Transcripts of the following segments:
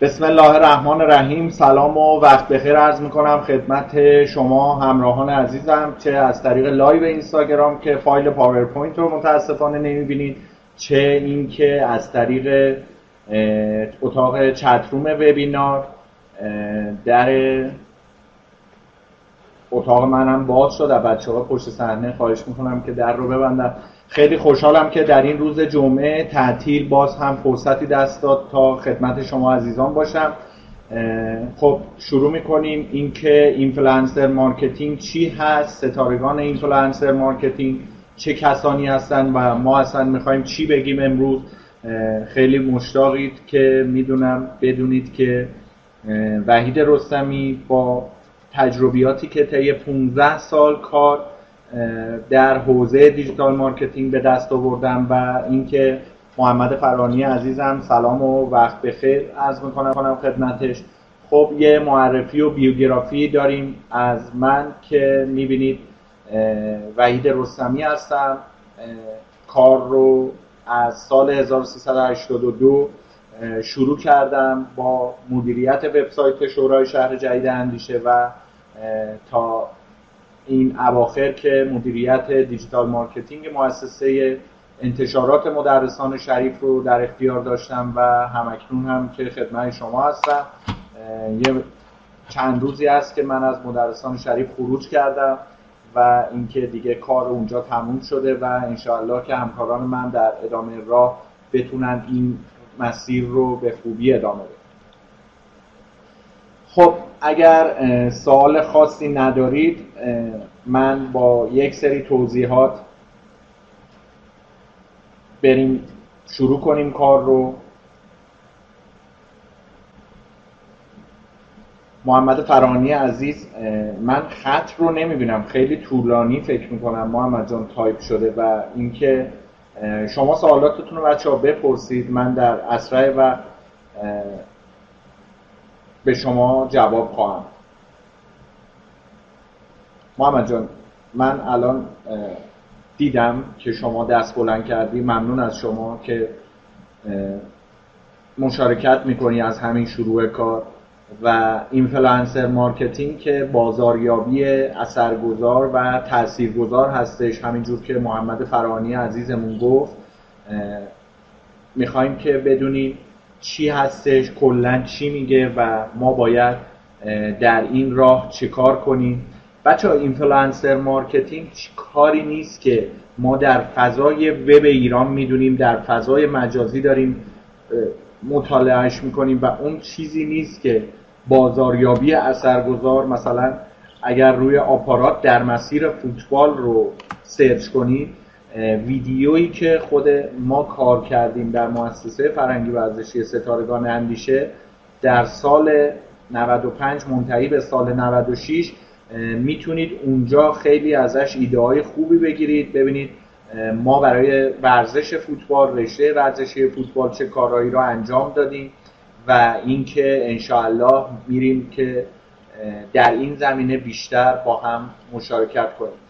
بسم الله الرحمن الرحیم. سلام و وقت بخیر عرض می‌کنم. خدمت شما همراهان عزیزم. چه از طریق live اینستاگرام که فایل PowerPoint رو متاسفانه نمی‌بینید چه اینکه از طریق اتاق chat room وبینار در اتاق منم باز شد و بچه ها پشت صحنه خواهش می‌کنم که در رو ببندن. خیلی خوشحالم که در این روز جمعه تعطیل باز هم فرصتی دست داد تا خدمت شما عزیزان باشم. خب شروع می‌کنیم اینکه influencer marketing چی هست ستارگان influencer marketing چه کسانی هستن و ما اصلا می‌خوایم چی بگیم امروز. خیلی مشتاقید که می‌دونم بدونید که وحید رستمی با تجربیاتی که طی 15 سال کار در حوزه digital marketing به دست آوردم و اینکه محمد فرانی عزیزم سلام و وقت بخیر عرض می‌کنم خدمتش. خب یه معرفی و بیوگرافی داریم از من که می‌بینید وحید رستمی هستم. کار رو از سال 1382 شروع کردم با مدیریت وبسایت شورای شهر جدید اندیشه و تا این اواخر که مدیریت digital marketing مؤسسه انتشارات مدرسان شریف رو در اختیار داشتم و هم‌اکنون هم که خدمت شما هستم. یه چند روزی است که من از مدرسان شریف خروج کردم و اینکه دیگه کار اونجا تموم شده و انشاءالله که همکاران من در ادامه راه بتونن این مسیر رو به خوبی ادامه بدن. خب اگر سوال خاصی ندارید من با یک سری توضیحات بریم شروع کنیم کار رو. محمد فرانی عزیز من خط رو نمی‌بینم. خیلی طولانی فکر می‌کنم. محمد جان تایپ شده و اینکه شما سوالاتتون رو بچه ها بپرسید. من در اسرع و به شما جواب خواهم. محمد جان من الان دیدم که شما دست بلند کردی. ممنون از شما که مشارکت می‌کنی از همین شروع کار و influencer marketing که بازاریابی اثرگذار و تاثیرگذار هستش. همینجور که محمد فرانی عزیزمون گفت می‌خوایم که بدونیم چی هستش کلا چی میگه و ما باید در این راه چیکار کنیم. بچه ها influencer marketing کاری نیست که ما در فضای وب ایران می‌دونیم در فضای مجازی داریم مطالعهش می‌کنیم و اون چیزی نیست که بازاریابی اثرگذار مثلا اگر روی آپارات در مسیر فوتبال رو سرچ کنید ویدیویی که خود ما کار کردیم در مؤسسه فرنگی ورزشی ستارگان اندیشه در سال 95 منتهی به سال 96 می‌تونید اونجا خیلی ازش ایده های خوبی بگیرید. ببینید ما برای ورزش فوتبال رشته ورزشی فوتبال چه کارهایی را انجام دادیم و اینکه انشاءالله میریم که در این زمینه بیشتر با هم مشارکت کنیم.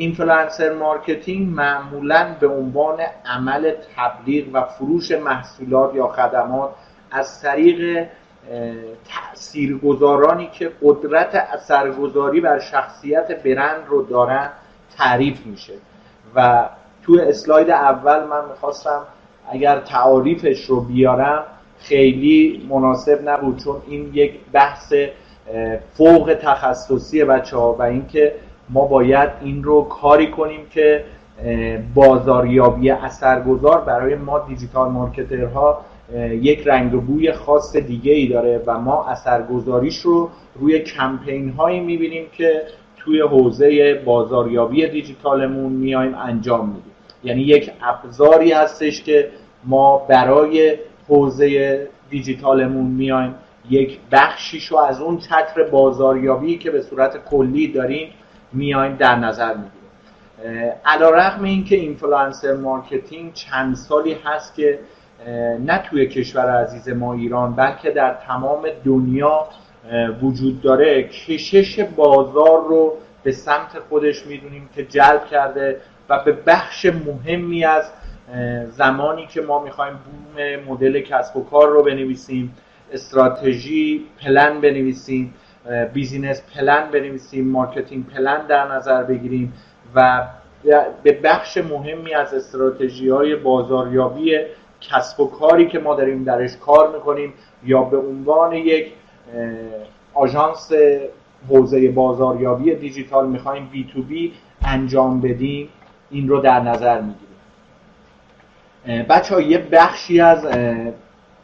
influencer marketing معمولا به عنوان عمل تبلیغ و فروش محصولات یا خدمات از طریق تاثیرگذارانی که قدرت اثرگذاری بر شخصیت برند رو دارن تعریف میشه. و تو اسلاید اول من می‌خواستم اگر تعاریفش رو بیارم خیلی مناسب نبود چون این یک بحث فوق تخصصی بچه ها و اینکه ما باید این رو کاری کنیم که بازاریابی اثرگذار برای ما دیجیتال مارکترها یک رنگ و بوی خاص دیگه ای داره و ما اثرگذاریش رو روی کمپین هایی می‌بینیم که توی حوزه بازاریابی دیجیتالمون میایم انجام میدیم. یعنی یک ابزاری هستش که ما برای حوزه دیجیتالمون میایم یک بخشیش رو از اون چتر بازاریابی که به صورت کلی داریم میایم در نظر می‌گیریم. علی‌رغم این که influencer marketing چند سالی هست که نه توی کشور عزیز ما ایران بلکه در تمام دنیا وجود داره. کشش بازار رو به سمت خودش می‌دونیم که جلب کرده و به بخش مهمی از زمانی که ما می‌خوایم بوم مدل کسب و کار رو بنویسیم strategy plan بنویسیم. business plan بنویسیم marketing plan در نظر بگیریم و به بخش مهمی از استراتژی های بازاریابی کسب و کاری که ما داریم درش کار می‌کنیم یا به عنوان یک آژانس حوزه بازاریابی دیجیتال می‌خوایم B2B انجام بدیم این رو در نظر می‌گیریم. بچه یه بخشی از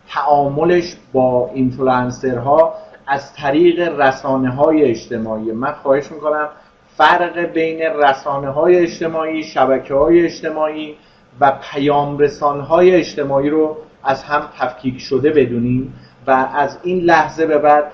تعاملش با اینفلوئنسرها از طریق رسانه های اجتماعی. من خواهش می‌کنم فرق بین رسانه های اجتماعی شبکه های اجتماعی و پیام رسان های اجتماعی رو از هم تفکیک شده بدونیم و از این لحظه به بعد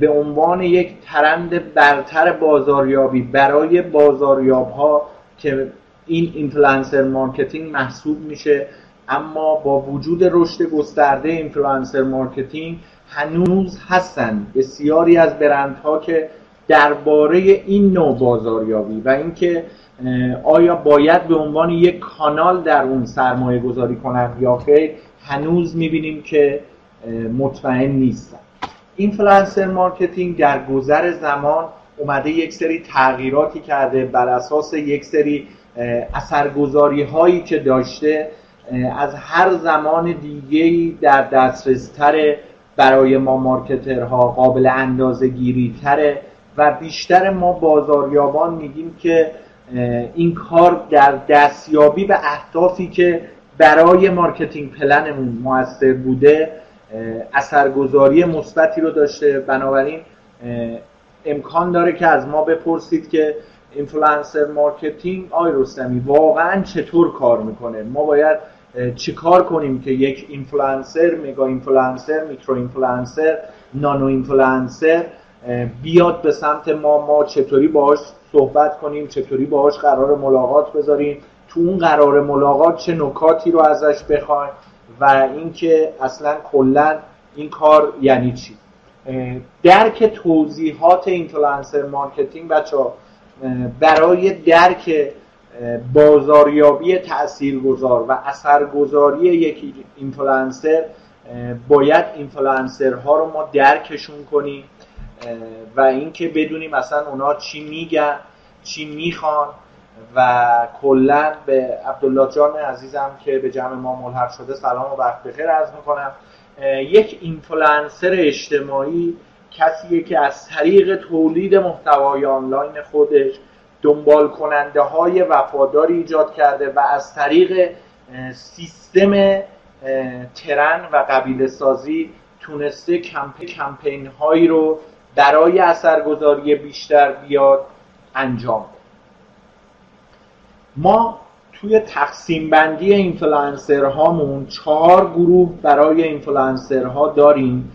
به عنوان یک trend برتر بازاریابی برای بازاریاب ها که این influencer marketing محسوب میشه اما با وجود رشد گسترده influencer marketing هنوز هستن. بسیاری از برندها که درباره این نوع بازاریابی و اینکه آیا باید به عنوان یک کانال در اون سرمایه گذاری کنند یا خیر هنوز می‌بینیم که مطمئن نیستن. influencer marketing در گذر زمان اومده یک سری تغییراتی کرده بر اساس یک سری اثرگذاری هایی که داشته. از هر زمان دیگه در دسترس‌تر برای ما marketer ها قابل اندازه گیری تره و بیشتر ما بازاریابان میگیم که این کار در دستیابی به اهدافی که برای marketing plan مون موثر بوده اثرگذاری مثبتی رو داشته. بنابراین امکان داره که از ما بپرسید که influencer marketing آقای رستمی واقعا چطور کار می‌کنه؟ ما باید چیکار کنیم که یک اینفلوئنسر mega influencer micro influencer nano influencer بیاد به سمت ما ما چطوری باهاش صحبت کنیم چطوری باهاش قرار ملاقات بذاریم تو اون قرار ملاقات چه نکاتی رو ازش بخوایم و اینکه اصلا کلا این کار یعنی چی. درک توضیحات influencer marketing بچه ها برای درک بازاریابی تاثیرگذار و اثرگذاری یک اینفلوئنسر باید اینفلوئنسرها رو ما درکشون کنیم و اینکه بدونیم مثلا اونا چی میگن چی می‌خوان و کلا به عبدالله جان عزیزم که به جمع ما ملحق شده سلام و وقت بخیر عرض می‌کنم. یک اینفلوئنسر اجتماعی کسیه که از طریق تولید محتوای آنلاین خودش دنبال کننده های وفاداری ایجاد کرده و از طریق سیستم trend و قبیله سازی تونسته کمپین هایی رو برای اثرگذاری بیشتر بیاد انجام بده. ما توی تقسیم بندی اینفلوئنسر هامون چهار گروه برای اینفلوئنسر ها داریم.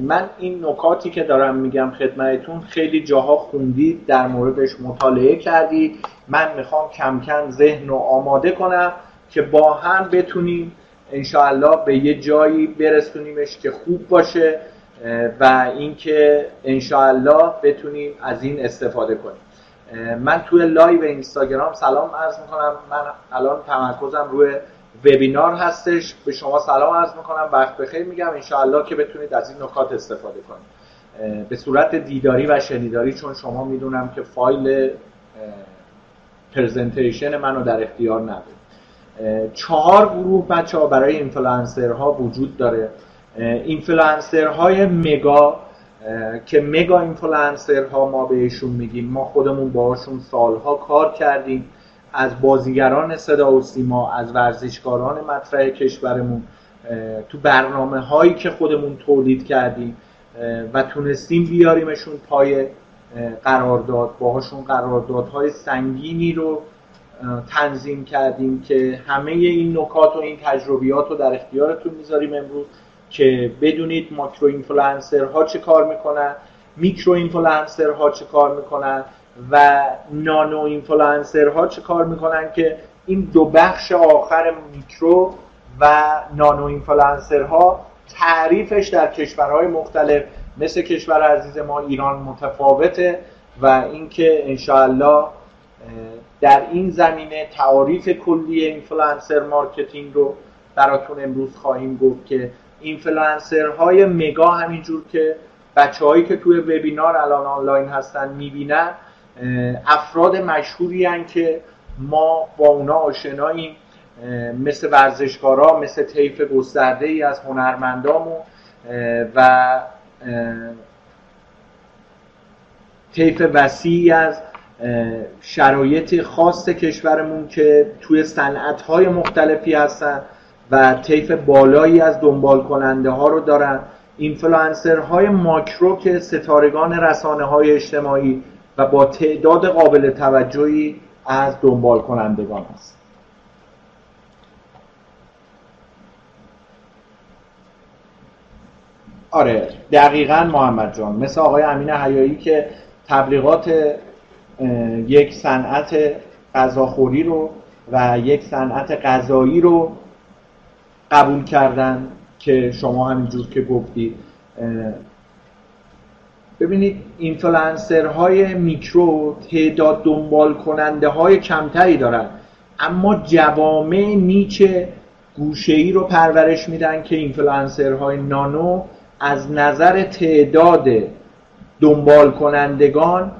من این نکاتی که دارم میگم خدمتتون خیلی جاها خوندید در موردش مطالعه کردید من می‌خوام کم کم ذهن رو آماده کنم که با هم بتونیم انشاءالله به یه جایی برسونیمش که خوب باشه و اینکه انشاءالله بتونیم از این استفاده کنیم. من توی لایو اینستاگرام سلام عرض می‌کنم. من الان تمرکزم روی وبینار هستش. به شما سلام عرض می‌کنم. وقت بخیر میگم. انشاءالله که بتونید از این نکات استفاده کنید. به صورت دیداری و شنیداری چون شما می‌دونم که فایل presentation منو در اختیار ندارید. چهار گروه بچه ها برای اینفلوئنسرها وجود داره. influencer های mega که mega influencer ها ما بهشون میگیم. ما خودمون باهاشون سالها کار کردیم. از بازیگران صدا و سیما از ورزشکاران مطرح کشورمون تو برنامه هایی که خودمون تولید کردیم و تونستیم بیاریمشون پای قرارداد. باهاشون قراردادهای سنگینی رو تنظیم کردیم که همه این نکات و این تجربیات رو در اختیارتون می‌ذاریم امروز که بدونید macro influencer ها چه کار می‌کنن micro influencer ها چه کار می‌کنن و nano influencer ها چه کار می‌کنن که این دو بخش آخر میکرو و nano influencer ها تعریفش در کشورهای مختلف مثل کشور عزیز ما ایران متفاوته و اینکه انشاءالله در این زمینه تعاریف کلی influencer marketing رو براتون امروز خواهیم گفت که اینفلوئنسر های mega همینجور که بچه ها که توی وبینار الان آنلاین هستن می‌بینن افراد مشهوری هستن که ما با اونا آشناییم. مثل ورزشکارا مثل طیف گسترده ای از هنرمندامون. و طیف وسیعی از شرایط خاص کشورمون که توی صنعت های مختلفی هستن و طیف بالایی از دنبال کننده ها رو دارن. اینفلوئنسر های ماکرو که ستارگان رسانه های اجتماعی و با تعداد قابل توجهی از دنبال کنندگان است. آره دقیقا محمد جان. مثل آقای امین حیایی که تبلیغات یک صنعت غذاخوری رو و یک صنعت غذایی رو قبول کردن که شما همینجور که گفتید ببینید های میکرو تعداد دنبال کننده های کمتری دارن. اما جوامع نیچه گوشه ای رو پرورش میدن که های نانو از نظر تعداد دنبال کنندگان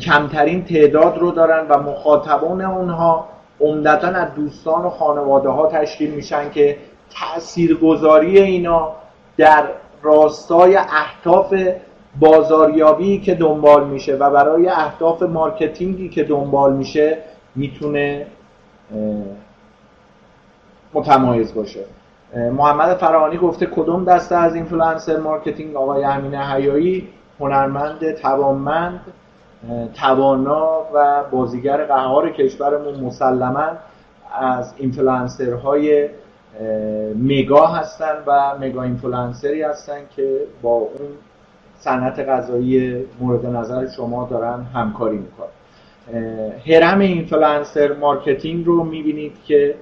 کمترین تعداد رو دارن و مخاطبان اونها عمدتا از دوستان و خانواده ها تشکیل میشن که تاثیرگذاری اینا در راستای اهداف بازاریابی که دنبال میشه و برای اهداف مارکتینگی که دنبال میشه می‌تونه متمایز باشه. محمد فرهانی گفته کدوم دسته از influencer marketing آقای امین حیایی؟ هنرمند توانمند توانا و بازیگر قهار کشورمون مسلما از influencer های mega هستن و mega influencer ی هستن که با اون صنعت غذایی مورد نظر شما دارن همکاری می‌کنن. هرم influencer marketing رو می‌بینید که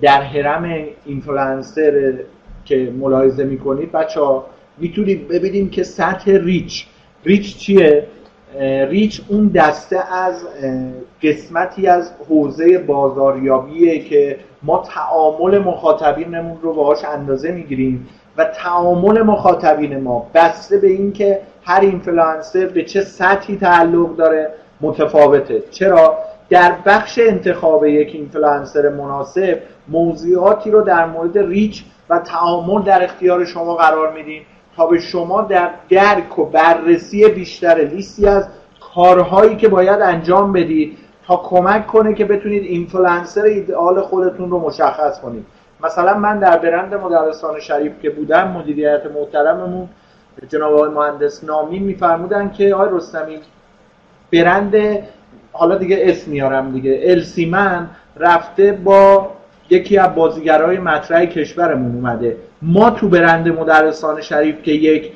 در هرم اینفلوئنسر که ملاحظه می‌کنید بچه ها می‌تونید ببینید که سطح reach. reach چیه؟ reach اون دسته از قسمتی از حوزه بازاریابیه که ما تعامل مخاطبینمون رو باهاش اندازه می‌گیریم. و تعامل مخاطبین ما بسته به اینکه هر اینفلوئنسر به چه سطحی تعلق داره متفاوته. چرا؟ در بخش انتخاب یک اینفلوئنسر مناسب موضوعاتی رو در مورد reach و تعامل در اختیار شما قرار میدیم تا به شما در درک و بررسی بیشتر لیستی از کارهایی که باید انجام بدید تا کمک کنه که بتونید اینفلوئنسر ایدئال خودتون رو مشخص کنید. مثلا من در برند مدرسان شریف که بودم مدیریت محترممون جناب آقای مهندس نامی میفرمودن که آقای رستمی برند حالا دیگه اسم میارم دیگه السیمن رفته با یکی از بازیگرای مطرح کشورمون اومده. ما تو برند مدرسان شریف که یک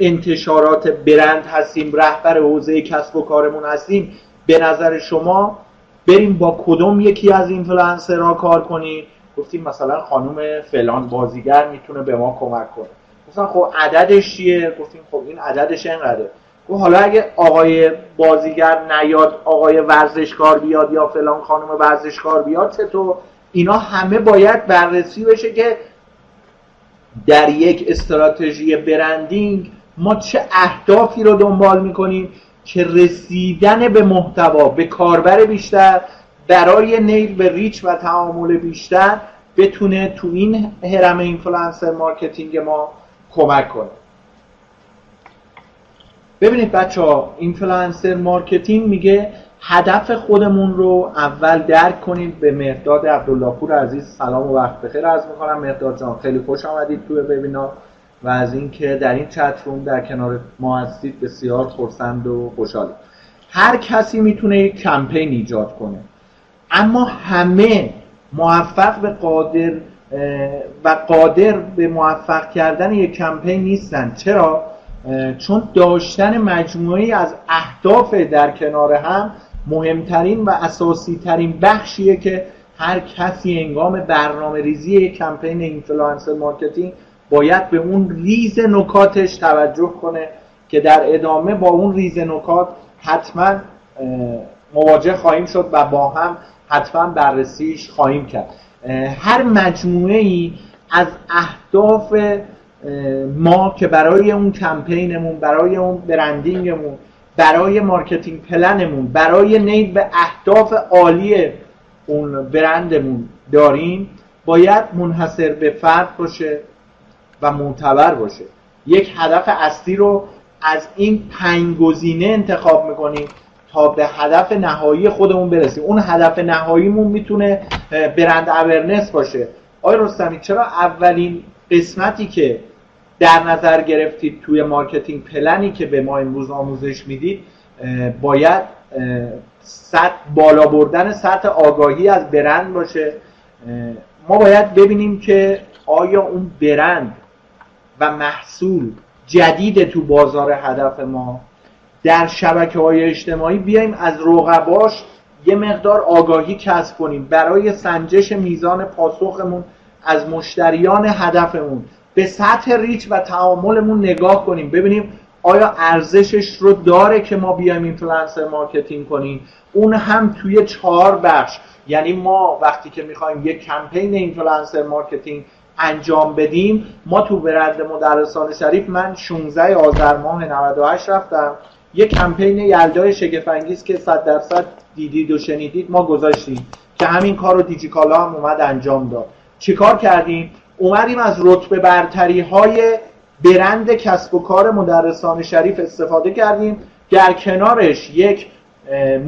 انتشارات برند هستیم رهبر حوزه کسب و کارمون هستیم به نظر شما بریم با کدوم یکی از اینفلوئنسرها کار کنیم؟ گفتیم مثلا خانم فلان بازیگر می‌تونه به ما کمک کنه. مثلا خب عددش چیه؟ گفتیم خب این عددش اینقدره. خب حالا اگه آقای بازیگر نیاد آقای ورزشکار بیاد یا فلان خانم ورزشکار بیاد تو اینا همه باید بررسی بشه که در یک استراتژی برندینگ ما چه اهدافی رو دنبال می‌کنیم که رسیدن به محتوا به کاربر بیشتر برای نیل به reach و تعامل بیشتر بتونه تو این هرم influencer marketing ما کمک کنه. ببینید بچه ها influencer marketing میگه هدف خودمون رو اول درک کنید. به مهداد عبدالله پور عزیز سلام و وقت بخیر عرض می‌کنم. مهداد جان خیلی خوش آمدید توی وبینار و از اینکه در این چت روم در کنار ما هستید بسیار خرسند و خوشحال هر کسی می‌تونه یک کمپین ایجاد کنه. اما همه موفق به قادر و قادر به موفق کردن یک کمپین نیستن. چرا؟ چون داشتن مجموعه‌ای از اهداف در کنار هم مهمترین و اساسی ترین بخشیه که هر کسی هنگام برنامه ریزی یک کمپین influencer marketing باید به اون ریز نکاتش توجه کنه که در ادامه با اون ریز نکات حتما مواجه خواهیم شد و با هم حتما بررسیش خواهیم کرد. هر مجموعه ای از اهداف ما که برای اون کمپینمون برای اون branding مون برای marketing plan مون برای نیل به اهداف عالی اون برندمون داریم باید منحصر به فرد باشه و معتبر باشه. یک هدف اصلی رو از این پنج گزینه انتخاب می‌کنیم تا به هدف نهایی خودمون برسیم. اون هدف نهاییمون می‌تونه brand awareness باشه. آقای رستمی چرا اولین قسمتی که در نظر گرفتید توی marketing plan ی که به ما امروز آموزش می‌دید باید سطح بالا بردن سطح آگاهی از برند باشه؟ ما باید ببینیم که آیا اون برند و محصول جدید تو بازار هدف ما در شبکه های اجتماعی بیایم از رقباش یه مقدار آگاهی کسب کنیم. برای سنجش میزان پاسخمون از مشتریان هدفمون به سطح reach و تعاملمون نگاه کنیم. ببینیم آیا ارزشش رو داره که ما بیایم influencer marketing کنیم؟ اون هم توی چهار بخش. یعنی ما وقتی که می‌خوایم یک کمپین influencer marketing انجام بدیم ما تو برند مدرسان شریف من 16 آذر ماه 98 رفتم. یک کمپین یلدای شگفت‌انگیز که 100 درصد دیدید و شنیدید ما گذاشتیم که همین کار رو دیجیکالا هم اومد انجام داد. چیکار کردیم؟ اومدیم از رتبه برتری های برند کسب و کار مدرسان شریف استفاده کردیم. در کنارش یک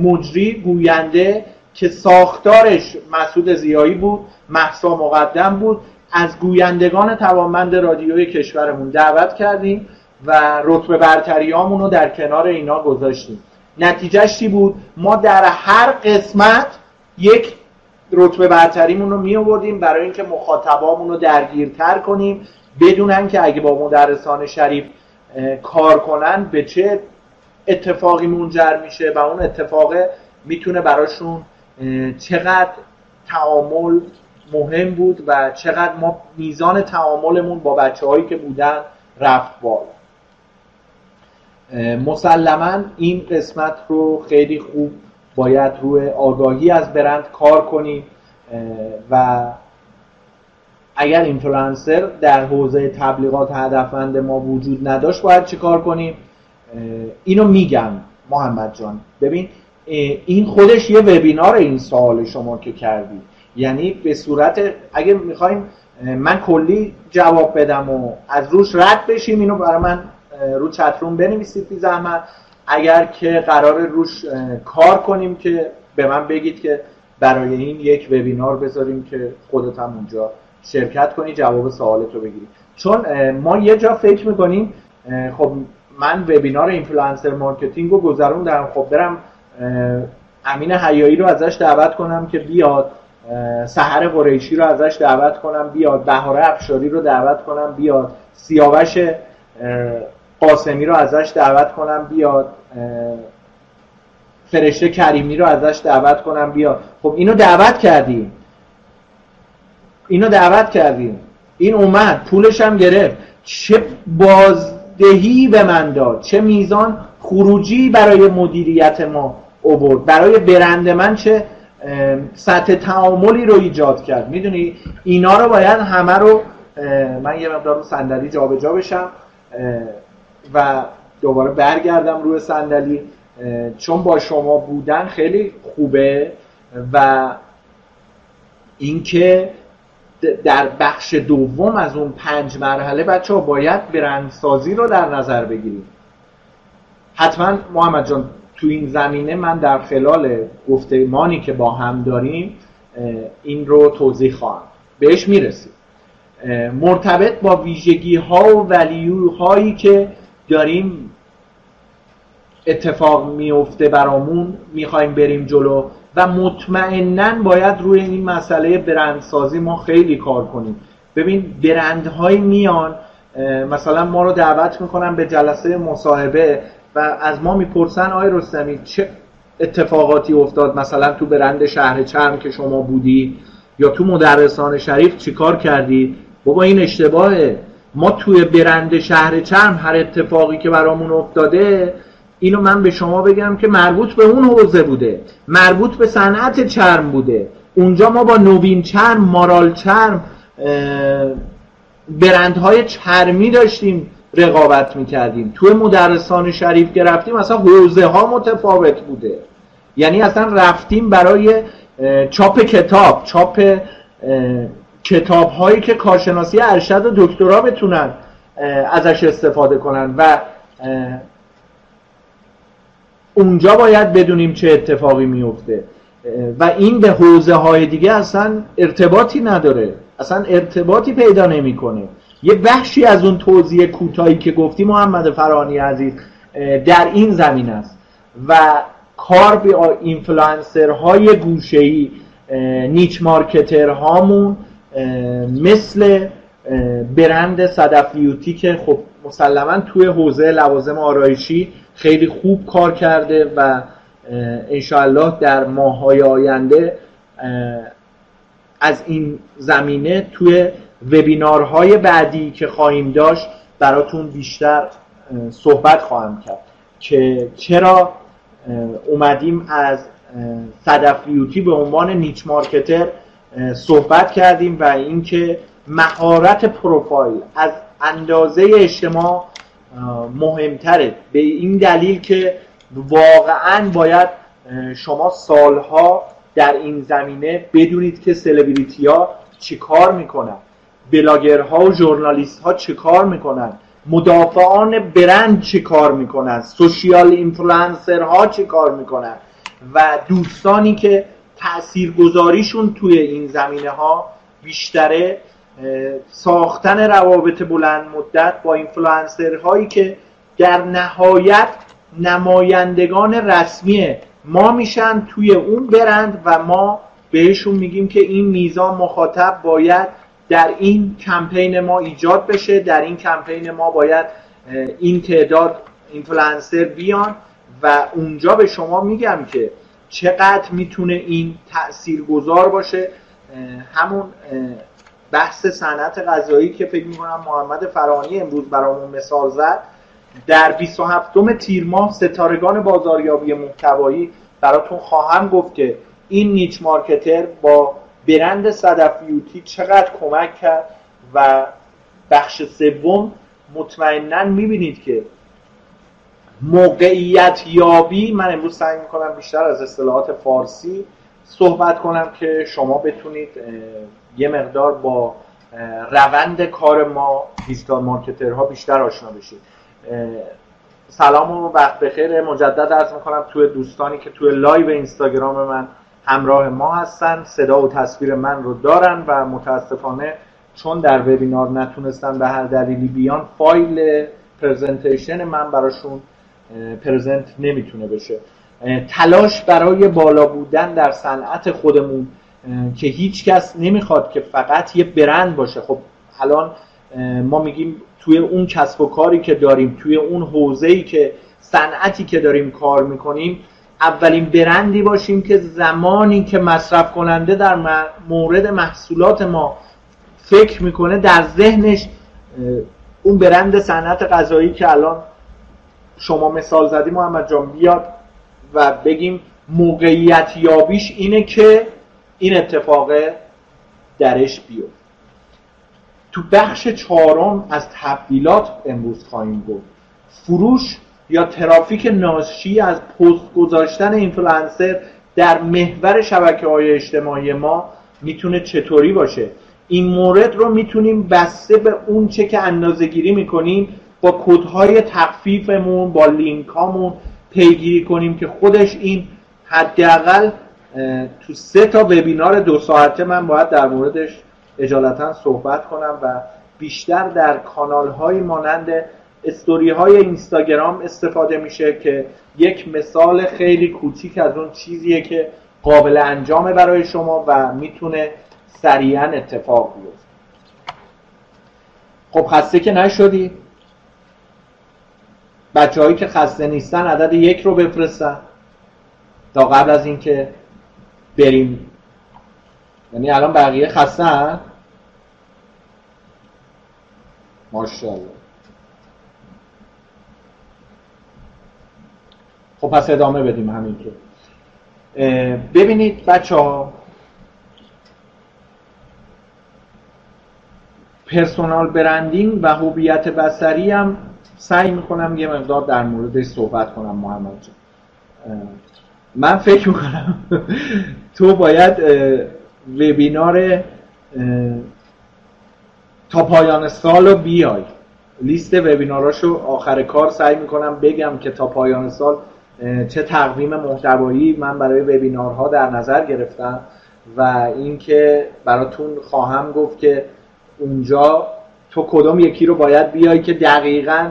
مجری گوینده که ساختارش مسعود زیایی بود محسا مقدم بود. از گویندگان توانمند رادیوی کشورمون دعوت کردیم. و رتبه برتری رو در کنار اینا گذاشتیم. نتیجهش چی بود؟ ما در هر قسمت یک رتبه برتریمون رو می آوردیم برای اینکه مخاطبامون رو درگیرتر کنیم بدونن که اگه با مدرسان شریف کار کنن به چه اتفاقی منجر میشه و اون اتفاق می‌تونه براشون چقدر تعامل مهم بود و چقدر ما میزان تعاملمون با بچه هایی که بودن رفت بالا. مسلما این قسمت رو خیلی خوب باید روی آگاهی از برند کار کنیم و اگر اینفلوئنسر در حوزه تبلیغات هدفمند ما وجود نداشت باید چیکار کنیم اینو میگم محمد جان. ببین این خودش یه وبینار این سوال شما که کردی. یعنی به صورت اگه می‌خوایم من کلی جواب بدم و از روش رد بشیم اینو برای من رو chat room بنویسید بی زحمت. اگر که قرار روش کار کنیم که به من بگید که برای این یک وبینار بذاریم که خودت هم اونجا شرکت کنی جواب سوالت رو بگیری. چون ما یه جا فکر می‌کنیم خب من وبینار influencer marketing رو گذروندم. خب برم امین حیایی رو ازش دعوت کنم که بیاد سحر قریشی رو ازش دعوت کنم بیاد بهاره افشاری رو دعوت کنم بیاد سیاوش قاسمی رو ازش دعوت کنم بیاد فرشته کریمی رو ازش دعوت کنم بیاد. خب اینو دعوت کردیم. اینو دعوت کردیم. این اومد پولش هم گرفت. چه بازدهی به من داد. چه میزان خروجی برای مدیریت ما اوورد برای برند من چه سطح تعاملی رو ایجاد کرد. می‌دونی؟ اینا رو باید همه رو من یه مقدار رو صندلی جابجا بشم. و دوباره برگردم روی صندلی چون با شما بودن خیلی خوبه و اینکه در بخش دوم از اون پنج مرحله بچه ها باید برندسازی رو در نظر بگیریم حتما محمد جان تو این زمینه من در خلال گفتمانی که با هم داریم این رو توضیح خواهم. بهش می‌رسیم. مرتبط با ویژگی ها و ولیو هایی که داریم اتفاق میفته برامون می‌خوایم بریم جلو و مطمئنا باید روی این مسئله برندسازی ما خیلی کار کنیم. ببین برندهایی میان مثلا ما رو دعوت می‌کنن به جلسه مصاحبه و از ما می‌پرسن آقای رستمی چه اتفاقاتی افتاد؟ مثلا تو برند شهر چرم که شما بودی یا تو مدرسان شریف چیکار کردی؟ بابا این اشتباهه. ما توی برند شهر چرم هر اتفاقی که برامون افتاده اینو من به شما بگم که مربوط به اون حوزه بوده مربوط به صنعت چرم بوده. اونجا ما با نوین چرم مارال چرم برندهای چرمی داشتیم رقابت می‌کردیم. توی مدرسان شریف که رفتیم اصلا حوزه ها متفاوت بوده. یعنی اصلا رفتیم برای چاپ کتاب چاپ کتاب هایی که کارشناسی ارشد و دکترا بتونن ازش استفاده کنن و اونجا باید بدونیم چه اتفاقی میفته. و این به حوزه های دیگه اصلا ارتباطی نداره. اصلا ارتباطی پیدا نمی‌کنه. یه بخشی از اون توضیح کوتاهی که گفتی محمد فرانی عزیز در این زمین است. و کار به اینفلوئنسرهای گوشه‌ای niche marketer هامون مثل برند صدف بیوتی که خب مسلما توی حوزه لوازم آرایشی خیلی خوب کار کرده و انشاءالله در ماهای آینده از این زمینه توی وبینارهای بعدی که خواهیم داشت براتون بیشتر صحبت خواهم کرد که چرا اومدیم از صدف بیوتی به عنوان نیچ مارکتر صحبت کردیم و اینکه مهارت پروفایل از اندازه اجتماع مهمتره. به این دلیل که واقعا باید شما سالها در این زمینه بدونید که سلبریتی ها چی کار می‌کنن. بلاگرها و ژورنالیست ها چه کار می‌کنن. مدافعان برند چه کار می‌کنن. social influencer ها چه کار می‌کنن. و دوستانی که تاثیرگذاریشون توی این زمینه ها بیشتره ساختن روابط بلند مدت با اینفلوئنسر هایی که در نهایت نمایندگان رسمی ما میشن توی اون برند و ما بهشون میگیم که این میزان مخاطب باید در این کمپین ما ایجاد بشه در این کمپین ما باید این تعداد اینفلانسر بیان. و اونجا به شما میگم که چقدر می‌تونه این تأثیر گذار باشه همون بحث صنعت غذایی که فکر می‌کنم محمد فرانی امروز برامون مثال زد. در 27 تیر ماه ستارگان بازاریابی محتوایی براتون خواهم گفت که این نیچ مارکتر با برند صدف بیوتی چقدر کمک کرد و بخش سوم مطمئنا می‌بینید که موقعیت یابی من امروز سعی می‌کنم بیشتر از اصطلاحات فارسی صحبت کنم که شما بتونید یه مقدار با روند کار ما دیجیتال مارکترها بیشتر آشنا بشید. سلام و وقت بخیر. مجدد عرض می‌کنم توی دوستانی که توی live اینستاگرام من همراه ما هستن صدا و تصویر من رو دارن و متاسفانه چون در وبینار نتونستن به هر دلیلی بیان فایل presentation من براشون present نمی‌تونه بشه. تلاش برای بالا بودن در صنعت خودمون که هیچ کس نمی‌خواد که فقط یه برند باشه. خب الان ما میگیم توی اون کسب و کاری که داریم توی اون حوزه‌ای که صنعتی که داریم کار می‌کنیم اولین برندی باشیم که زمانی که مصرف کننده در مورد محصولات ما فکر می‌کنه در ذهنش اون برند صنعت غذایی که الان شما مثال زدی محمد جان بیاد و بگیم موقعیت یابیش اینه که این اتفاق درش بیاد تو بخش چهارم از تبدیلات امروز خواهیم گفت. فروش یا ترافیک ناشی از پست گذاشتن اینفلانسر در محور شبکه های اجتماعی ما می‌تونه چطوری باشه؟ این مورد رو می‌تونیم بسته به اون چه که اندازه گیری می‌کنیم با کدهای تخفیفمون با لینک هامون پیگیری کنیم که خودش این حداقل تو سه تا وبینار دو ساعته من باید در موردش اجالتا صحبت کنم و بیشتر در کانال های مانند استوری های اینستاگرام استفاده میشه که یک مثال خیلی کوچیک از اون چیزیه که قابل انجامه برای شما و می‌تونه سریعا اتفاق بیفته. خب خسته که نشدی؟ بچه هایی که خسته نیستن عدد یک رو بفرستن تا قبل از اینکه بریم. یعنی الان بقیه خسته ماشاءالله. خب پس ادامه بدیم همینطور. ببینید بچه ها پرسونال برندینگ و هویت بسری هم سعی می‌کنم یه مقدار در موردش صحبت کنم محمد جان. من فکر می‌کنم تو باید وبینار تا پایان سال رو بیای. لیست وبیناراشو آخر کار سعی می‌کنم بگم که تا پایان سال چه تقویم محتوایی من برای وبینارها در نظر گرفتم و اینکه براتون خواهم گفت که اونجا تو کدوم یکی رو باید بیای که دقیقا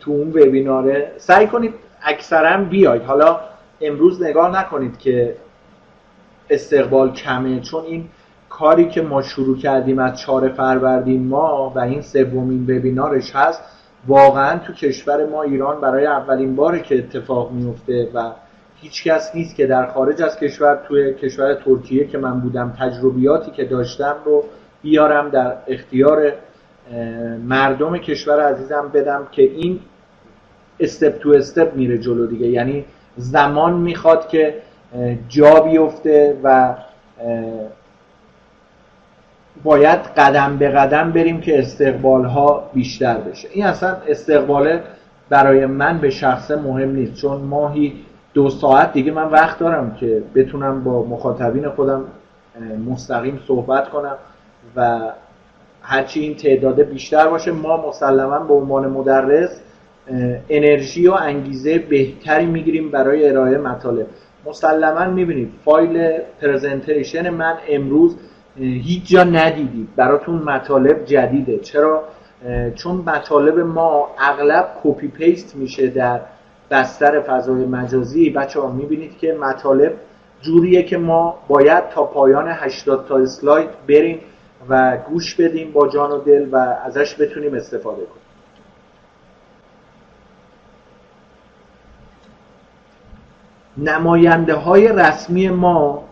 تو اون وبیناره سعی کنید اکثرا بیاید. حالا امروز نگاه نکنید که استقبال کمه چون این کاری که ما شروع کردیم از چهار فروردین ما و این سومین وبینارش هست واقعا تو کشور ما ایران برای اولین باره که اتفاق میفته و هیچ کس نیست که در خارج از کشور توی کشور ترکیه که من بودم تجربیاتی که داشتم رو بیارم در اختیار مردم کشور عزیزم بدم که این استپ تو استپ میره جلو دیگه. یعنی زمان می‌خواد که جا بیفته و باید قدم به قدم بریم که استقبال ها بیشتر بشه. این اصلا استقبال برای من به شخص مهم نیست. چون ماهی دو ساعت دیگه من وقت دارم که بتونم با مخاطبین خودم مستقیم صحبت کنم و هرچی این تعداد بیشتر باشه ما مسلما به عنوان مدرس انرژی و انگیزه بهتری می‌گیریم برای ارائه مطالب. مسلما می‌بینید فایل پرزنتیشن من امروز هیچ جا ندیدید. براتون مطالب جدیده. چرا؟ چون مطالب ما اغلب copy paste میشه در بستر فضای مجازی. بچه ها می‌بینید که مطالب جوریه که ما باید تا پایان 80 تا اسلاید بریم. و گوش بدیم با جان و دل و ازش بتونیم استفاده کنیم. نماینده های رسمی ما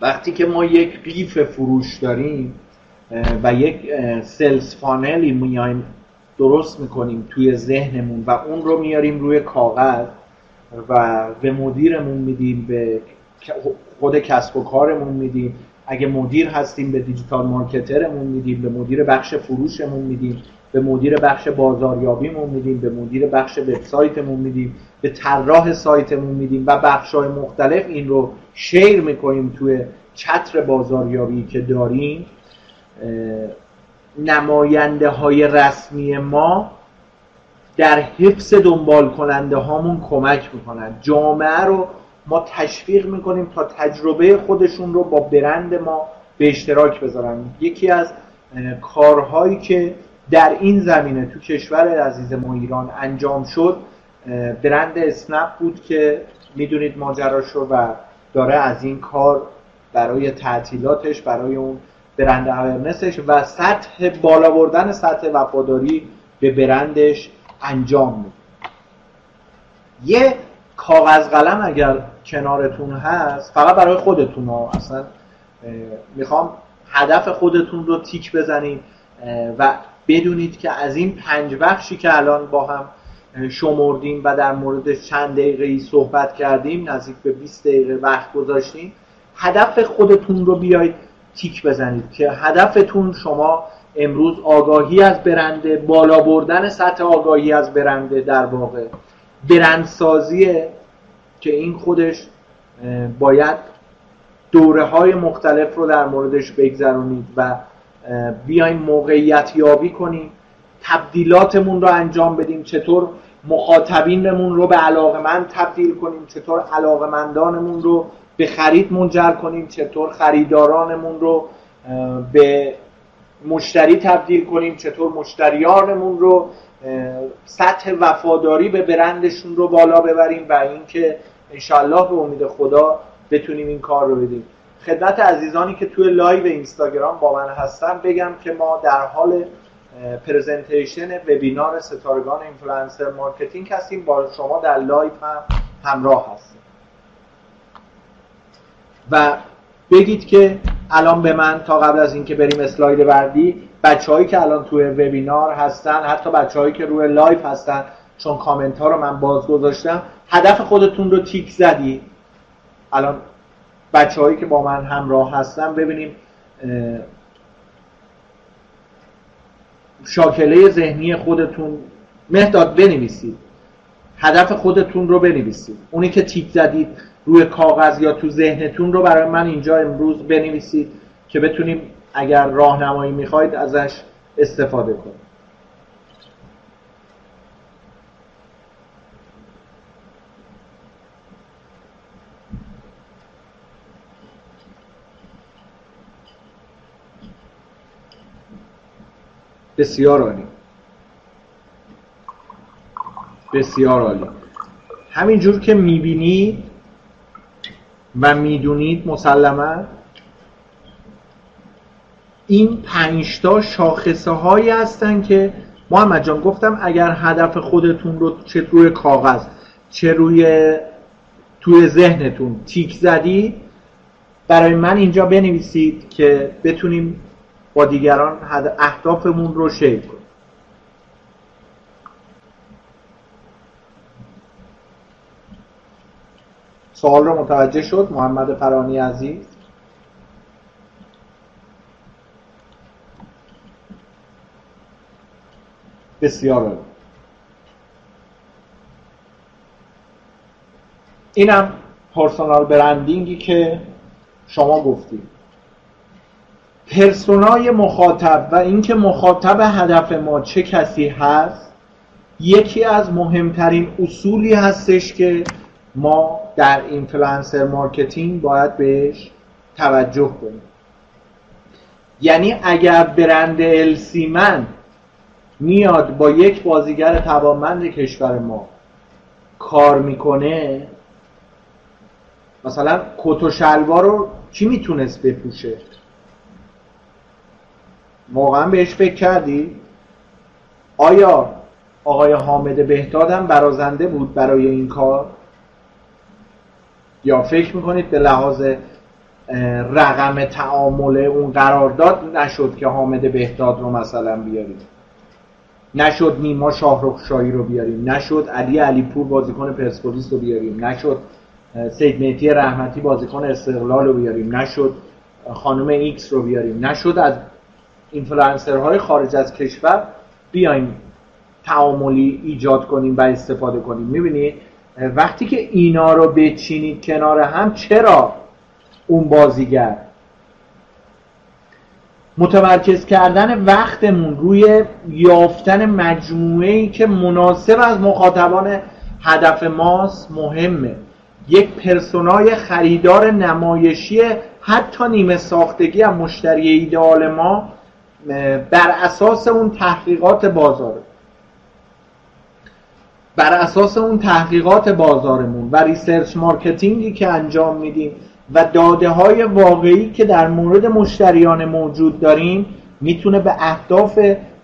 وقتی که ما یک قیف فروش داریم و یک سلز فانلی میایم درست می‌کنیم توی ذهنمون و اون رو میاریم روی کاغذ و به مدیرمون میدیم به خود کسب و کارمون میدیم اگه مدیر هستیم به دیجیتال مارکترمون میدیم به مدیر بخش فروشمون میدیم به مدیر بخش بازاریابیمون میدیم به مدیر بخش وبسایتمون میدیم به طراح سایتمون میدیم و بخش‌های مختلف این رو شیر می‌کنیم توی چتر بازاریابی که داریم. نماینده های رسمی ما در حفظ دنبال کننده هامون کمک می‌کنن. جامعه رو ما تشویق می‌کنیم تا تجربه خودشون رو با برند ما به اشتراک بذارن. یکی از کارهایی که در این زمینه تو کشور عزیز ما ایران انجام شد برند اسنپ بود که می‌دونید ماجراش رو و داره از این کار برای تعطیلاتش برای اون برند اورنسش و سطح بالا بردن سطح وفاداری به برندش انجام میده. یه کاغذ قلم اگر کنارتون هست فقط برای خودتون ها. اصلا می‌خوام هدف خودتون رو تیک بزنید و بدونید که از این پنج بخشی که الان با هم شمردیم و در مورد چند دقیقه ای صحبت کردیم نزدیک به 20 دقیقه وقت گذاشتیم هدف خودتون رو بیاید تیک بزنید که هدفتون شما امروز آگاهی از برنده بالا بردن سطح آگاهی از برنده در واقع. برندسازیه که این خودش باید دوره های مختلف رو در موردش بگذرونید و بیایم موقعیت یابی کنیم تبدیلاتمون رو انجام بدیم چطور مخاطبینمون رو به علاقمند تبدیل کنیم چطور علاقمندانمون رو به خرید منجر کنیم چطور خریدارانمون رو به مشتری تبدیل کنیم چطور مشتریانمون رو سطح وفاداری به برندشون رو بالا ببریم و اینکه انشالله به امید خدا بتونیم این کار رو بدیم. خدمت عزیزانی که توی live اینستاگرام با من هستن بگم که ما در حال presentation وبینار ستارگان influencer marketing هستیم. با شما در live هم همراه هستیم. و بگید که الان به من تا قبل از اینکه بریم اسلاید بعدی بچههایی که الان توی وبینار هستن حتی بچههایی که روی live هستن چون کامنت ها رو من باز گذاشتم هدف خودتون رو تیک زدی. الان بچههایی که با من همراه هستن ببینیم شاکله ذهنی خودتون. مهداد بنویسید. هدف خودتون رو بنویسید. اونی که تیک زدید روی کاغذ یا تو ذهنتون رو برای من اینجا امروز بنویسید که بتونیم اگر راهنمایی می‌خواید ازش استفاده کنیم بسیار عالی. بسیار عالی. همینجور که می‌بینید و می‌دونید مسلما این پنجتا شاخصه هایی هستن که محمد جان گفتم اگر هدف خودتون رو چه روی کاغذ چه روی توی ذهنتون تیک زدید برای من اینجا بنویسید که بتونیم با دیگران اهدافمون رو شیر کنیم. سوال رو متوجه شد محمد فرانی عزیز؟ بسیار اینم پرسونال برندینگی که شما گفتید. پرسونای مخاطب و اینکه مخاطب هدف ما چه کسی هست یکی از مهمترین اصولی هستش که ما در influencer marketing باید بهش توجه کنیم. یعنی اگر برند السیمن میاد با یک بازیگر توانمند کشور ما کار می‌کنه مثلا کت و شلوار رو کی می‌تونست بپوشه واقعا بهش فکر کردی؟ آیا آقای حامد بهداد هم برازنده بود برای این کار؟ یا فکر می‌کنید به لحاظ رقم تعامل اون قرارداد نشد که حامد بهداد رو مثلا بیاریم نشد نیما شاهرخ شاهی رو بیاریم. نشد علی علیپور بازیکن پرسپولیس رو بیاریم. نشد سید مهدی رحمتی بازیکن استقلال رو بیاریم. نشد خانم X رو بیاریم. نشد از های خارج از کشور بیایم تعاملی ایجاد کنیم و استفاده کنیم. می‌بینید وقتی که اینا رو بچینید کنار هم چرا اون بازیگر متمرکز کردن وقتمون روی یافتن مجموعه ای که مناسب از مخاطبان هدف ماست مهمه. یک پرسونای خریدار نمایشی حتی نیمه ساختگی از مشتری ایدئال ما بر اساس اون تحقیقات بازاره. بر اساس اون تحقیقات بازارمون و research marketing ی که انجام میدیم و داده های واقعی که در مورد مشتریان موجود داریم می‌تونه به اهداف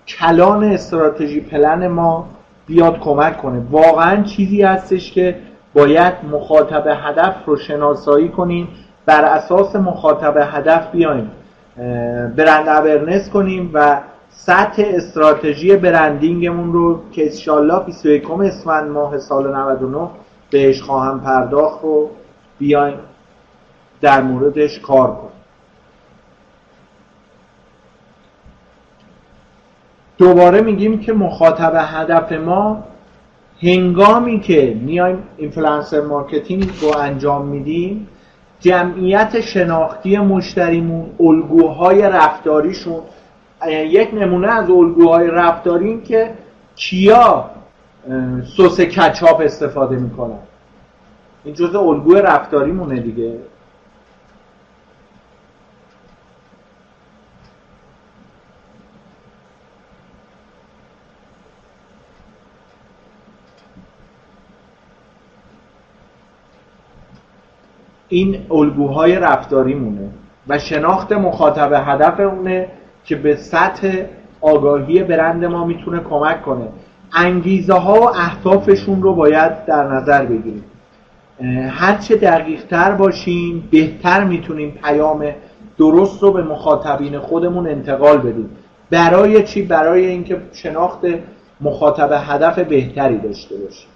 کلان استراتژی پلن ما بیاد کمک کنه. واقعا چیزی هستش که باید مخاطب هدف رو شناسایی کنیم بر اساس مخاطب هدف بیایم برند ابرنس کنیم و سطح استراتژی برندینگمون رو که انشالله 21 اسفند ماه سال 99 بهش خواهم پرداخت رو بیایم. در موردش کار کنیم دوباره میگیم که مخاطب هدف ما هنگامی که میایم influencer marketing رو انجام میدیم جمعیت شناختی مشتریمون الگوهای رفتاریشون یک نمونه از الگوهای رفتاری این که کیا سس کچاپ استفاده می‌کنن. این جزء الگوی رفتاریمونه دیگه. این الگوهای رفتاری مونه و شناخت مخاطب هدف اونه که به سطح آگاهی برند ما می‌تونه کمک کنه. انگیزه ها و اهدافشون رو باید در نظر بگیریم. هرچه دقیق تر باشیم بهتر می‌تونیم پیام درست رو به مخاطبین خودمون انتقال بدیم. برای چی؟ برای اینکه شناخت مخاطب هدف بهتری داشته باشیم.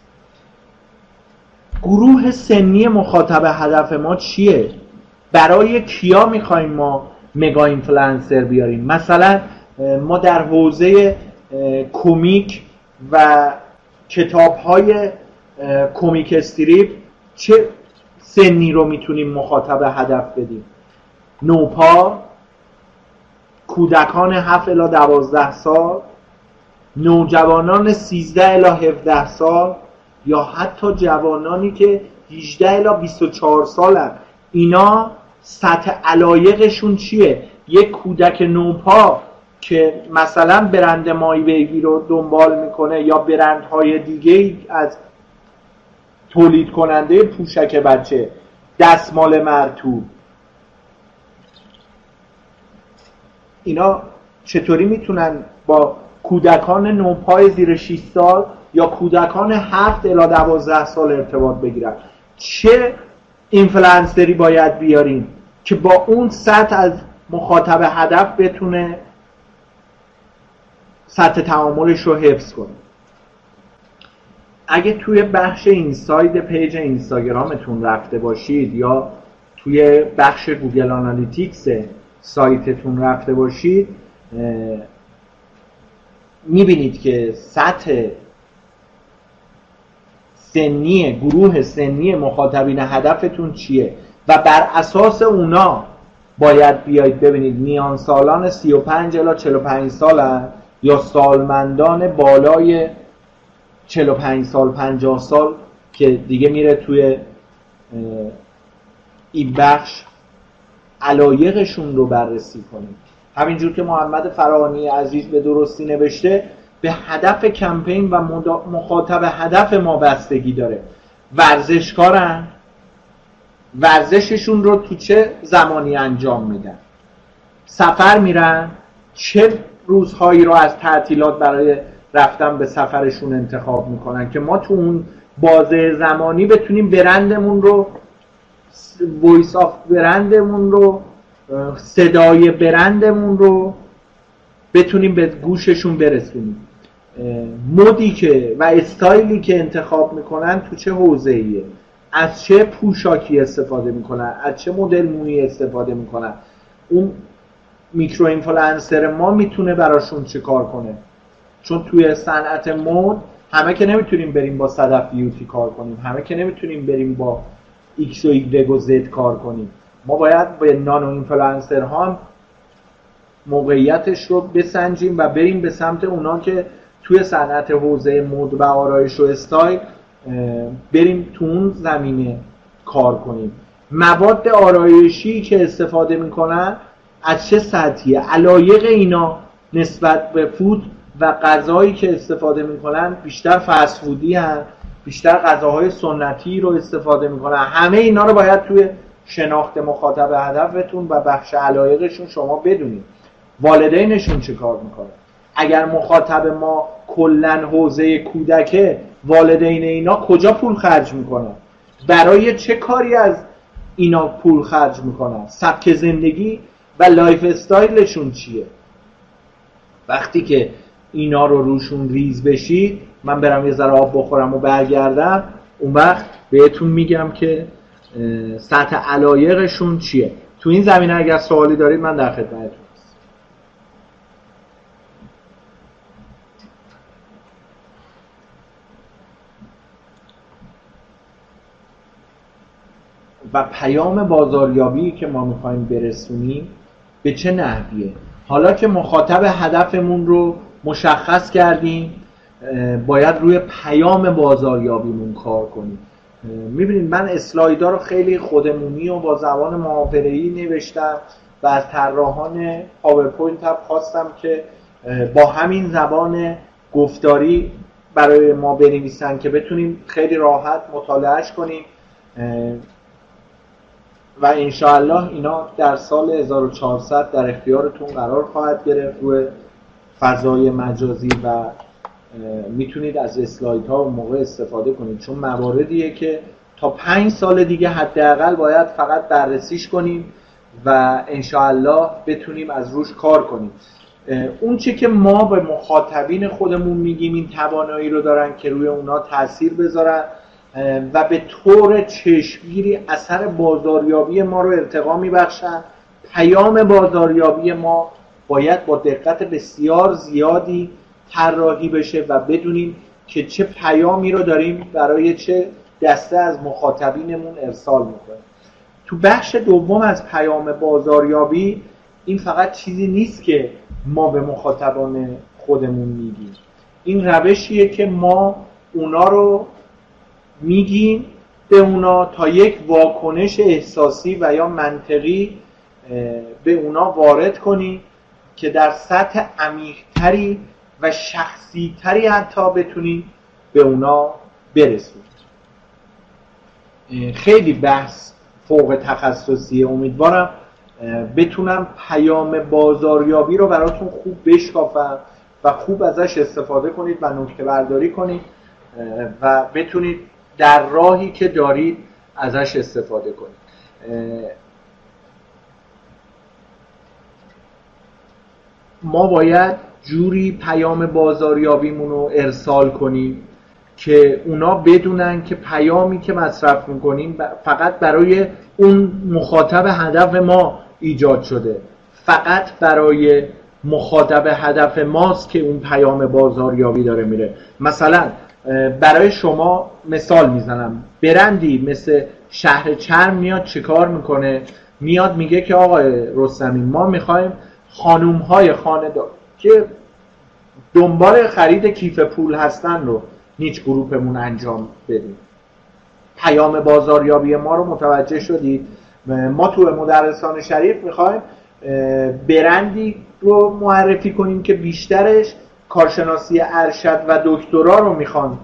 گروه سنی مخاطب هدف ما چیه؟ برای کیا می‌خوایم ما مگا اینفلانسر بیاریم؟ مثلا ما در حوزه کمیک و کتاب های کمیک استریپ چه سنی رو می‌تونیم مخاطب هدف بدیم؟ نوپا کودکان 7 الی 12 سال نوجوانان 13 الی 17 سال یا حتی جوانانی که 18 الی 24 سالن. اینا سطح علایقشون چیه؟ یک کودک نوپا که مثلا برند مای بیبی رو دنبال می‌کنه یا برندهای دیگه از تولید کننده پوشک بچه. دستمال مرتوب اینا چطوری می‌تونن با کودکان نوپای زیر 6 سال یا کودکان 7 الی 12 سال ارتباط بگیرن. چه اینفلانسری باید بیاریم که با اون سطح از مخاطب هدف بتونه سطح تعاملش رو حفظ کنه. اگه توی بخش insight page اینستاگرامتون رفته باشید یا توی بخش Google Analytics سایتتون رفته باشید می‌بینید که سطح سنی گروه سنی مخاطبین هدفتون چیه؟ و بر اساس اونا باید بیایید ببینید میان سالان 35 الی 45 سال یا سالمندان بالای 45 سال 50 سال که دیگه میره توی این بخش علایقشون رو بررسی کنید همینجور که محمد فرانی عزیز به درستی نوشته به هدف کمپین و مخاطب هدف ما بستگی داره. ورزشکارن. ورزششون رو تو چه زمانی انجام میدن؟ سفر میرن. چه روزهایی رو از تعطیلات برای رفتن به سفرشون انتخاب می‌کنن که ما تو اون بازه زمانی بتونیم برندمون رو voice of brand مون رو صدای برندمون رو بتونیم به گوششون برسونیم. mood ی که و استایلی که انتخاب می‌کنن تو چه حوزه ایه از چه پوشاکی استفاده می‌کنن؟ از چه مدل مویی استفاده می‌کنن؟ اون micro influencer ما می‌تونه براشون چه کار کنه؟ چون توی صنعت مود همه که نمی‌تونیم بریم با صدف بیوتی کار کنیم همه که نمی‌تونیم بریم با ایکس و ایگرگ و زد کار کنیم. ما باید با nano influencer ها موقعیتش رو بسنجیم و بریم به سمت اونا که توی صنعت حوزه مود و آرایش و استایل بریم تو اون زمینه کار کنیم. مواد آرایشی که استفاده می‌کنن از چه سطحیه؟ علایق اینا نسبت به food و غذایی که استفاده می‌کنن بیشتر fast food ی هن بیشتر غذاهای سنتی رو استفاده می‌کنن. همه اینا رو باید توی شناخت مخاطب هدفتون و بخش علایقشون شما بدونید. والدینشون چه کار می‌کنن؟ اگر مخاطب ما کلا حوزه کودکه والدین اینا کجا پول خرج می‌کنن؟ برای چه کاری از اینا پول خرج می‌کنن؟ سبک زندگی و lifestyle شون چیه؟ وقتی که اینا رو روشون ریز بشید من برم یه ذره آب بخورم و برگردم اون وقت بهتون میگم که سطح علایقشون چیه؟ تو این زمینه اگر سوالی دارید من در خدمتتون و پیام بازاریابی که ما می‌خوایم برسونیم به چه نحویه؟ حالا که مخاطب هدفمون رو مشخص کردیم باید روی پیام بازاریابیمون کار کنیم. می‌بینید من اسلایدا رو خیلی خودمونی و با زبان محاوره‌ای نوشتم و از طراحان PowerPoint هم خواستم که با همین زبان گفتاری برای ما بنویسن که بتونیم خیلی راحت مطالعهش کنیم. و انشاءالله اینا در سال 1400 در اختیارتون قرار خواهد گرفت روی فضای مجازی و می‌تونید از اسلاید ها موقع استفاده کنید. چون مواردیه که تا پنج سال دیگه حداقل باید فقط بررسیش کنیم و انشاءالله بتونیم از روش کار کنیم. اون چی که ما به مخاطبین خودمون میگیم این توانایی رو دارن که روی اونا تاثیر بذارن. و به طور چشمگیری اثر بازاریابی ما رو ارتقا میبخشن پیام بازاریابی ما باید با دقت بسیار زیادی طراحی بشه و بدونیم که چه پیامی رو داریم برای چه دسته از مخاطبینمون ارسال می‌کنیم. تو بخش دوم از پیام بازاریابی این فقط چیزی نیست که ما به مخاطبان خودمون میگیم. این روشیه که ما اونا رو میگیم به اونا تا یک واکنش احساسی و یا منطقی به اونا وارد کنیم که در سطح عمیقتری و شخصیتری حتی بتونیم به اونا برسونیم خیلی بحث فوق تخصصی امیدوارم بتونم پیام بازاریابی رو براتون خوب بشکافم و خوب ازش استفاده کنید و نکته برداری کنید و بتونید در راهی که دارید ازش استفاده کنید. ما باید جوری پیام بازاریابیمون رو ارسال کنیم که اونا بدونن که پیامی که مصرف می‌کنیم فقط برای اون مخاطب هدف ما ایجاد شده. فقط برای مخاطب هدف ماست که اون پیام بازاریابی داره میره. مثلا برای شما مثال می‌زنم. برندی مثل شهر چرم میاد چیکار می‌کنه؟ میاد میگه که آقای رستمی ما می‌خوایم خانوم های خانه که دنبال خرید کیف پول هستن رو نیچ گروپمون انجام بدیم. پیام بازاریابی ما رو متوجه شدید. ما تو مدرسان شریف می‌خوایم برندی رو معرفی کنیم که بیشترش کارشناسی ارشد و دکترا رو می‌خوان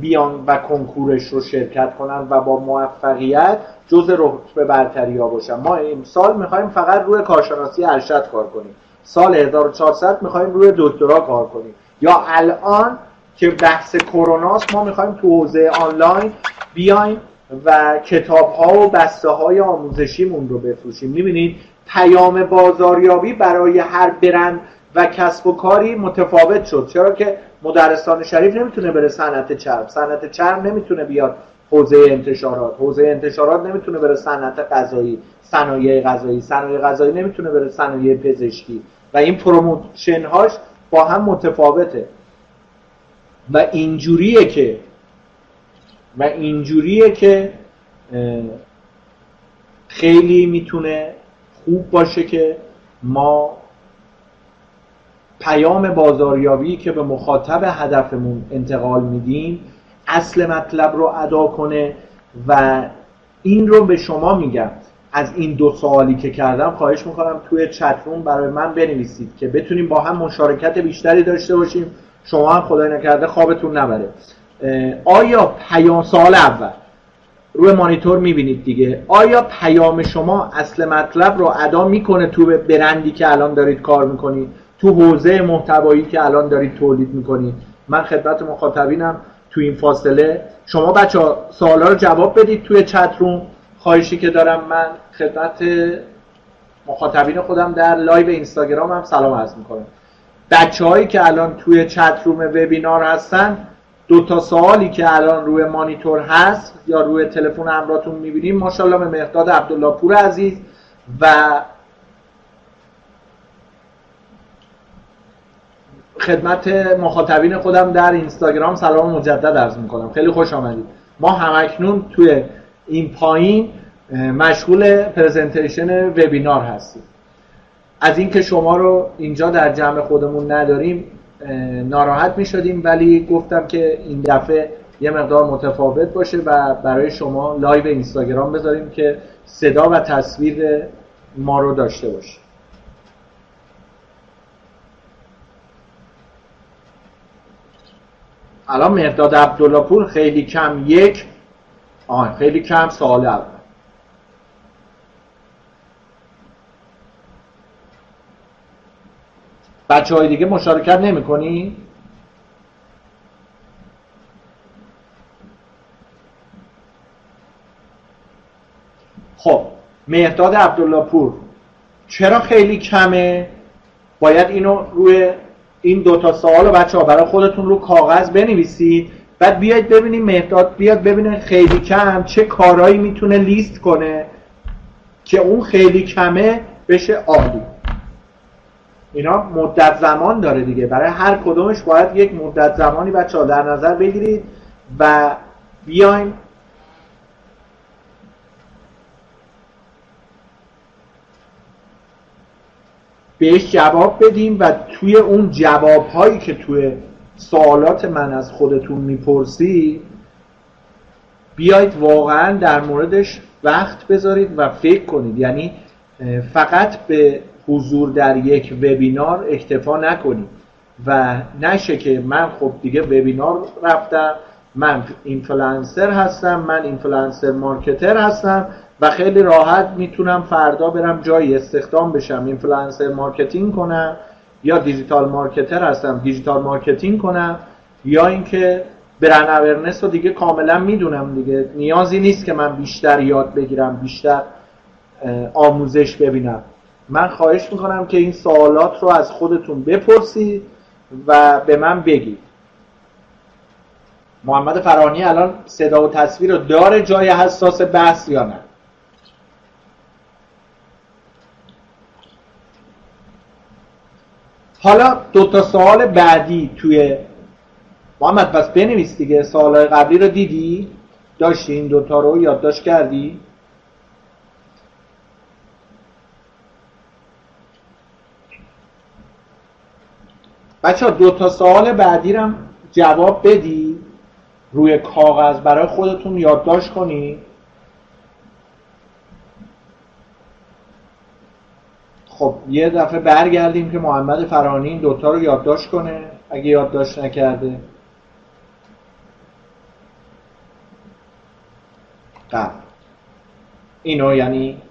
بیان و کنکورش رو شرکت کنن و با موفقیت جز رتبه برتری ها باشن. ما امسال می‌خوایم فقط روی کارشناسی ارشد کار کنیم. سال 1400 می‌خوایم روی دکترا کار کنیم. یا الان که بحث کروناست ما می‌خوایم تو حوزه آنلاین بیایم و کتاب ها و بسته های آموزشیمون رو بفروشیم. می‌بینید پیام بازاریابی برای هر برند و کسب و کاری متفاوت شد. چرا که مدرسان شریف نمی‌تونه بره صنعت چرم. صنعت چرم نمی‌تونه بیاد حوزه انتشارات. حوزه انتشارات نمی‌تونه بره صنعت غذایی صنایع غذایی. صنایع غذایی نمی‌تونه بره صنایع پزشکی. و این promotion هاش با هم متفاوته. و اینجوریه که و اینجوریه که خیلی می‌تونه خوب باشه که ما پیام بازاریابی که به مخاطب هدفمون انتقال میدیم اصل مطلب رو ادا کنه و این رو به شما میگم. از این دو سوالی که کردم خواهش می‌کنم توی چتروم برای من بنویسید که بتونیم با هم مشارکت بیشتری داشته باشیم. شما هم خدای نکرده خوابتون نبره. آیا پیام سوال اول. روی مانیتور می‌بینید دیگه. آیا پیام شما اصل مطلب رو ادا می‌کنه تو برندی که الان دارید کار می‌کنید؟ تو حوزه محتوایی که الان دارید تولید می‌کنید من خدمت مخاطبینم تو این فاصله. شما بچه سوالا رو جواب بدید توی chat room. خواهشی که دارم من خدمت مخاطبین خودم در live اینستاگرام هم سلام عرض می‌کنم. بچه هایی که الان توی چت روم وبینار هستن دو تا سوالی که الان روی مانیتور هست یا روی تلفن همراهتون می‌بینیم. ماشاءالله به مهداد عبدالله پور عزیز و خدمت مخاطبین خودم در اینستاگرام سلام مجدد عرض می‌کنم. خیلی خوش آمدید. ما همکنون توی این پایین مشغول پرزنتیشن وبینار هستیم. از اینکه شما رو اینجا در جمع خودمون نداریم ناراحت می شدیم ولی گفتم که این دفعه یه مقدار متفاوت باشه و برای شما live اینستاگرام بذاریم که صدا و تصویر ما رو داشته باشه. الان مهرداد عبدالله پور خیلی کم یک آه خیلی کم سال اول بچه های دیگه مشارکت نمی کنی؟ خب مهداد عبدالله پور چرا خیلی کمه باید اینو روی این دوتا سوال رو بچه ها برای خودتون رو کاغذ بنویسید. بعد بیاید ببینیم مهداد بیاد ببینه خیلی کم چه کارهایی می‌تونه لیست کنه که اون خیلی کمه بشه عالی. اینا مدت زمان داره دیگه. برای هر کدومش باید یک مدت زمانی بچه ها در نظر بگیرید و بیایم بهش جواب بدیم و توی اون جواب هایی که توی سوالات من از خودتون می‌پرسی بیایید واقعا در موردش وقت بذارید و فکر کنید. یعنی فقط به حضور در یک وبینار اکتفا نکنید. و نشه که من خب دیگه وبینار رفتم من اینفلانسر هستم من influencer marketer هستم و خیلی راحت می‌تونم فردا برم جای استخدام بشم influencer marketing کنم یا digital marketer هستم digital marketing کنم یا اینکه برن اورنس رو دیگه کاملا می‌دونم دیگه. نیازی نیست که من بیشتر یاد بگیرم بیشتر آموزش ببینم. من خواهش می‌کنم که این سوالات رو از خودتون بپرسید و به من بگید. محمد فرانی الان صدا و تصویر رو داره جای حساس بحث یا نه؟ حالا دو تا سوال بعدی توی محمد پس بنویس دیگه سوالای قبلی رو دیدی؟ داشتی این دوتا رو یادداشت کردی؟ بچه دو تا سوال بعدی رو جواب بدی روی کاغذ برای خودتون یادداشت کنی. خب یه دفعه برگردیم که محمد فرانی این دوتا رو یادداشت کنه اگه یادداشت نکرده. قبل اینو یعنی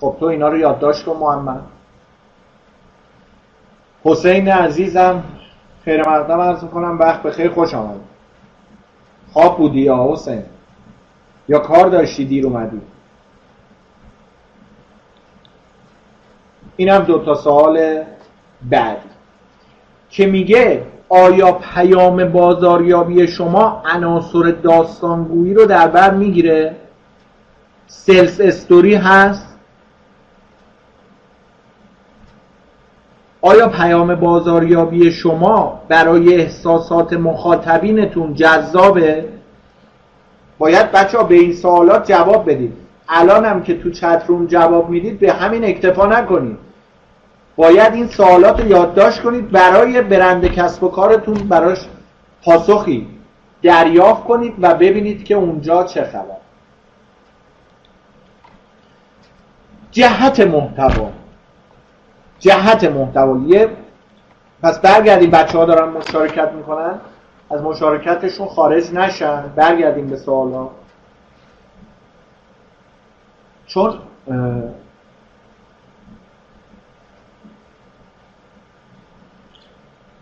خب تو اینا رو یادداشت کن محمد. حسین عزیزم خیر مقدم عرض می‌کنم وقت به خیر خوش آمد خواب بودی یا حسین؟ یا کار داشتی دیر اومدی؟ اینم دو تا سوال بعد. که میگه آیا پیام بازاریابی شما عناصر داستانگویی رو در بر می‌گیره؟ سلس استوری هست. آیا پیام بازاریابی شما برای احساسات مخاطبینتون جذابه؟ باید بچه ها به این سوالات جواب بدید. الان هم که تو چت روم جواب می‌دید به همین اکتفا نکنید. باید این سوالات رو یادداشت کنید برای برند کسب و کارتون براش پاسخی دریافت کنید و ببینید که اونجا چه خبر. جهت محتوا. جهت محتوا. یه پس برگردیم بچه ها دارن مشارکت می‌کنن. از مشارکتشون خارج نشن. برگردیم به سوالا چون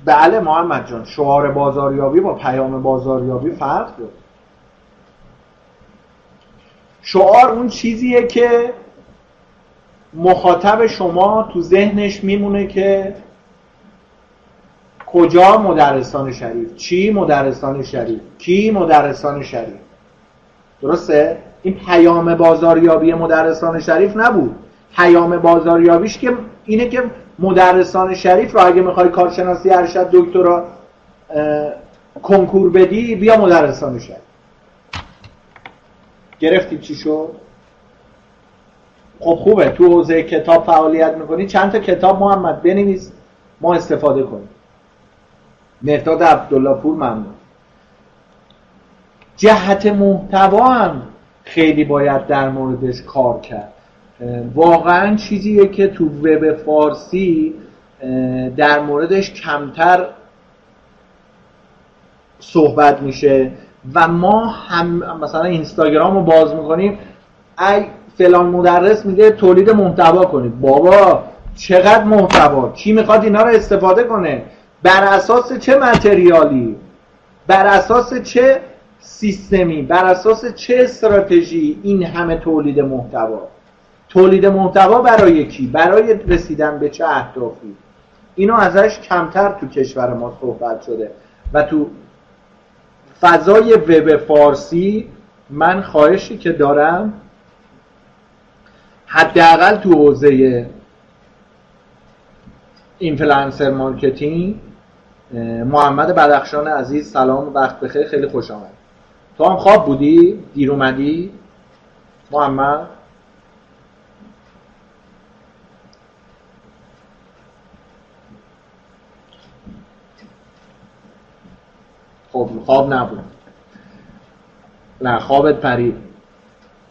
بله محمد جان. شعار بازاریابی با پیام بازاریابی فرق داره. شعار اون چیزیه که مخاطب شما تو ذهنش میمونه که کجا مدرسان شریف چی مدرسان شریف کی مدرسان شریف. درسته؟ این پیام بازاریابی مدرسان شریف نبود. پیام بازاریابیش که اینه که مدرسان شریف رو اگه می‌خوای کارشناسی ارشد دکترا کنکور بدی بیا مدرسان شریف. گرفتی چی شد؟ خب خوبه تو حوزه کتاب فعالیت می‌کنی. چند تا کتاب محمد بنویس ما استفاده کنیم. مرداد عبدالله پور ممنون. جهت محتوا هم خیلی باید در موردش کار کرد. واقعا چیزیه که تو وب فارسی در موردش کمتر صحبت میشه و ما هم مثلا اینستاگرام رو باز می‌کنیم ای فلان مدرس میگه تولید محتوا کنید. بابا چقدر محتوا؟ کی می‌خواد اینا رو استفاده کنه؟ بر اساس چه متریالی؟ بر اساس چه سیستمی؟ بر اساس چه استراتژی این همه تولید محتوا؟ تولید محتوا برای کی برای رسیدن به چه اهدافی اینو ازش کمتر تو کشور ما صحبت شده و تو فضای وب فارسی من خواهشی که دارم حداقل تو حوزه influencer marketing محمد بدخشان عزیز سلام وقت بخیر خیلی خوش آمدی تو هم خواب بودی؟ دیر اومدی؟ محمد؟ خب خواب نبود. نه خوابت پرید.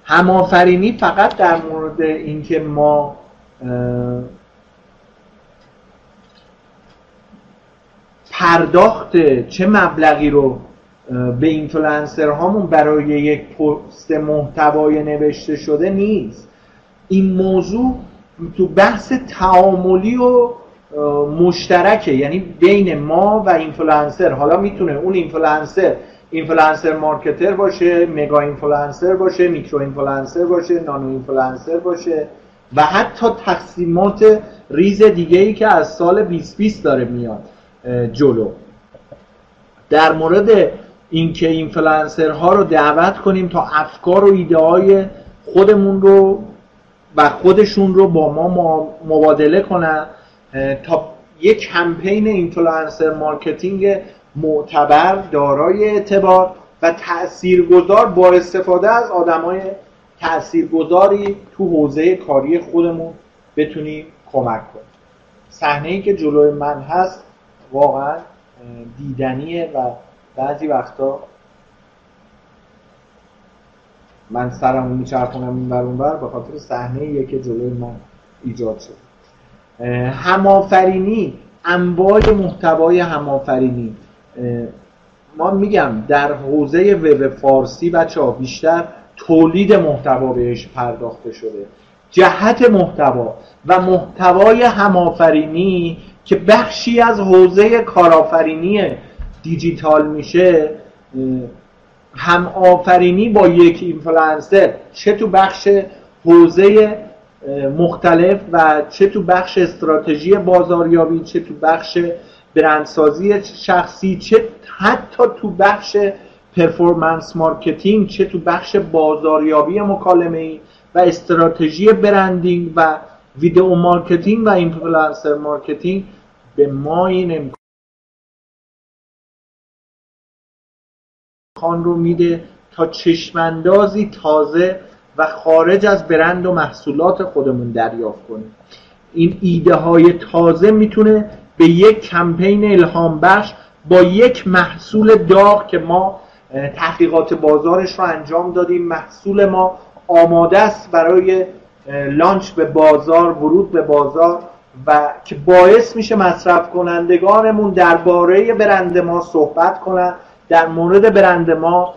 همافرینی فقط در مورد اینکه ما پرداخت چه مبلغی رو به اینفلانسر هامون برای یک پست محتوای نوشته شده نیست. این موضوع تو بحث تعاملی و مشترکه. یعنی بین ما و اینفلانسر حالا می‌تونه اون اینفلانسر influencer marketer باشه mega influencer باشه micro influencer باشه nano influencer باشه و حتی تقسیمات ریز دیگه ای که از سال 2020 داره میاد جلو. در مورد اینکه اینفلانسر ها رو دعوت کنیم تا افکار و ایده های خودمون رو و خودشون رو با ما مبادله کنن تا یک کمپین influencer marketing معتبر دارای اعتبار و تاثیرگذار با استفاده از آدمای تاثیرگذاری تو حوزه کاری خودمون بتونیم کمک کنیم صحنه ای که جلوی من هست واقعا دیدنیه و بعضی وقتا من سرمو میچرخونم این بر بر به خاطر صحنه که جلوی من ایجاد شد همافرینی انواع محتوای همافرینی ما میگم در حوزه وب فارسی بچه ها بیشتر تولید محتوا بهش پرداخته شده. جهت محتوا و محتوای همافرینی که بخشی از حوزه کارآفرینی دیجیتال میشه هم آفرینی با یک اینفلانسر چه تو بخش حوزه مختلف و چه تو بخش استراتژی بازاریابی چه تو بخش برندسازی شخصی چه حتی تو بخش performance marketing چه تو بخش بازاریابی مکالمه ای و استراتژی branding و video marketing و influencer marketing به ما این امکان رو میده تا چشماندازی تازه و خارج از برند و محصولات خودمون دریافت کنیم. این ایده های تازه می‌تونه به یک کمپین الهام بخش با یک محصول داغ که ما تحقیقات بازارش رو انجام دادیم محصول ما آماده است برای لانچ به بازار ورود به بازار و که باعث میشه مصرف کنندگانمون درباره برند ما صحبت کنن در مورد برند ما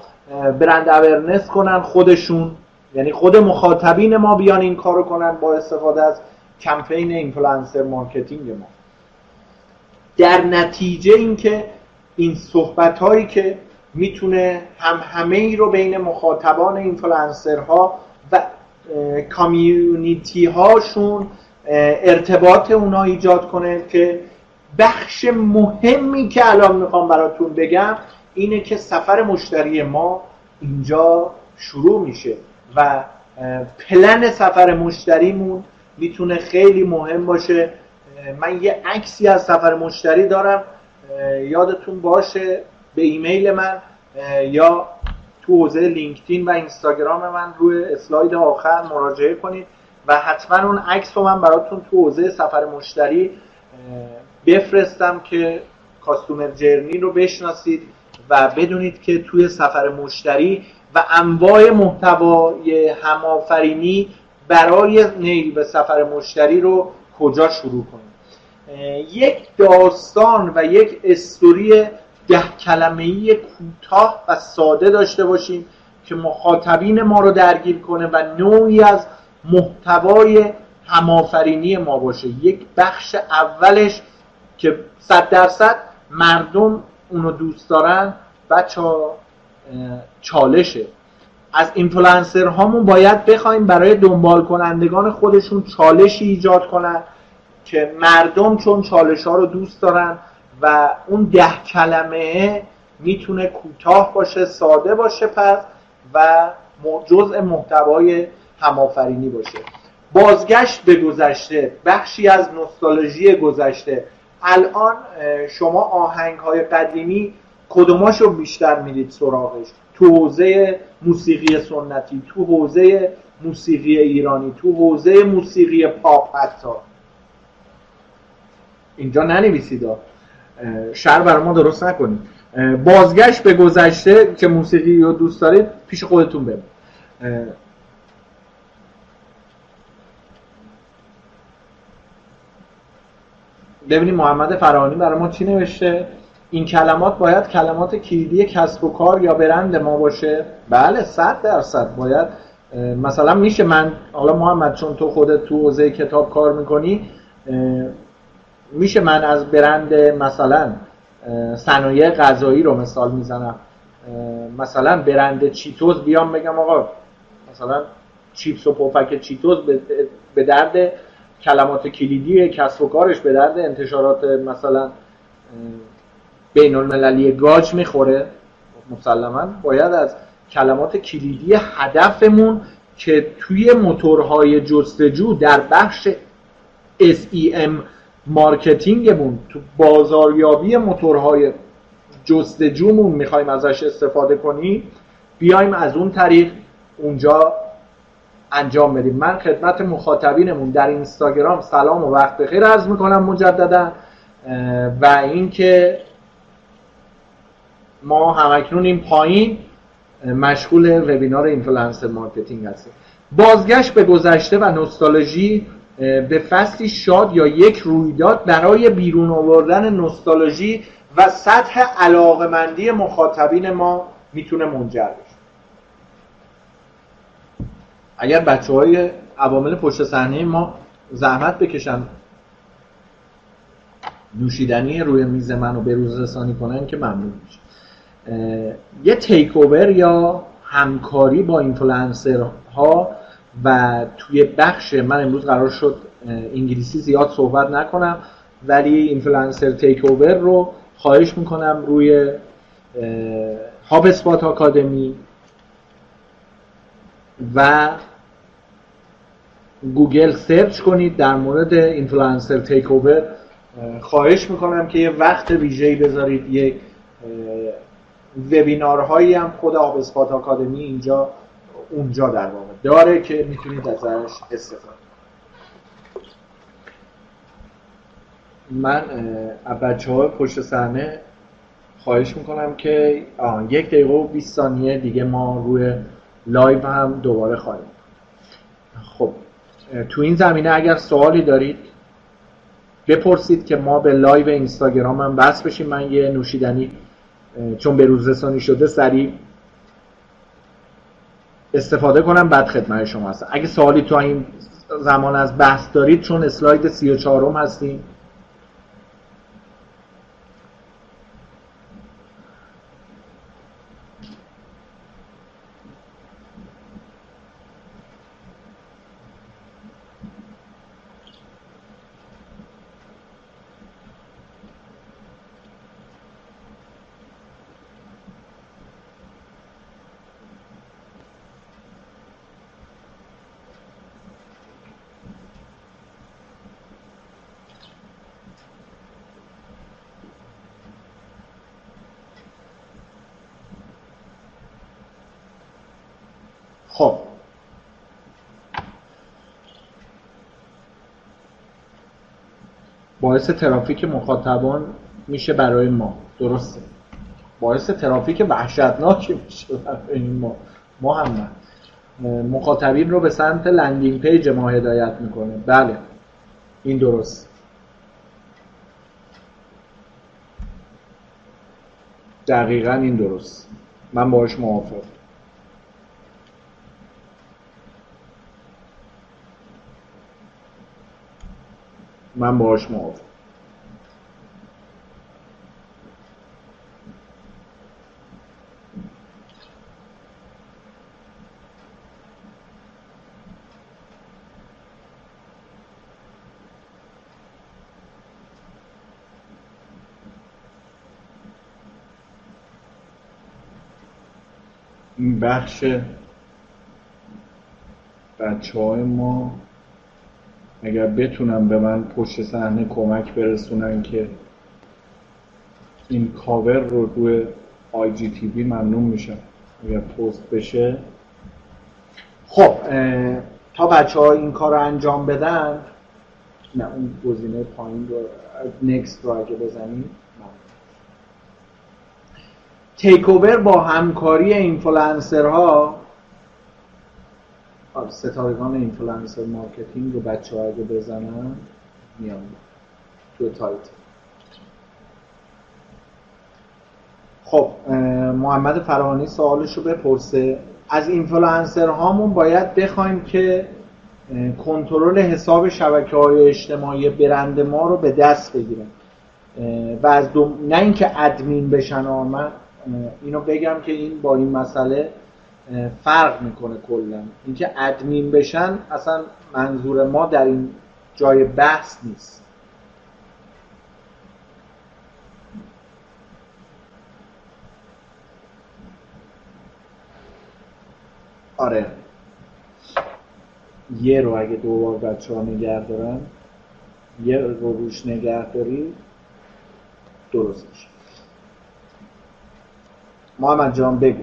brand awareness کنن خودشون یعنی خود مخاطبین ما بیان این کارو کنن با استفاده از کمپین influencer marketing ما. در نتیجه اینکه این صحبت هایی که می‌تونه همهمه ای رو بین مخاطبان اینفلانسرها و community هاشون ارتباط اونا ایجاد کنه که بخش مهمی که الان می‌خوام براتون بگم اینه که سفر مشتری ما اینجا شروع میشه. و پلن سفر مشتریمون می‌تونه خیلی مهم باشه. من یه عکسی از سفر مشتری دارم. یادتون باشه به ایمیل من یا تو حوزه لینکدین و اینستاگرام من روی اسلاید آخر مراجعه کنید و حتما اون عکس رو من براتون تو حوزه سفر مشتری بفرستم که کاستومر جرنی رو بشناسید و بدونید که توی سفر مشتری و انواع محتوای همآفرینی برای نیل به سفر مشتری رو کجا شروع کنید یک داستان و یک استوری ده کلمه ای کوتاه و ساده داشته باشیم که مخاطبین ما رو درگیر کنه و نوعی از محتوای همآفرینی ما باشه. یک بخش اولش که صد درصد مردم اونو دوست دارن بچه ها چالشه. از اینفلانسر هامون باید بخوایم برای دنبال کنندگان خودشون چالشی ایجاد کنن که مردم چون چالش ها رو دوست دارن و اون ده کلمه می‌تونه کوتاه باشه ساده باشه پس و جزء محتوای همآفرینی باشه. بازگشت به گذشته بخشی از نوستالژی گذشته. الان شما آهنگ های قدیمی کدوماشو بیشتر میرید سراغش؟ تو حوزه موسیقی سنتی تو حوزه موسیقی ایرانی تو حوزه موسیقی پاپ حتی. اینجا ننویسید. شر برای ما درست نکنید. بازگشت به گذشته که موسیقی رو دوست دارید پیش خودتون برید. ببینید محمد فرانی برای ما چی نوشته؟ این کلمات باید کلمات کلیدی کسب و کار یا برند ما باشه؟ بله صد درصد. باید مثلا میشه من حالا محمد چون تو خودت تو حوزه کتاب کار می‌کنی میشه من از برند مثلا صنایع غذایی رو مثال می‌زنم. مثلا برند چیتوز بیام بگم آقا مثلا چیپس و پفک چیتوز به درد کلمات کلیدی کسب و کارش به درد انتشارات مثلا بین المللی گاج می‌خوره. مسلما باید از کلمات کلیدی هدفمون که توی موتورهای جستجو در بخش SEM marketing مون تو بازاریابی موتورهای جستجومون می‌خوایم ازش استفاده کنیم بیایم از اون طریق اونجا انجام بدیم. من خدمت مخاطبینمون در اینستاگرام سلام و وقت بخیر عرض می‌کنم مجددا و اینکه ما همکنون این پایین مشغول وبینار influencer marketing هستیم. بازگشت به گذشته و نوستالژی به فصلی شاد یا یک رویداد برای بیرون آوردن نوستالژی و سطح علاقمندی مخاطبین ما می‌تونه منجر بشه. اگر بچه های عوامل پشت صحنه ما زحمت بکشن نوشیدنی روی میز من رو به روز رسانی کنن که ممنون میشه یه takeover یا همکاری با اینفلوئنسر ها و توی بخش من امروز قرار شد انگلیسی زیاد صحبت نکنم ولی influencer takeover رو خواهش می‌کنم روی HubSpot Academy و گوگل سرچ کنید. در مورد influencer takeover خواهش می‌کنم که یه وقت ویژه‌ای بذارید یک وبینارهایی هم خود آب آکادمی اینجا اونجا در واقع داره که می‌تونید ازش استفاده من بچه های پشت صحنه خواهش می‌کنم که یک دقیقه و 20 ثانیه دیگه ما روی لایو هم دوباره خواهیم. خب تو این زمینه اگر سوالی دارید بپرسید که ما به لایو اینستاگرام هم بس بشیم. من یه نوشیدنی چون به روز رسانی شده سریع استفاده کنم بعد خدمت شما هستم. اگه سوالی تو این زمان از بحث دارید چون اسلاید 34 هستیم خب باعث ترافیک مخاطبان میشه برای ما. درسته. باعث ترافیک وحشتناکی میشه برای ما. ما هم مخاطبین رو به سمت landing page ما هدایت می‌کنه. بله. این درست. دقیقا این درست. من باش موافق من باهاش موافق این بخش بچه های ما اگر بتونم به من پشت صحنه کمک برسونن که این کاور رو روی آی جی تی وی ممنون میشم. اگر پست بشه. خب تا بچه ها این کار رو انجام بدن نه اون گزینه پایین رو نکست رو اگه بزنیم. تیک اوور با همکاری اینفلانسر ها ستارگان اینفلانسر مارکتینگ رو بچه ها اگه بزنن میان تو تایت خب محمد فرانی سوالش رو بپرسه. از اینفلانسر هامون باید بخوایم که کنترل حساب شبکه های اجتماعی برند ما رو به دست بگیرن. و از دو... نه اینکه ادمین بشن من اینو بگم که این با این مسئله فرق می‌کنه کلا. اینکه ادمین بشن اصلا منظور ما در این جای بحث نیست. آره. یه رو اگه دوبار بچه ها نگه دارن یه رو روش نگه داری درست میشه. محمد جان بگو.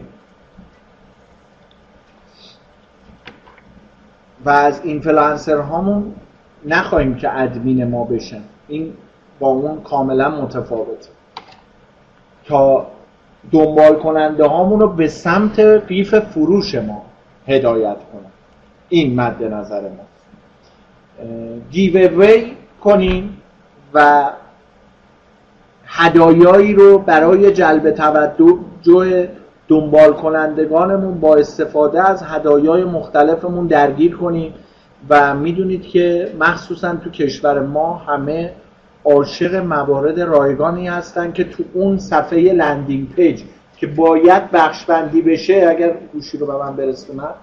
و از اینفلانسر هامون نخواهیم که ادمین ما بشن. این با اون کاملا متفاوته. تا دنبال کننده هامون رو به سمت قیف فروش ما هدایت کنن. این مد نظر ما. give کنیم و هدایایی رو برای جلب توجه دنبال کنندگانمون با استفاده از هدایای مختلفمون درگیر کنیم و می‌دونید که مخصوصا تو کشور ما همه عاشق موارد رایگانی هستن که تو اون صفحه landing page که باید بخش بندی بشه اگر گوشی رو به من برسونم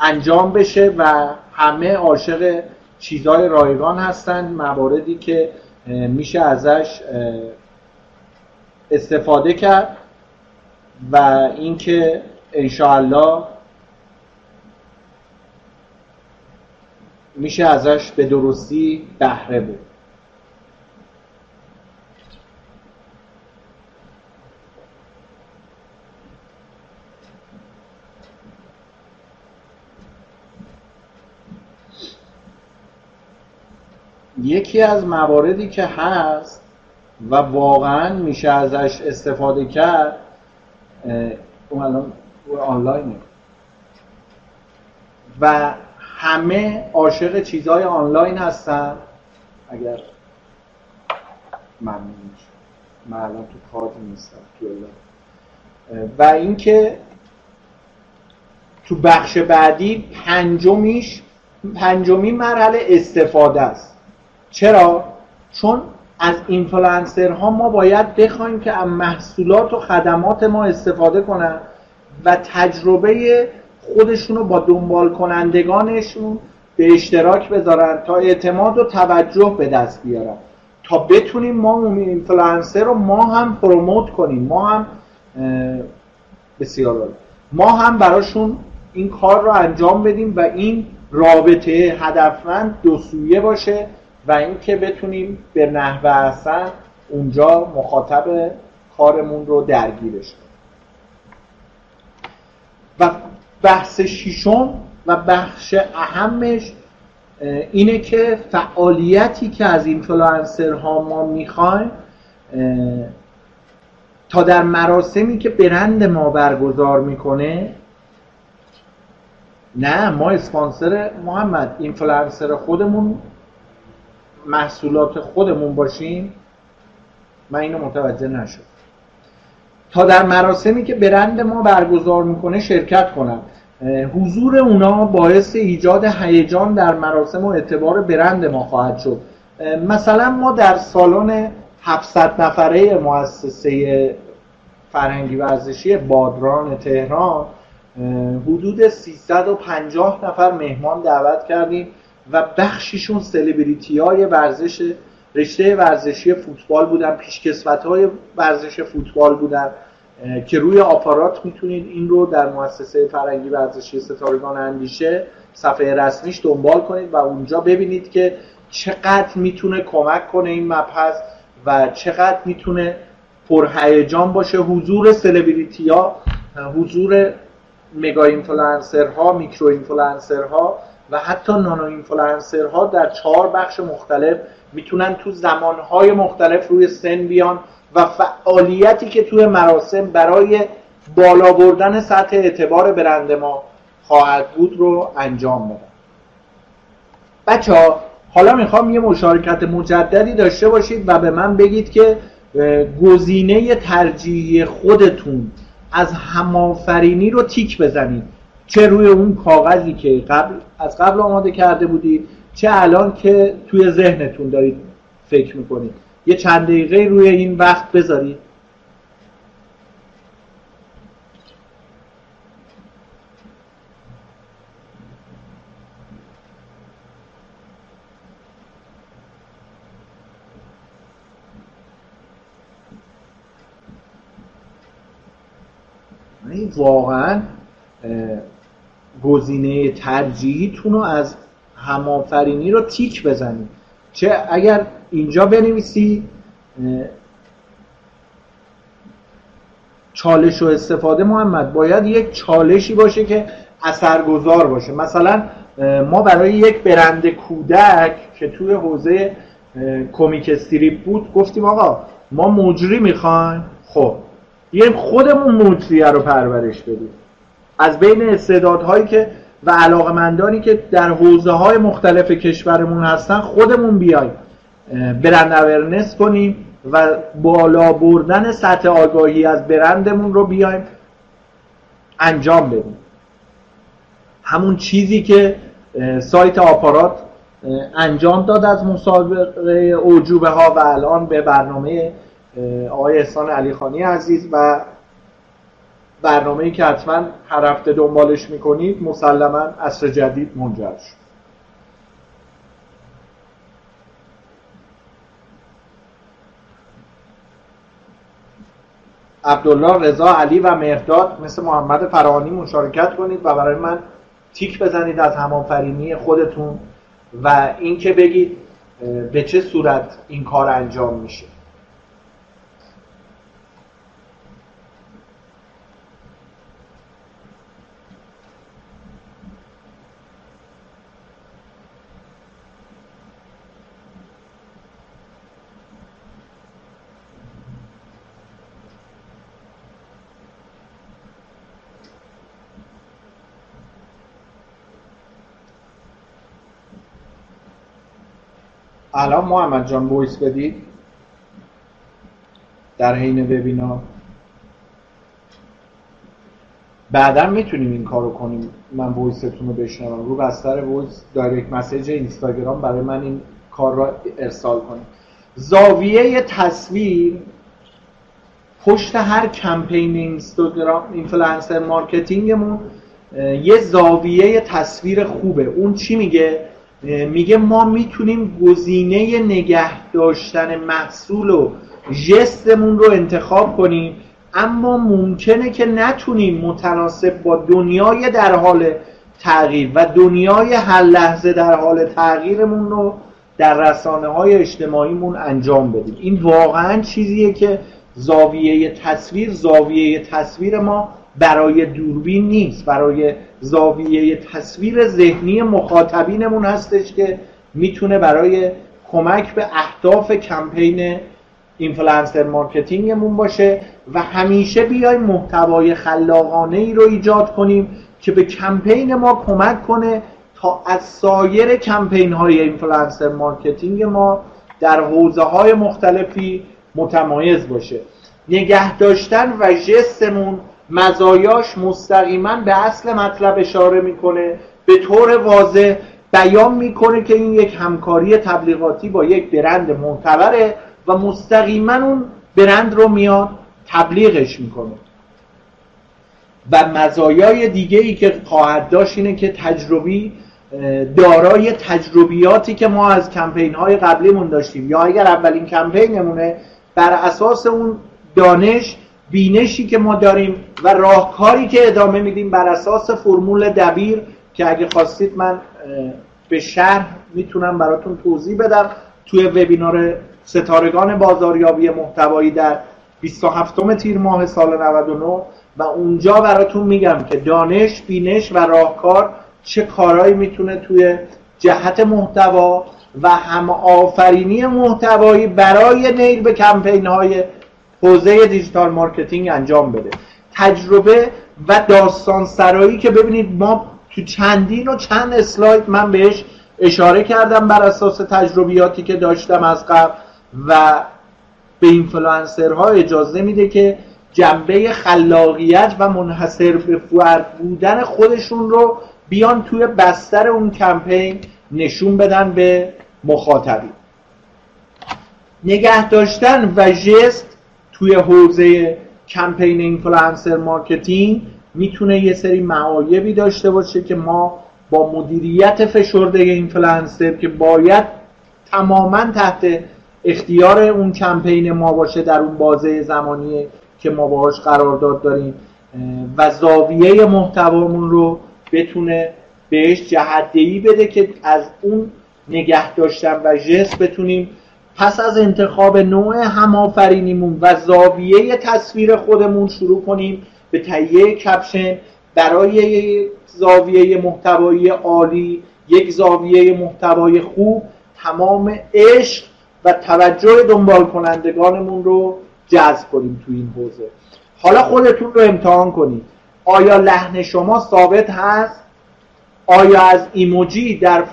انجام بشه و همه عاشق چیزهای رایگان هستن مواردی که میشه ازش استفاده کرد و اینکه انشاءالله میشه ازش به درستی بهره بود یکی از مواردی که هست و واقعا میشه ازش استفاده کرد اون الان آنلاینه و همه عاشق چیزهای آنلاین هستن. اگر ممنون من الان تو کارت نیستم تو و اینکه تو بخش بعدی پنجمیش پنجمی مرحله استفاده است. چرا؟ چون از اینفلانسرها ما باید بخوایم که از محصولات و خدمات ما استفاده کنن و تجربه خودشون رو با دنبال کنندگانشون به اشتراک بذارن تا اعتماد و توجه به دست بیارن. تا بتونیم ما اون اینفلانسر رو ما هم پروموت کنیم. ما هم بسیار ما هم براشون این کار رو انجام بدیم و این رابطه هدفمند دو سویه باشه و اینکه بتونیم به نحوه اصلا اونجا مخاطب کارمون رو درگیرش کنیم. و بحث ششم و بخش اهمش اینه که فعالیتی که از اینفلوئنسرها ما می‌خوایم تا در مراسمی که برند ما برگزار می‌کنه نه ما اسپانسر محمد اینفلوئنسر خودمون محصولات خودمون باشیم من اینو متوجه نشد تا در مراسمی که برند ما برگزار می‌کنه شرکت کنم. حضور اونا باعث ایجاد هیجان در مراسم و اعتبار برند ما خواهد شد. مثلا ما در سالن 700 نفره مؤسسه فرهنگی ورزشی بادران تهران حدود 350 نفر مهمان دعوت کردیم. و بخشیشون سلبریتی های ورزش رشته ورزشی فوتبال بودن پیشکسوت های ورزش فوتبال بودن که روی آپارات می‌تونید این رو در مؤسسه فرنگی ورزشی ستارگان اندیشه صفحه رسمیش دنبال کنید و اونجا ببینید که چقدر می‌تونه کمک کنه این مبحث و چقدر می‌تونه پرهیجان باشه. حضور سلبریتی ها حضور mega influencer ها micro influencer ها و حتی nano influencer ها در چهار بخش مختلف می‌تونن تو زمانهای مختلف روی سن بیان و فعالیتی که توی مراسم برای بالا بردن سطح اعتبار برند ما خواهد بود رو انجام بدن. بچه ها حالا می‌خوام یه مشارکت مجددی داشته باشید و به من بگید که گزینه ترجیحی خودتون از همافرینی رو تیک بزنید. چه روی اون کاغذی که قبل از قبل آماده کرده بودید چه الان که توی ذهنتون دارید فکر می‌کنید. یه چند دقیقه روی این وقت بذارید واقعا گزینه ترجیحیتون رو از همافرینی رو تیک بزنید. چه اگر اینجا بنویسی چالش و استفاده محمد باید یک چالشی باشه که اثرگذار باشه. مثلا ما برای یک برند کودک که توی حوزه کمیک استریپ بود گفتیم آقا ما مجری می‌خوایم. خب یه خودمون مجریه رو پرورش بدیم. از بین استعدادهایی که و علاقمندانی که در حوزه های مختلف کشورمون هستن خودمون بیایم برند اورنس کنیم و بالا بردن سطح آگاهی از برندمون رو بیایم انجام بدیم. همون چیزی که سایت آپارات انجام داد از مسابقه اوجوبه ها و الان به برنامه آقای احسان علی خانی عزیز و برنامه‌ای که حتما هر هفته دنبالش می‌کنید مسلما عصر جدید منجر شد. عبدالله رضا علی و مهرداد مثل محمد فرهانی مشارکت کنید و برای من تیک بزنید از همانفرینی خودتون و اینکه بگید به چه صورت این کار انجام میشه. الان محمد جان voice بدید؟ در حین وبینار بعدا می‌تونیم این کارو کنیم. من voice تون رو بشنوم. رو بستر voice direct message اینستاگرام برای من این کار را ارسال کنیم زاویه تصویر پشت هر کمپین اینستاگرام influencer marketing مون یه زاویه تصویر خوبه. اون چی میگه؟ میگه ما می‌تونیم گزینه نگه داشتن محصول و جستمون رو انتخاب کنیم اما ممکنه که نتونیم متناسب با دنیای در حال تغییر و دنیای هر لحظه در حال تغییرمون رو در رسانه های اجتماعیمون انجام بدیم. این واقعا چیزیه که زاویه تصویر زاویه تصویر ما برای دوربین نیست. برای زاویه تصویر ذهنی مخاطبینمون هستش که می‌تونه برای کمک به اهداف کمپین influencer marketing مون باشه و همیشه بیایم محتوای خلاقانه ای رو ایجاد کنیم که به کمپین ما کمک کنه تا از سایر کمپین های influencer marketing ما در حوزه های مختلفی متمایز باشه. نگه داشتن و جستمون مزایاش مستقیما به اصل مطلب اشاره می‌کنه. به طور واضح بیان می‌کنه که این یک همکاری تبلیغاتی با یک برند معتبره و مستقیما اون برند رو میاد تبلیغش می‌کنه. و مزایای دیگه ای که خواهد داشت اینه که تجربی دارای تجربیاتی که ما از کمپین های قبلیمون داشتیم یا اگر اولین کمپینمونه بر اساس اون دانش بینشی که ما داریم و راهکاری که ادامه میدیم بر اساس فرمول دبیر که اگه خواستید من به شهر می‌تونم براتون توضیح بدم. توی وبینار ستارگان بازاریابی محتوایی در 27 تیر ماه سال 99 و اونجا براتون میگم که دانش، بینش و راهکار چه کارهایی می‌تونه توی جهت محتوا و هم آفرینی محتوایی برای نیل به کمپین های حوزه digital marketing انجام بده. تجربه و داستان سرایی که ببینید ما تو چندین و چند اسلاید من بهش اشاره کردم بر اساس تجربیاتی که داشتم از قبل و به اینفلوئنسرها اجازه میده که جنبه خلاقیت و منحصر به فرد بودن خودشون رو بیان توی بستر اون کمپین نشون بدن به مخاطبی نگه داشتن و جست توی حوزه کمپین influencer marketing می‌تونه یه سری معایبی داشته باشه که ما با مدیریت فشرده اینفلوئنسر که باید تماما تحت اختیار اون کمپین ما باشه در اون بازه زمانی که ما باهاش قرارداد داریم و زاویه محتوامون رو بتونه بهش جهدهی بده که از اون نگه داشتن و جس بتونیم پس از انتخاب نوع همآفرینیمون و زاویه تصویر خودمون شروع کنیم به تهیه کپشن برای زاویه محتوایی عالی یک زاویه محتوای خوب تمام عشق و توجه دنبال کنندگانمون رو جذب کنیم تو این حوزه. حالا خودتون رو امتحان کنید. آیا لحن شما ثابت هست؟ آیا از ایموجی در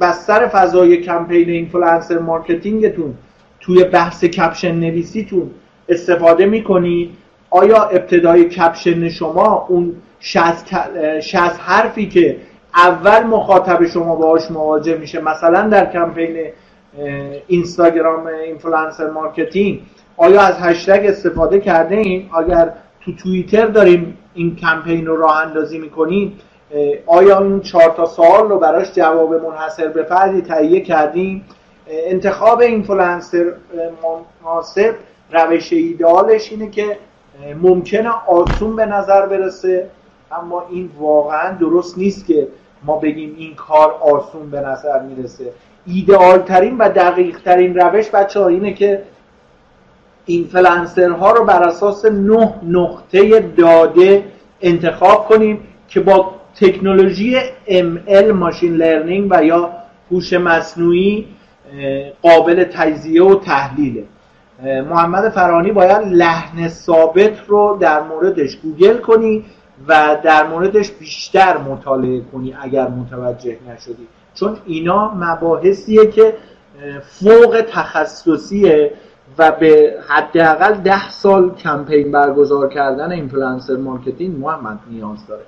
بستر فضای کمپین influencer marketing تون توی بحث کپشن نویسیتون استفاده می‌کنید آیا ابتدای کپشن شما اون 60 حرفی که اول مخاطب شما باهاش مواجه میشه مثلا در کمپین اینستاگرام influencer marketing آیا از هشتگ استفاده کرده این اگر تو توییتر داریم این کمپین رو راه اندازی می‌کنیم آیا این چهار تا سوال رو براش جواب منحصر به فردی تهیه کردیم؟ انتخاب اینفلوئنسر مناسب روش ایدالش اینه که ممکنه آسون به نظر برسه اما این واقعا درست نیست که ما بگیم این کار آسون به نظر می‌رسه. ایدئال ترین و دقیق ترین روش بچه ها اینه که اینفلوئنسر ها رو بر اساس نه نقطه داده انتخاب کنیم که با تکنولوژی ML machine learning و یا هوش مصنوعی قابل تجزیه و تحلیله. محمد فرانی باید لحن ثابت رو در موردش گوگل کنی و در موردش بیشتر مطالعه کنی اگر متوجه نشدی. چون اینا مباحثیه که فوق تخصصیه و به حداقل ده سال کمپین برگزار کردن influencer marketing محمد نیاز داره.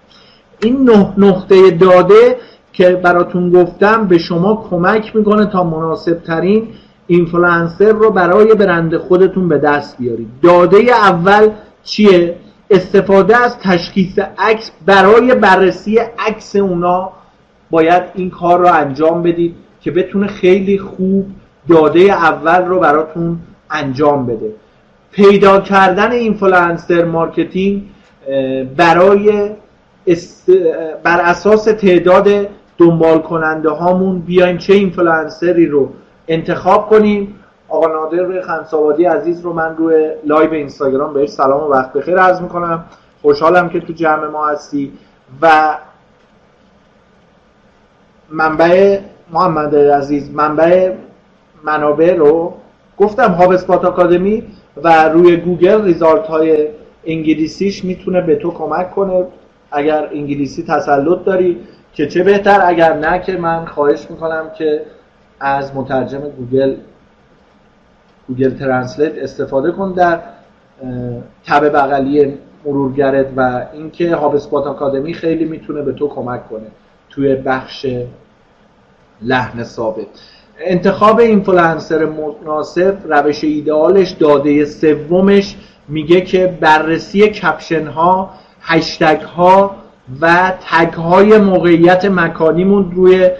این نه نقطه داده که براتون گفتم به شما کمک می‌کنه تا مناسب ترین اینفلوئنسر رو برای برند خودتون به دست بیارید. داده اول چیه؟ استفاده از تشخیص عکس برای بررسی عکس اونا باید این کار رو انجام بدید که بتونه خیلی خوب داده اول رو براتون انجام بده. پیدا کردن influencer marketing برای بر اساس تعداد دنبال کننده هامون بیایم چه اینفلوئنسری رو انتخاب کنیم. آقا نادر خمسابادی عزیز رو من روی لایو اینستاگرام بهش سلام و وقت بخیر عرض می‌کنم. خوشحالم که تو جمع ما هستی و منبع محمد عزیز منبع منابع رو گفتم HubSpot Academy و روی گوگل result های انگلیسیش می‌تونه به تو کمک کنه. اگر انگلیسی تسلط داری که چه بهتر؟ اگر نه که من خواهش می‌کنم که از مترجم گوگل Google Translate استفاده کن در تب بغلی مرورگرت و اینکه HubSpot Academy خیلی می‌تونه به تو کمک کنه توی بخش لحن ثابت. انتخاب اینفلوئنسر مناسب روش ایدئالش داده سومش میگه که بررسی caption ها هشتگ ها و tag های موقعیت مکانیمون روی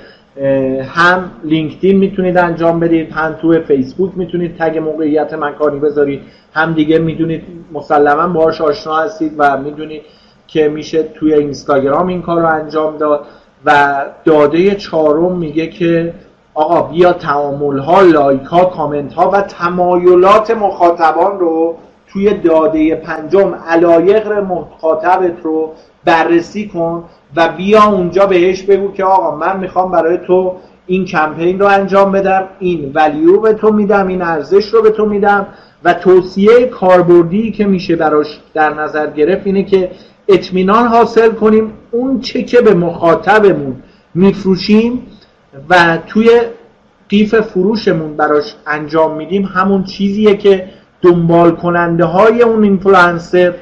هم لینکدین می‌تونید انجام بدید هم توی فیسبوک می‌تونید تگ موقعیت مکانی بذارید هم دیگه می‌دونید مسلما باهاش آشنا هستید و می‌دونید که میشه توی اینستاگرام این کار رو انجام داد و داده چهارم میگه که آقا بیا تعامل ها لایک ها کامنت ها و تمایلات مخاطبان رو توی داده پنجم علایق مخاطبت رو بررسی کن و بیا اونجا بهش بگو که آقا من می‌خوام برای تو این کمپین رو انجام بدم این value به تو میدم این ارزش رو به تو میدم و توصیه کاربردی که میشه براش در نظر گرفت اینه که اطمینان حاصل کنیم اون چه که به مخاطبمون میفروشیم و توی قیف فروشمون براش انجام میدیم همون چیزیه که دنبال کننده های اون اینفلوئنسر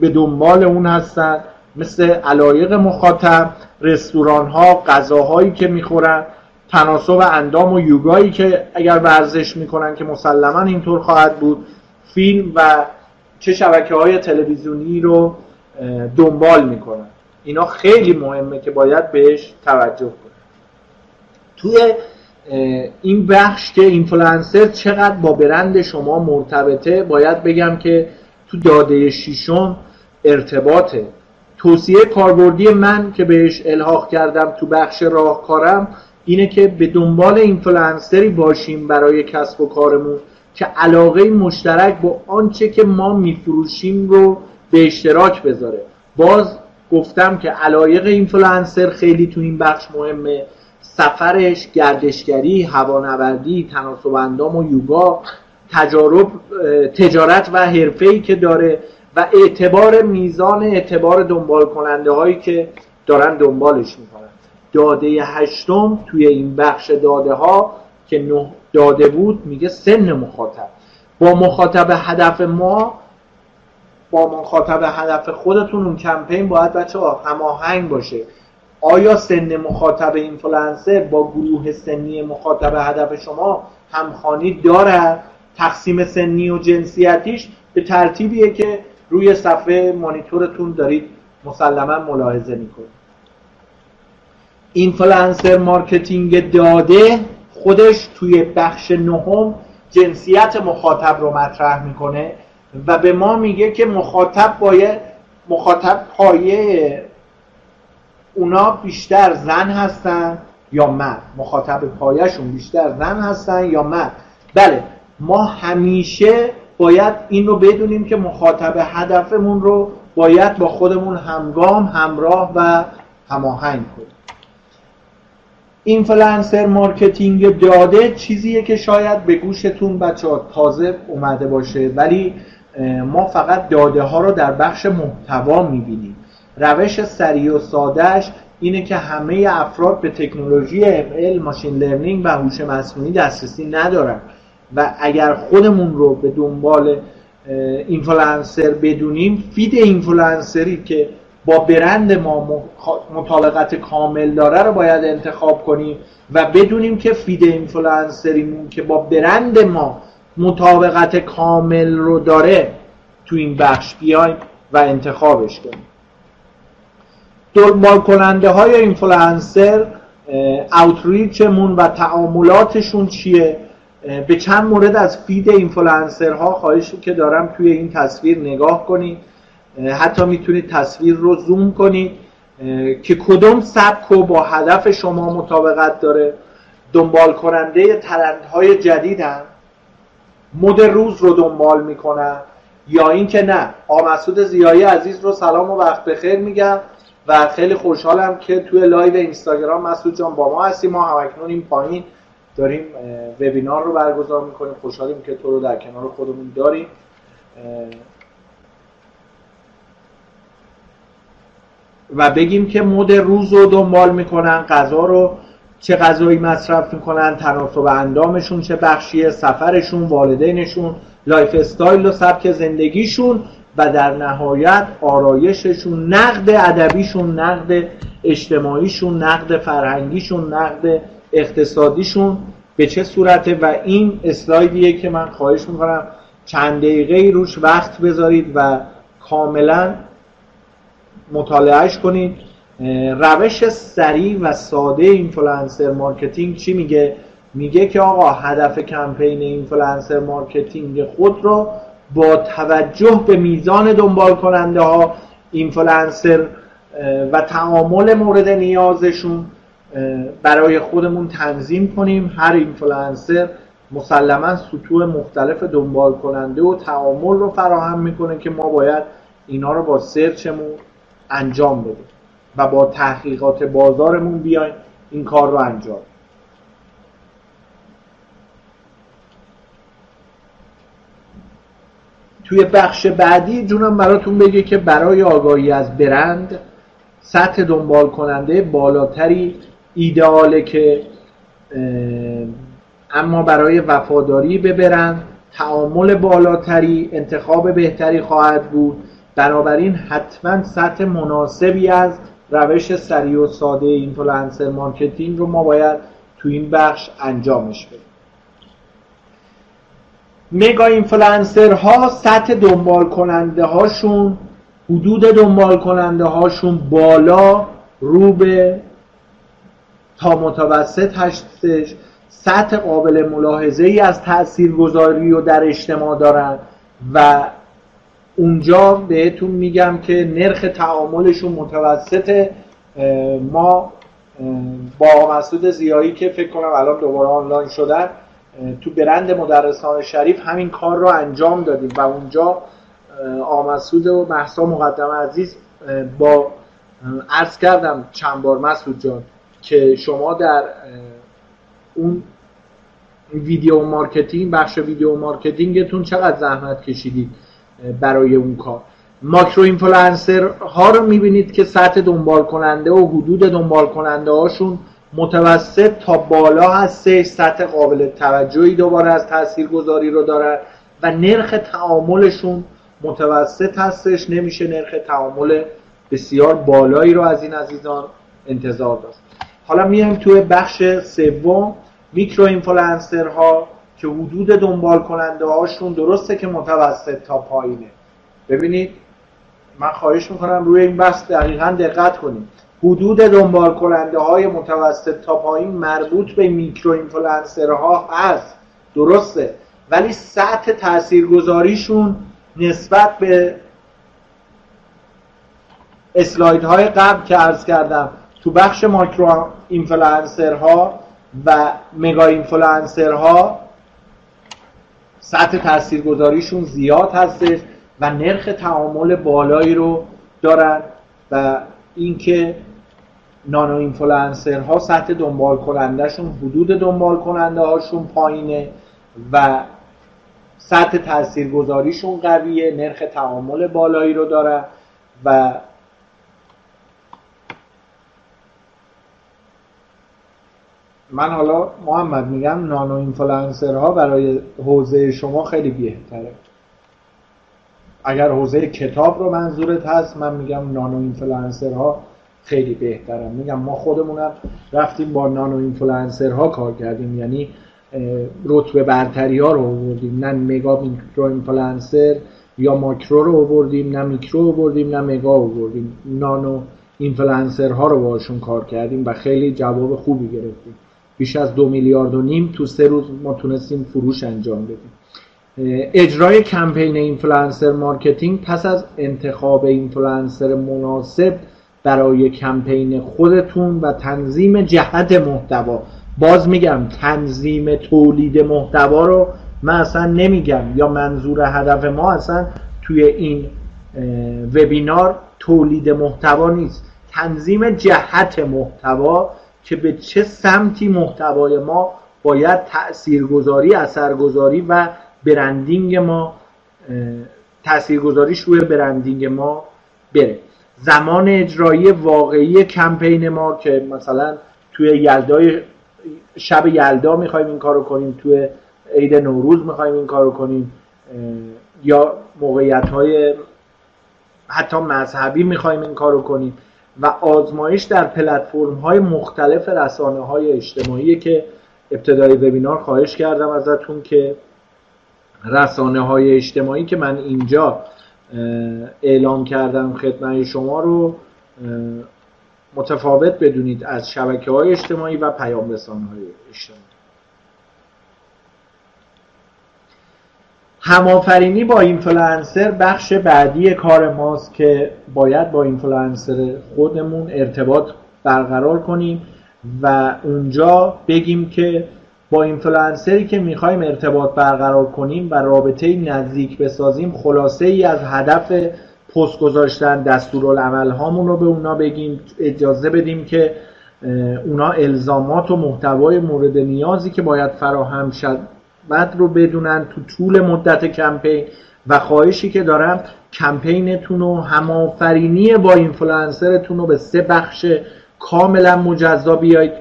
به دنبال اون هستن. مثل علایق مخاطب رستوران ها غذاهایی که می‌خورن تناسب اندام و یوگایی که اگر ورزش می‌کنن که مسلما اینطور خواهد بود. فیلم و چه شبکه های تلویزیونی رو دنبال می‌کنن. اینا خیلی مهمه که باید بهش توجه کنیم توی این بخش که اینفلانسر چقدر با برند شما مرتبطه باید بگم که تو داده شیشم ارتباطه. توصیه کاربردی من که بهش الحاق کردم تو بخش راهکارم اینه که به دنبال اینفلانسری باشیم برای کسب و کارمون که علاقه مشترک با آنچه که ما میفروشیم رو به اشتراک بذاره. باز گفتم که علایق اینفلوئنسر خیلی تو این بخش مهمه. سفرش گردشگری هوانوردی تناسب اندام و یوگا تجارب تجارت و حرفه‌ای که داره و اعتبار میزان اعتبار دنبال کننده هایی که دارن دنبالش می‌کنن. داده هشتم توی این بخش داده ها که نه داده بود میگه سن مخاطب. با مخاطب هدف ما با مخاطب هدف خودتون اون کمپین باید بچه هماهنگ باشه. آیا سن مخاطب اینفلانسر با گروه سنی مخاطب هدف شما همخوانی داره تقسیم سنی و جنسیتیش به ترتیبیه که روی صفحه مانیتورتون دارید مسلما ملاحظه می‌کنید. influencer marketing داده خودش توی بخش نهم جنسیت مخاطب رو مطرح می‌کنه و به ما میگه که مخاطب باید مخاطب پایه اونا بیشتر زن هستن یا مرد. مخاطب پایهشون بیشتر زن هستن یا مرد. بله ما همیشه باید این رو بدونیم که مخاطب هدفمون رو باید با خودمون همگام همراه و هماهنگ کنیم. influencer marketing داده چیزیه که شاید به گوشتون بچه ها تازه اومده باشه ولی ما فقط داده ها رو در بخش محتوا می‌بینیم. روش سریع و سادهش اینه که همه افراد به تکنولوژی ML machine learning و هوش مصنوعی دسترسی ندارن. و اگر خودمون رو به دنبال اینفلانسر بدونیم feed influencer ی که با برند ما مطابقت کامل داره رو باید انتخاب کنیم و بدونیم که feed influencer یمون که با برند ما مطابقت کامل رو داره تو این بخش بیایم و انتخابش کنیم. دنبال کننده های اینفلانسر اوتریچمون و تعاملاتشون چیه؟ به چند مورد از فید اینفلانسرها خواهش که دارم توی این تصویر نگاه کنید. حتی می‌تونید تصویر رو زوم کنید که کدوم سبک و با هدف شما مطابقت داره. دنبال کننده ترندهای جدیدن. مد روز رو دنبال می‌کنن. یا اینکه نه مسعود زیایی عزیز رو سلام و وقت بخیر میگم. و خیلی خوشحالم که توی live اینستاگرام مسعود جان با ما هستی. ما همکنون این پایین داریم webinar رو برگزار می‌کنیم. خوشحالیم که تو رو در کنار خودمون داریم. و بگیم که مد روز رو دنبال می‌کنن غذا رو چه غذایی مصرف می‌کنن تناسب اندامشون چه بخشیه سفرشون والدینشون lifestyle و سبک زندگیشون. و در نهایت آرایششون نقد ادبیشون نقد اجتماعیشون نقد فرهنگیشون نقد اقتصادیشون به چه صورته؟ و این اسلایدیه که من خواهش می‌کنم چند دقیقه روش وقت بذارید و کاملا مطالعهش کنید. روش سریع و ساده influencer marketing چی میگه؟ میگه که آقا هدف کمپین influencer marketing خود رو با توجه به میزان دنبال کننده ها اینفلوئنسر و تعامل مورد نیازشون برای خودمون تنظیم کنیم. هر اینفلوئنسر مسلما سطوح مختلف دنبال کننده و تعامل رو فراهم می‌کنه که ما باید اینا رو با سرچمون انجام بدیم و با تحقیقات بازارمون بیایم این کار رو انجام توی بخش بعدی جونم براتون بگه که برای آگاهی از برند سطح دنبال کننده بالاتری ایدئاله که اما برای وفاداری به برند تعامل بالاتری انتخاب بهتری خواهد بود. بنابراین حتما سطح مناسبی از روش سریع و ساده influencer marketing رو ما باید تو این بخش انجامش بدیم. mega influencer ها سطح دنبال کننده هاشون حدود دنبال کننده هاشون بالا رو به تا متوسط هستش. سطح قابل ملاحظه ای از تاثیرگذاری رو در اجتماع دارن و اونجا بهتون میگم که نرخ تعاملشون متوسط ما با مسعود زیایی که فکر کنم الان دوباره آنلاین شدن تو برند مدرسان شریف همین کار رو انجام دادیم و اونجا آمسود و محسا مقدم عزیز با عرض کردم چند بار مسعود جان که شما در اون video marketing بخش video marketing تون چقدر زحمت کشیدید برای اون کار؟ macro influencer ها رو می‌بینید که سطح دنبال کننده و حدود دنبال کننده هاشون متوسط تا بالا هستش سطح قابل توجهی دوباره از تاثیرگذاری رو دارن و نرخ تعاملشون متوسط هستش نمیشه نرخ تعامل بسیار بالایی رو از این عزیزان انتظار داشت. حالا میایم توی بخش سوم micro influencer ها که حدود دنبال کننده هاشون درسته که متوسط تا پایینه. ببینید من خواهش می‌کنم روی این بحث دقیقا دقت کنید. حدود دنبال کننده های متوسط تا پایین مربوط به micro influencer ها هست. درسته. ولی سطح تاثیرگذاریشون نسبت به اسلاید های قبل که عرض کردم تو بخش macro influencer ها و mega influencer ها سطح تاثیرگذاریشون زیاد هستش و نرخ تعامل بالایی رو دارن و اینکه nano influencer ها سطح دنبال کنندهشون حدود دنبال کننده هاشون پایینه و سطح تاثیرگذاریشون قویه نرخ تعامل بالایی رو دارن و من حالا محمد میگم nano influencer ها برای حوزه شما خیلی بهتره. اگر حوزه کتاب رو منظورت هست من میگم nano influencer ها خیلی بهترم میگم ما خودمونم رفتیم با nano influencer ها کار کردیم. یعنی رتبه برتری ها رو آوردیم. نه mega micro influencer یا ماکرو رو آوردیم نه میکرو آوردیم نه mega آوردیم. nano influencer ها رو باشون کار کردیم و خیلی جواب خوبی گرفتیم. بیش از دو میلیارد و نیم تو سه روز ما تونستیم فروش انجام بدیم. اجرای کمپین influencer marketing پس از انتخاب اینفلوئنسر مناسب برای کمپین خودتون و تنظیم جهت محتوا. باز میگم تنظیم تولید محتوا رو من اصلا نمیگم یا منظور هدف ما اصلا توی این وبینار تولید محتوا نیست. تنظیم جهت محتوا که به چه سمتی محتوای ما باید تاثیرگذاری اثرگذاری و برندینگ ما تاثیرگذاریش روی برندینگ ما بره. زمان اجرایی واقعی کمپین ما که مثلا توی یلدای شب یلدا می‌خوایم این کارو کنیم توی عید نوروز می‌خوایم این کارو کنیم یا موقعیت های حتی مذهبی می‌خوایم این کارو کنیم و آزمایش در پلتفرم های مختلف رسانه های اجتماعی که ابتدای وبینار خواهش کردم ازتون که رسانه های اجتماعی که من اینجا اعلام کردم خدمت شما رو متفاوت بدونید از شبکه های اجتماعی و پیام رسان های اجتماعی. هم‌آفرینی با اینفلوئنسر بخش بعدی کار ماست که باید با اینفلوئنسر خودمون ارتباط برقرار کنیم و اونجا بگیم که با اینفلوئنسری که می‌خوایم ارتباط برقرار کنیم و رابطه نزدیک بسازیم خلاصه ای از هدف پست گذاشتن دستورالعمل هامون رو به اونا بگیم اجازه بدیم که اونا الزامات و محتوای مورد نیازی که باید فراهم شد بعد رو بدونن تو طول مدت کمپین و خواهشی که دارم کمپینتون و هم‌آفرینی با اینفلوئنسرتون رو به سه بخش کاملا مجزا بیاید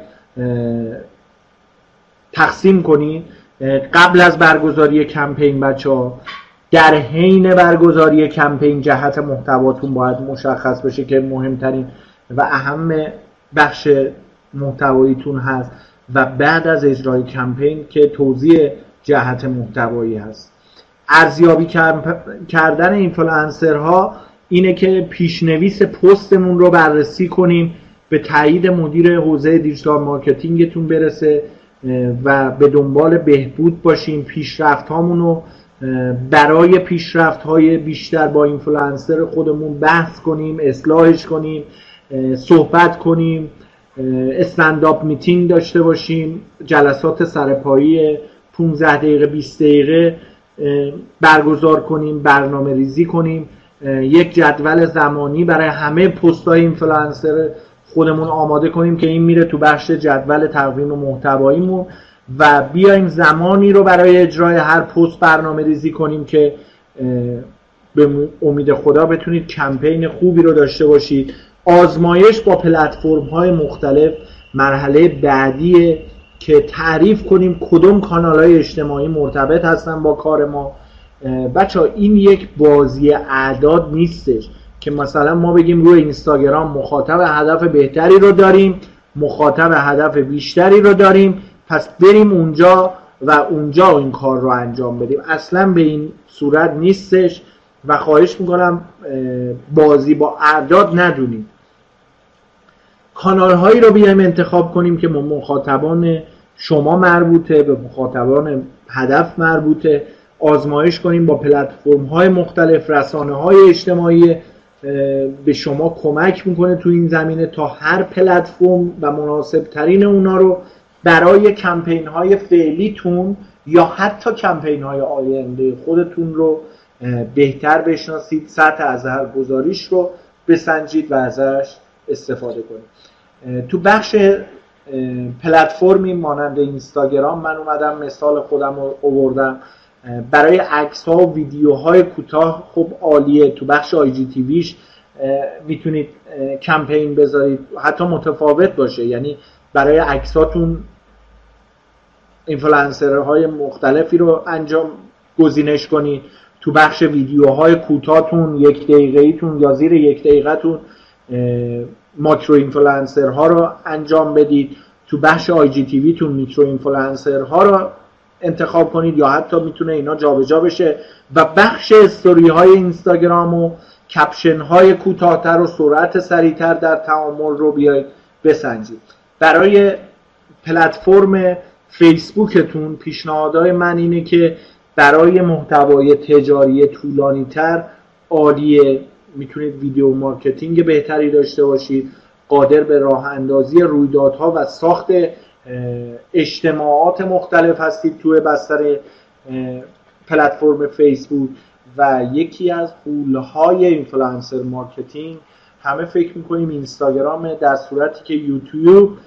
تقسیم کنید قبل از برگزاری کمپین بچه ها در حین برگزاری کمپین جهت محتواتون باید مشخص بشه که مهمترین و اهم بخش محتواییتون هست و بعد از اجرای کمپین که توضیح جهت محتوایی هست. ارزیابی کردن اینفلوئنسرها اینه که پیش‌نویس پستمون رو بررسی کنیم به تایید مدیر حوزه digital marketing تون برسه و به دنبال بهبود باشیم پیشرفت رو برای پیشرفت های بیشتر با اینفلوئنسر خودمون بحث کنیم اصلاحش کنیم صحبت کنیم stand-up meeting داشته باشیم جلسات سرپایی 15 دقیقه 20 دقیقه برگزار کنیم برنامه ریزی کنیم یک جدول زمانی برای همه پست های اینفلوئنسر خودمون آماده کنیم که این میره تو بخش جدول تقویم و محتواییمون و بیایم زمانی رو برای اجرای هر پست برنامه ریزی کنیم که به امید خدا بتونید کمپین خوبی رو داشته باشید. آزمایش با پلتفرم های مختلف مرحله بعدیه که تعریف کنیم کدوم کانال های اجتماعی مرتبط هستن با کار ما. بچه این یک بازی اعداد نیستش. که مثلا ما بگیم روی اینستاگرام مخاطب هدف بهتری رو داریم مخاطب هدف بیشتری رو داریم پس بریم اونجا و اونجا این کار رو انجام بدیم. اصلا به این صورت نیستش و خواهش می‌کنم بازی با اعداد ندونیم. کانال هایی رو بیایم انتخاب کنیم که مخاطبان شما مربوطه به مخاطبان هدف مربوطه. آزمایش کنیم با پلتفرم های مختلف رسانه های اجتماعی به شما کمک می‌کنه تو این زمینه تا هر پلتفرم و مناسب ترین اونا رو برای کمپین های فعلیتون یا حتی کمپین های آینده خودتون رو بهتر بشناسید سطح از هر گزاریش رو بسنجید و ازش استفاده کنید. تو بخش پلتفرمی مانند اینستاگرام من اومدم مثال خودم رو اووردم برای عکس ها و ویدیوهای کوتاه خب عالیه. تو بخش آی جی تیویش می‌تونید کمپین بذارید. حتی متفاوت باشه. یعنی برای عکساتون های مختلفی رو انجام گزینش کنید. تو بخش ویدیوهای کوتاهتون یک دقیقه ایتون یا زیر یک دقیقه تون macro influencer ها رو انجام بدید. تو بخش IGTV تون micro influencer ها رو انتخاب کنید یا حتی می‌تونه اینا جابجا جا بشه. و بخش استوری های اینستاگرام و caption های کوتاهتر و سرعت سریعتر در تعامل رو بیاید بسنجید. برای پلتفرم فیسبوکتون پیشنهادهای من اینه که برای محتوای تجاری طولانی تر عالیه می‌تونید video marketing بهتری داشته باشید قادر به راه اندازی رویدادها و ساخت اجتماعات مختلف هستید توی بستر پلتفرم فیسبوک و یکی از غول‌های influencer marketing. همه فکر می‌کنیم اینستاگرام در صورتی که یوتیوب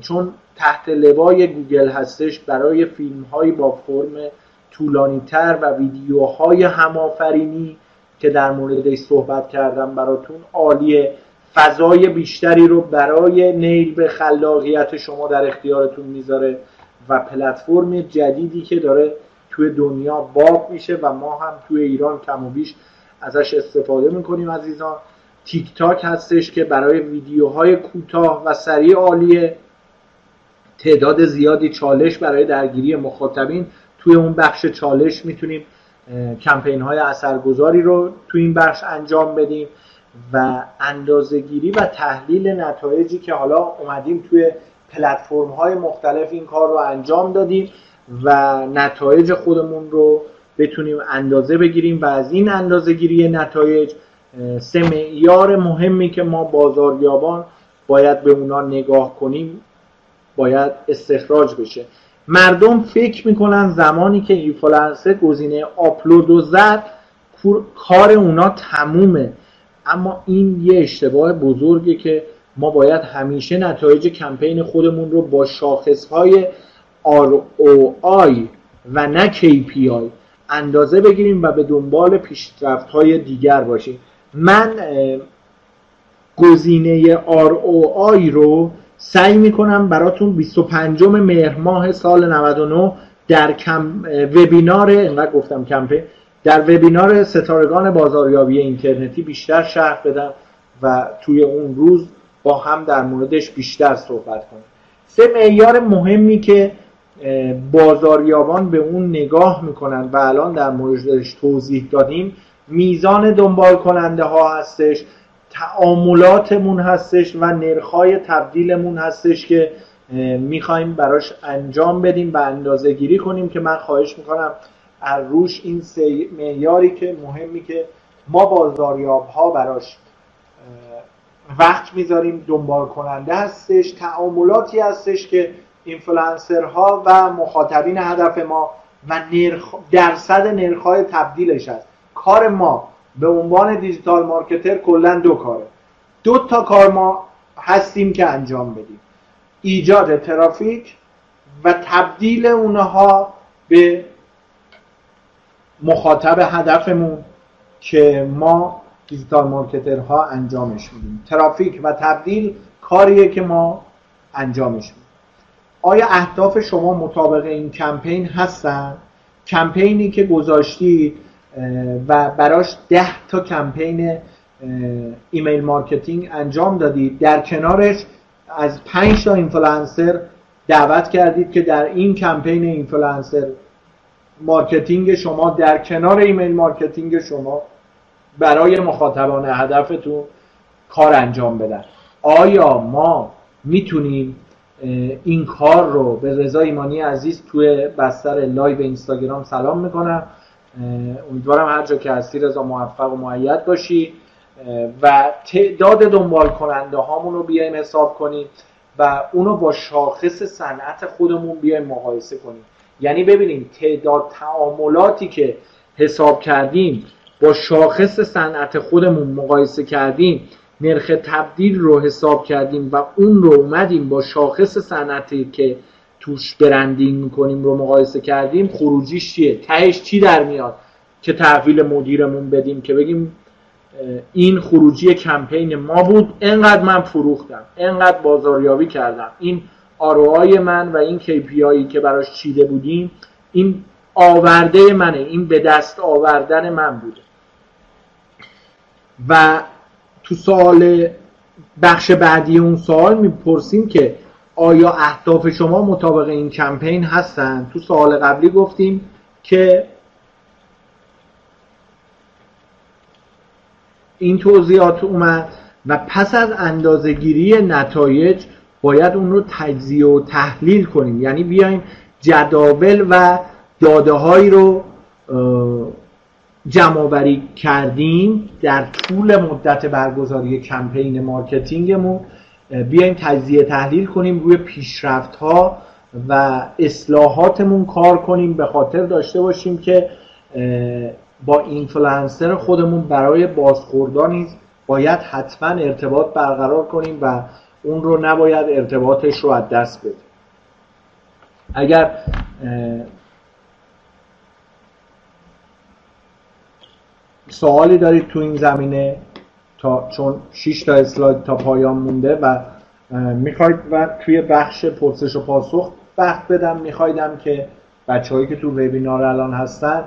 چون تحت لوای گوگل هستش برای فیلم های با فرم طولانی تر و ویدیوهای همافرینی که در موردش صحبت کردم براتون عالیه. فضای بیشتری رو برای نیل به خلاقیت شما در اختیارتون می‌ذاره و پلتفرم جدیدی که داره توی دنیا باب میشه و ما هم توی ایران کم و بیش ازش استفاده می‌کنیم عزیزان. تیک تاک هستش که برای ویدیوهای کوتاه و سریع عالیه. تعداد زیادی چالش برای درگیری مخاطبین. توی اون بخش چالش می‌تونیم کمپین های اثرگذاری رو توی این بخش انجام بدیم. و اندازهگیری و تحلیل نتایجی که حالا اومدیم توی پلتفرم های مختلف این کار رو انجام دادیم و نتایج خودمون رو بتونیم اندازه بگیریم و از این اندازه گیری نتایج سه معیار مهمی که ما بازاریابان باید به اونا نگاه کنیم باید استخراج بشه. مردم فکر می‌کنن زمانی که اینفلانسر گزینه آپلود و زد کار اونا تمومه. اما این یه اشتباه بزرگه که ما باید همیشه نتایج کمپین خودمون رو با شاخصهای ROI و نه KPI اندازه بگیریم و به دنبال پیشرفت های دیگر باشیم. من گزینه ROI رو سعی می‌کنم براتون 25 مهر ماه سال 99 در کم وبینار اینقدر گفتم کمپین در وبینار ستارگان بازاریابی اینترنتی بیشتر شرح بدم و توی اون روز با هم در موردش بیشتر صحبت کنیم. سه معیار مهمی که بازاریابان به اون نگاه می‌کنن و الان در موردش توضیح دادیم میزان دنبال کننده ها هستش تعاملاتمون هستش و نرخای تبدیلمون هستش که می‌خوایم براش انجام بدیم و اندازه گیری کنیم که من خواهش می‌کنم از روش این معیاری که مهمی که ما بازاریاب ها براش وقت می‌ذاریم دنبال کننده هستش تعاملاتی هستش که اینفلانسرها و مخاطبین هدف ما و نرخ درصد نرخهای تبدیلش هست. کار ما به عنوان دیجیتال مارکتر کلا دو کاره. دو تا کار ما هستیم که انجام بدیم. ایجاد ترافیک و تبدیل اونها به مخاطب هدفمون که ما digital marketer ها انجامش میدیم. ترافیک و تبدیل کاریه که ما انجامش میدیم. آیا اهداف شما مطابق این کمپین هستن؟ کمپینی که گذاشتید و براش ده تا کمپین email marketing انجام دادید. در کنارش از پنج تا اینفلانسر دعوت کردید که در این کمپین influencer marketing شما در کنار email marketing شما برای مخاطبان هدفتون کار انجام بدن. آیا ما می‌تونیم این کار رو به رضا ایمانی عزیز توی بستر لایو اینستاگرام سلام می‌کنم. امیدوارم هر جا که هستی رضا موفق و مؤید باشی. و تعداد دنبال کننده هامون رو بیایم حساب کنیم و اونو با شاخص صنعت خودمون بیایم مقایسه کنیم. یعنی ببینیم تعداد تعاملاتی که حساب کردیم با شاخص صنعت خودمون مقایسه کردیم نرخ تبدیل رو حساب کردیم و اون رو اومدیم با شاخص صنعتی که توش برندینگ می‌کنیم رو مقایسه کردیم. خروجیش چیه؟ تهش چی در میاد؟ که تحویل مدیرمون بدیم که بگیم این خروجی کمپین ما بود انقدر من فروختم انقدر بازاریابی کردم این آروهای من و این KPI که براش چیده بودیم این آورده منه این به دست آوردن من بوده. و تو سوال بخش بعدی اون سوال می‌پرسیم که آیا اهداف شما مطابق این کمپین هستن؟ تو سوال قبلی گفتیم که این توضیحات اومد و پس از اندازه‌گیری نتایج باید اون رو تجزیه و تحلیل کنیم. یعنی بیایم جداول و داده هایی رو جمع کردیم در طول مدت برگزاری کمپین marketing مون. بیایم تجزیه تحلیل کنیم روی پیشرفت ها و اصلاحاتمون کار کنیم. به خاطر داشته باشیم که با اینفلانسر خودمون برای بازخوردان نیز باید حتما ارتباط برقرار کنیم و اون رو نباید ارتباطش رو از دست بدیم اگر سوالی دارید تو این زمینه تا چون 6 تا اسلاید تا پایان مونده و می‌خواید و توی بخش پرسش و پاسخ وقت بدم میخوایدم که بچههایی که تو وبینار الان هستن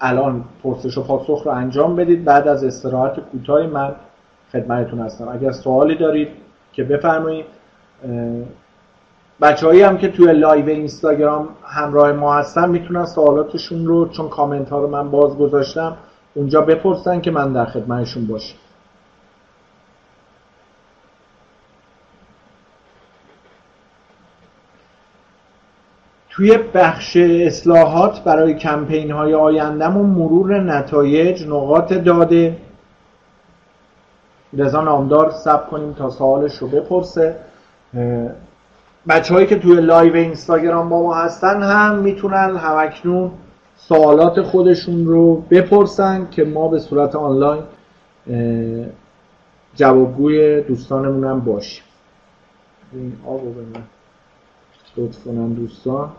الان پرسش و پاسخ رو انجام بدید. بعد از استراحت کوتاهی من خدمتتون هستم. اگر سوالی دارید که بفرمایید بچههایی هم که توی لایو اینستاگرام همراه ما هستن می‌تونن سوالاتشون رو چون کامنت ها رو من باز گذاشتم اونجا بپرسن که من در خدمتشون باشم. توی بخش اصلاحات برای کمپین های آیندهمون مرور نتایج نقاط داده. رضا نامدار صبر کنیم تا سوالش رو بپرسه. بچه هایی که توی لایو اینستاگرام با ما هستن هم می‌تونن همکنون سوالات خودشون رو بپرسن که ما به صورت آنلاین جوابگوی دوستانمون هم باشیم. این آب رو به من لطف دوستان.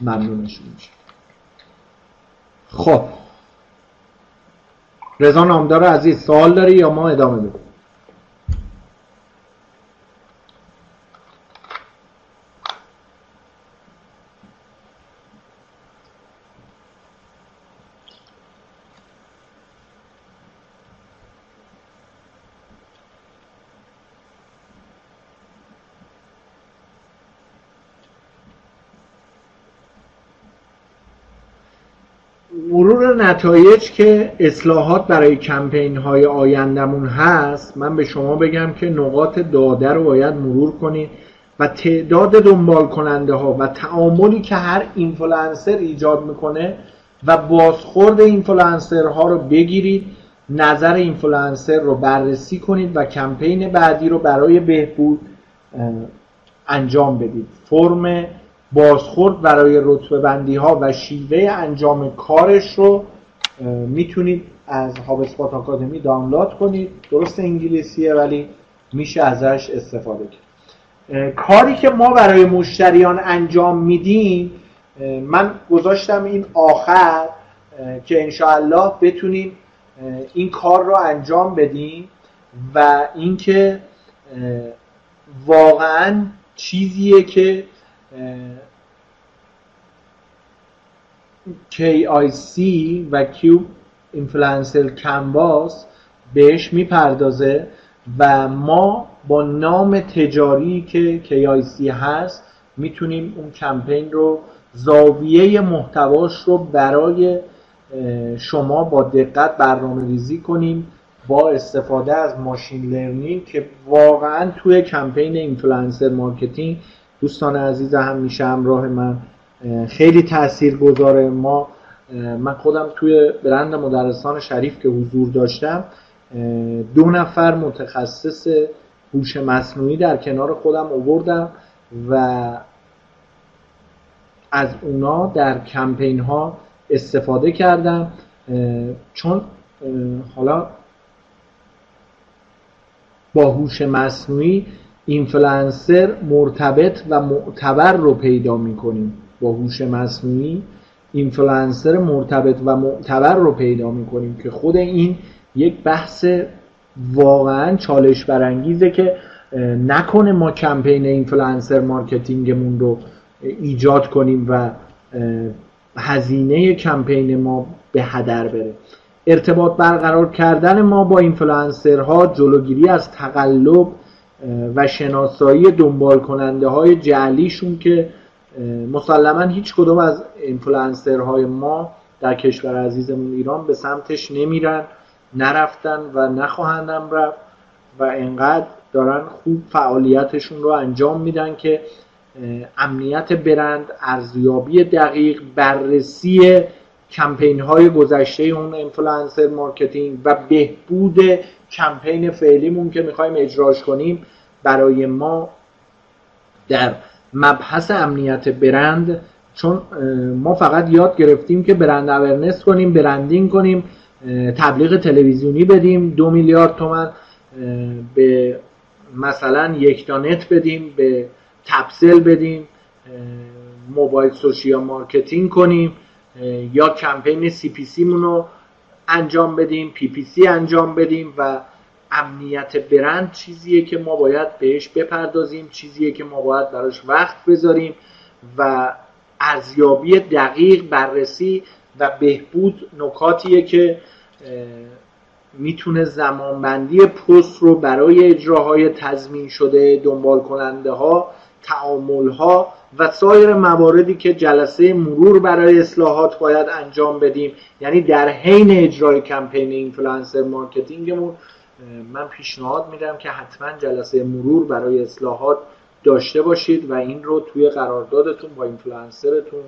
ممنونشون میشه خب. رضا نامدار عزیز سوال داری یا ما ادامه بدیم مرور نتایج که اصلاحات برای کمپین های آیندهمون هست من به شما بگم که نقاط داده رو باید مرور کنید و تعداد دنبال کننده ها و تعاملی که هر اینفلانسر ایجاد می‌کنه و بازخورد اینفلانسر ها رو بگیرید نظر اینفلانسر رو بررسی کنید و کمپین بعدی رو برای بهبود انجام بدید. فرم بازخورد برای رتبه بندی ها و شیوه انجام کارش رو می‌تونید از هابسپات آکادمی دانلود کنید. درست انگلیسیه ولی میشه ازش استفاده کرد. کاری که ما برای مشتریان انجام میدیم من گذاشتم این آخر که انشاءالله بتونیم این کار رو انجام بدیم و اینکه واقعا چیزیه که KIC و Q اینفلانسر کنواس بهش می‌پردازه و ما با نام تجاری که KIC هست می‌تونیم اون کمپین رو زاویه محتواش رو برای شما با دقت برنامه ریزی کنیم با استفاده از machine learning که واقعا توی کمپین influencer marketing دوستان عزیز هم میشه همراه من خیلی تأثیر گذاره ما من خودم توی برند مدرسان شریف که حضور داشتم دو نفر متخصص هوش مصنوعی در کنار خودم آوردم و از اونا در کمپین ها استفاده کردم. چون حالا با هوش مصنوعی اینفلوئنسر مرتبط و معتبر رو پیدا می‌کنیم. با هوش مصنوعی اینفلوئنسر مرتبط و معتبر رو پیدا می‌کنیم که خود این یک بحث واقعا چالش برانگیزه که نکنه ما کمپین influencer marketing مون رو ایجاد کنیم و هزینه کمپین ما به هدر بره. ارتباط برقرار کردن ما با اینفلوئنسرها جلوگیری از تقلب و شناسایی دنبال کننده های جعلیشون که مسلما هیچ کدوم از اینفلوئنسرهای ما در کشور عزیزمون ایران به سمتش نمیرن نرفتن و نخواهندم رفت و انقدر دارن خوب فعالیتشون رو انجام میدن که امنیت برند ارزیابی دقیق بررسی کمپین های گذشته اون influencer marketing و بهبود کمپین فعلیمون که می‌خوایم اجراش کنیم برای ما در مبحث امنیت برند چون ما فقط یاد گرفتیم که brand awareness کنیم branding کنیم تبلیغ تلویزیونی بدیم دو میلیارد تومن به مثلا یکتانت بدیم به تپسل بدیم mobile social marketing کنیم یا کمپین CPC رو انجام بدیم PPC انجام بدیم و امنیت برند چیزیه که ما باید بهش بپردازیم چیزیه که ما باید براش وقت بذاریم و ارزیابی دقیق بررسی و بهبود نکاتیه که می‌تونه زمانبندی پست رو برای اجراهای تضمین شده دنبال کننده ها تعامل ها و سایر مواردی که جلسه مرور برای اصلاحات باید انجام بدیم. یعنی در حین اجرای کمپین influencer marketing مون من پیشنهاد میدم که حتما جلسه مرور برای اصلاحات داشته باشید و این رو توی قراردادتون با اینفلوئنسرتون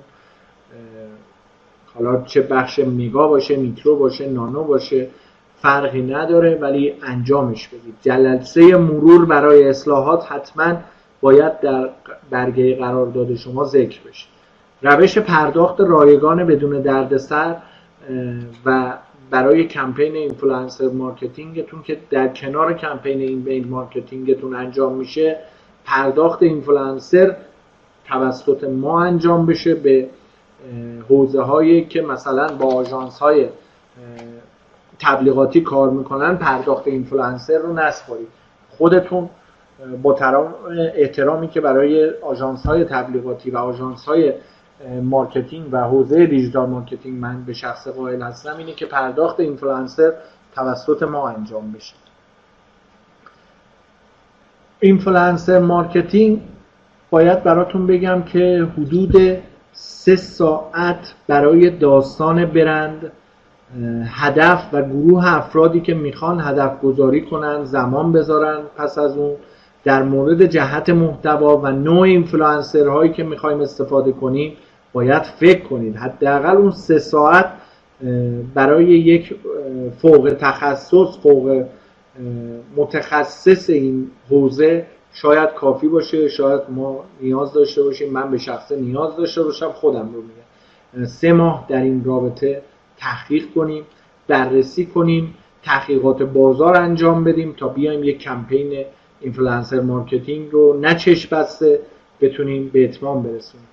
حالا چه بخش mega باشه میترو باشه nano باشه فرقی نداره ولی انجامش بدید. جلسه مرور برای اصلاحات حتما باید در برگه قرارداد شما ذکر بشه. روش پرداخت رایگان بدون دردسر و برای کمپین influencer marketing تون که در کنار کمپین این marketing تون انجام میشه پرداخت اینفلوئنسر توسط ما انجام بشه به حوزه هایی که مثلا با آژانس های تبلیغاتی کار می‌کنن پرداخت اینفلوئنسر رو نسپارید خودتون با احترامی که برای آژانس های تبلیغاتی و آژانس های marketing و حوزه digital marketing من به شخصه قائل هستم اینه که پرداخت اینفلوئنسر توسط ما انجام بشه. influencer marketing باید براتون بگم که حدود سه ساعت برای داستان برند هدف و گروه افرادی که می‌خوان هدف گذاری کنن زمان بذارن پس از اون در مورد جهت محتوا و نوع اینفلوئنسر هایی که می‌خوایم استفاده کنیم باید فکر کنید. حداقل اون سه ساعت برای یک فوق تخصص فوق متخصص این حوزه شاید کافی باشه. شاید ما نیاز داشته باشیم. من به شخصه نیاز داشته باشم. خودم رو میگم. سه ماه در این رابطه تحقیق کنیم بررسی کنیم تحقیقات بازار انجام بدیم تا بیایم یک کمپین influencer marketing رو نه چشم بسته بتونیم به اتمام برسونیم.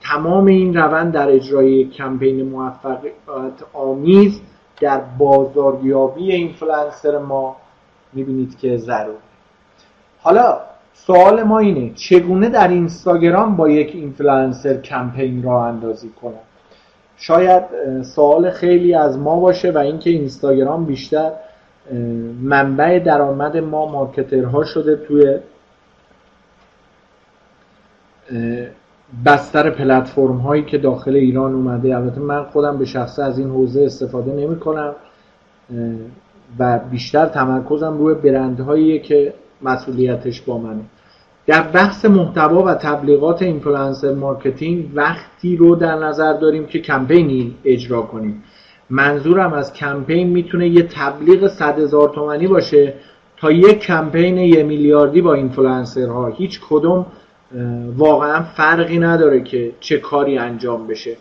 تمام این روند در اجرای کمپین موفقیت آمیز در بازاریابی اینفلوئنسر ما می‌بینید که ضروری حالا سوال ما اینه چگونه در اینستاگرام با یک اینفلوئنسر کمپین راه اندازی کنم؟ شاید سوال خیلی از ما باشه و اینکه اینستاگرام بیشتر منبع درآمد ما marketer ها شده توی بستر پلتفرم هایی که داخل ایران اومده. البته من خودم به شخصه از این حوزه استفاده نمی کنم و بیشتر تمرکزم روی برندهایی که مسئولیتش با منه. در بحث محتوا و تبلیغات influencer marketing وقتی رو در نظر داریم که کمپینی اجرا کنیم. منظورم از کمپین می‌تونه یه تبلیغ صد هزار تومنی باشه تا یک کمپین یه میلیاردی با اینفلوئنسرها هیچ کدوم واقعا فرقی نداره که چه کاری انجام بشه.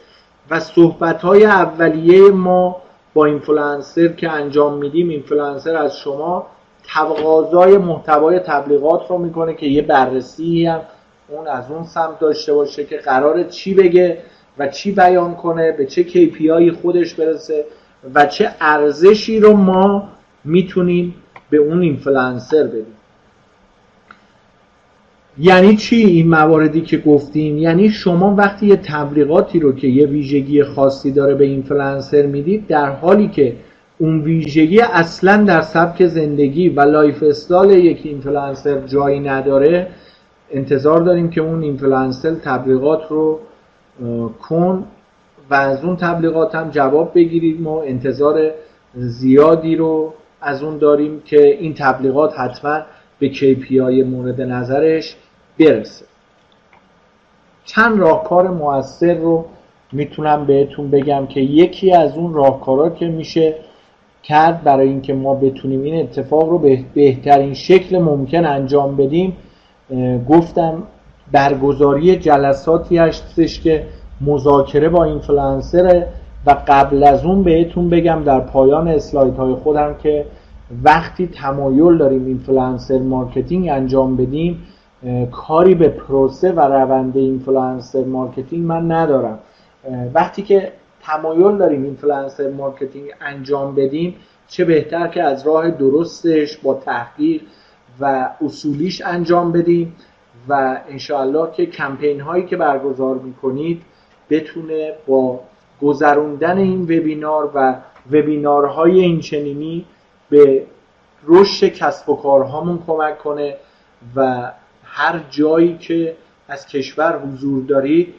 و صحبت های اولیه ما با اینفلوئنسر که انجام میدیم اینفلوئنسر از شما تقاضای محتوای تبلیغات رو می‌کنه که یه بررسی هم اون از اون سمت داشته باشه که قراره چی بگه و چی بیان کنه به چه KPI خودش برسه و چه ارزشی رو ما می‌تونیم به اون اینفلوئنسر بدیم. یعنی چی این مواردی که گفتیم؟ یعنی شما وقتی یه تبلیغاتی رو که یه ویژگی خاصی داره به اینفلوئنسر می‌دید در حالی که اون ویژگی اصلا در سبک زندگی و lifestyle یک اینفلوئنسر جایی نداره انتظار داریم که اون اینفلوئنسر تبلیغات رو کن و از اون تبلیغات هم جواب بگیرید ما انتظار زیادی رو از اون داریم که این تبلیغات حتما به KPI مورد نظرش برسه. چند راهکار موثر رو می‌تونم بهتون بگم که یکی از اون راهکارها که میشه کرد برای اینکه ما بتونیم این اتفاق رو به بهترین شکل ممکن انجام بدیم گفتم برگزاری جلساتی هستش که مذاکره با اینفلوئنسر و قبل از اون بهتون بگم در پایان اسلاید های خودم که وقتی تمایل داریم influencer marketing انجام بدیم کاری به پروسه و روند influencer marketing من ندارم. وقتی که تمایل داریم influencer marketing انجام بدیم چه بهتر که از راه درستش با تحقیق و اصولیش انجام بدیم و انشاءالله که کمپین هایی که برگزار می‌کنید بتونه با گذروندن این وبینار و وبینارهای این چنینی به رشد کسب و کارهامون کمک کنه و هر جایی که از کشور حضور دارید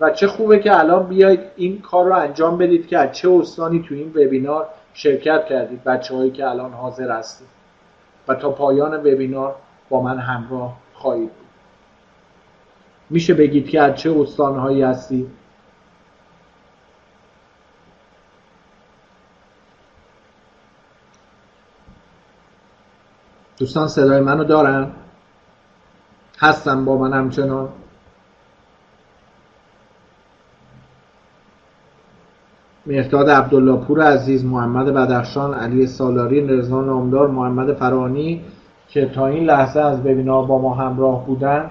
و چه خوبه که الان بیاید این کار رو انجام بدید که از چه استانی تو این وبینار شرکت کردید بچه هایی که الان حاضر هستید. و تا پایان وبینار با من همراه خواهید بود. میشه بگید که از چه استانهایی هستی دوستان صدای منو دارن؟ هستن با من همچنان؟ مهداد عبدالله پور عزیز محمد بدخشان علی سالاری رضا نامدار محمد فرانی که تا این لحظه از وبینار با ما همراه بودن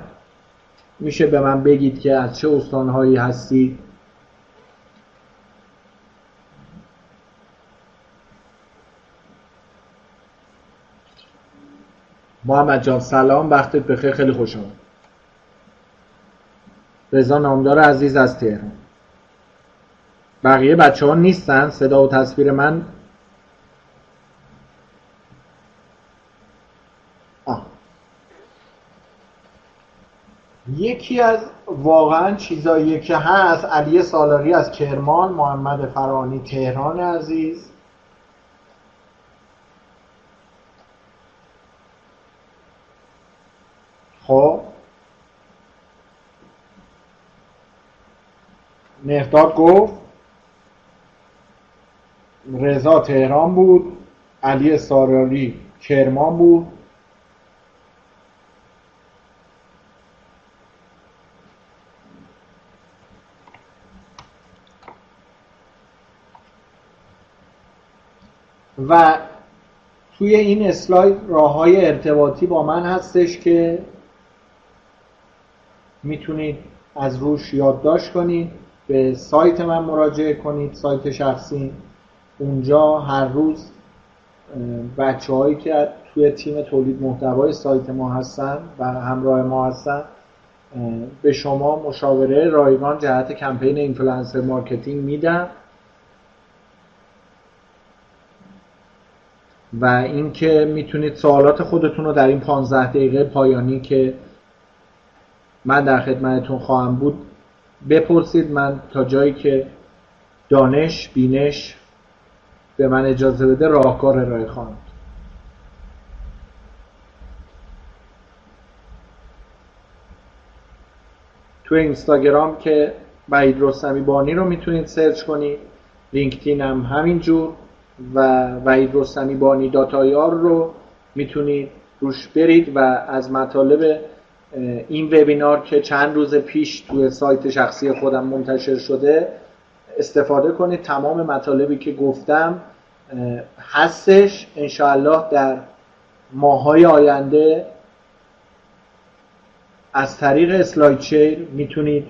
میشه به من بگید که از چه استانهایی هستی محمد جان سلام وقتت بخیر خیلی خوش آمد رضا نامدار عزیز از تهران. بقیه بچه ها نیستن؟ صدا و تصویر من؟ آه. یکی از واقعا چیزایی که هست علی سالاری از کرمان محمد فرانی تهران عزیز. خب. مهداد گفت رضا تهران بود علی ساراری کرمان بود. و توی این اسلاید راه های ارتباطی با من هستش که می‌تونید از روش یادداشت کنید به سایت من مراجعه کنید سایت شخصی. اونجا هر روز بچه هایی که توی تیم تولید محتوای سایت ما هستن و همراه ما هستن به شما مشاوره رایگان جهت کمپین influencer marketing میدن. و اینکه می‌تونید سوالات خودتون رو در این 15 دقیقه پایانی که من در خدمتتون خواهم بود. بپرسید من تا جایی که دانش بینش به من اجازه بده راهکار ارائه خواهم. تو اینستاگرام که وحید رستمی بانی رو می‌تونید سرچ کنید لینکدین هم همینجور و وحید رستمی بانی داتایار رو می‌تونید روش برید و از مطالب این وبینار که چند روز پیش توی سایت شخصی خودم منتشر شده استفاده کنید. تمام مطالبی که گفتم هستش. انشاءالله در ماهای آینده از طریق اسلاید شیر می‌تونید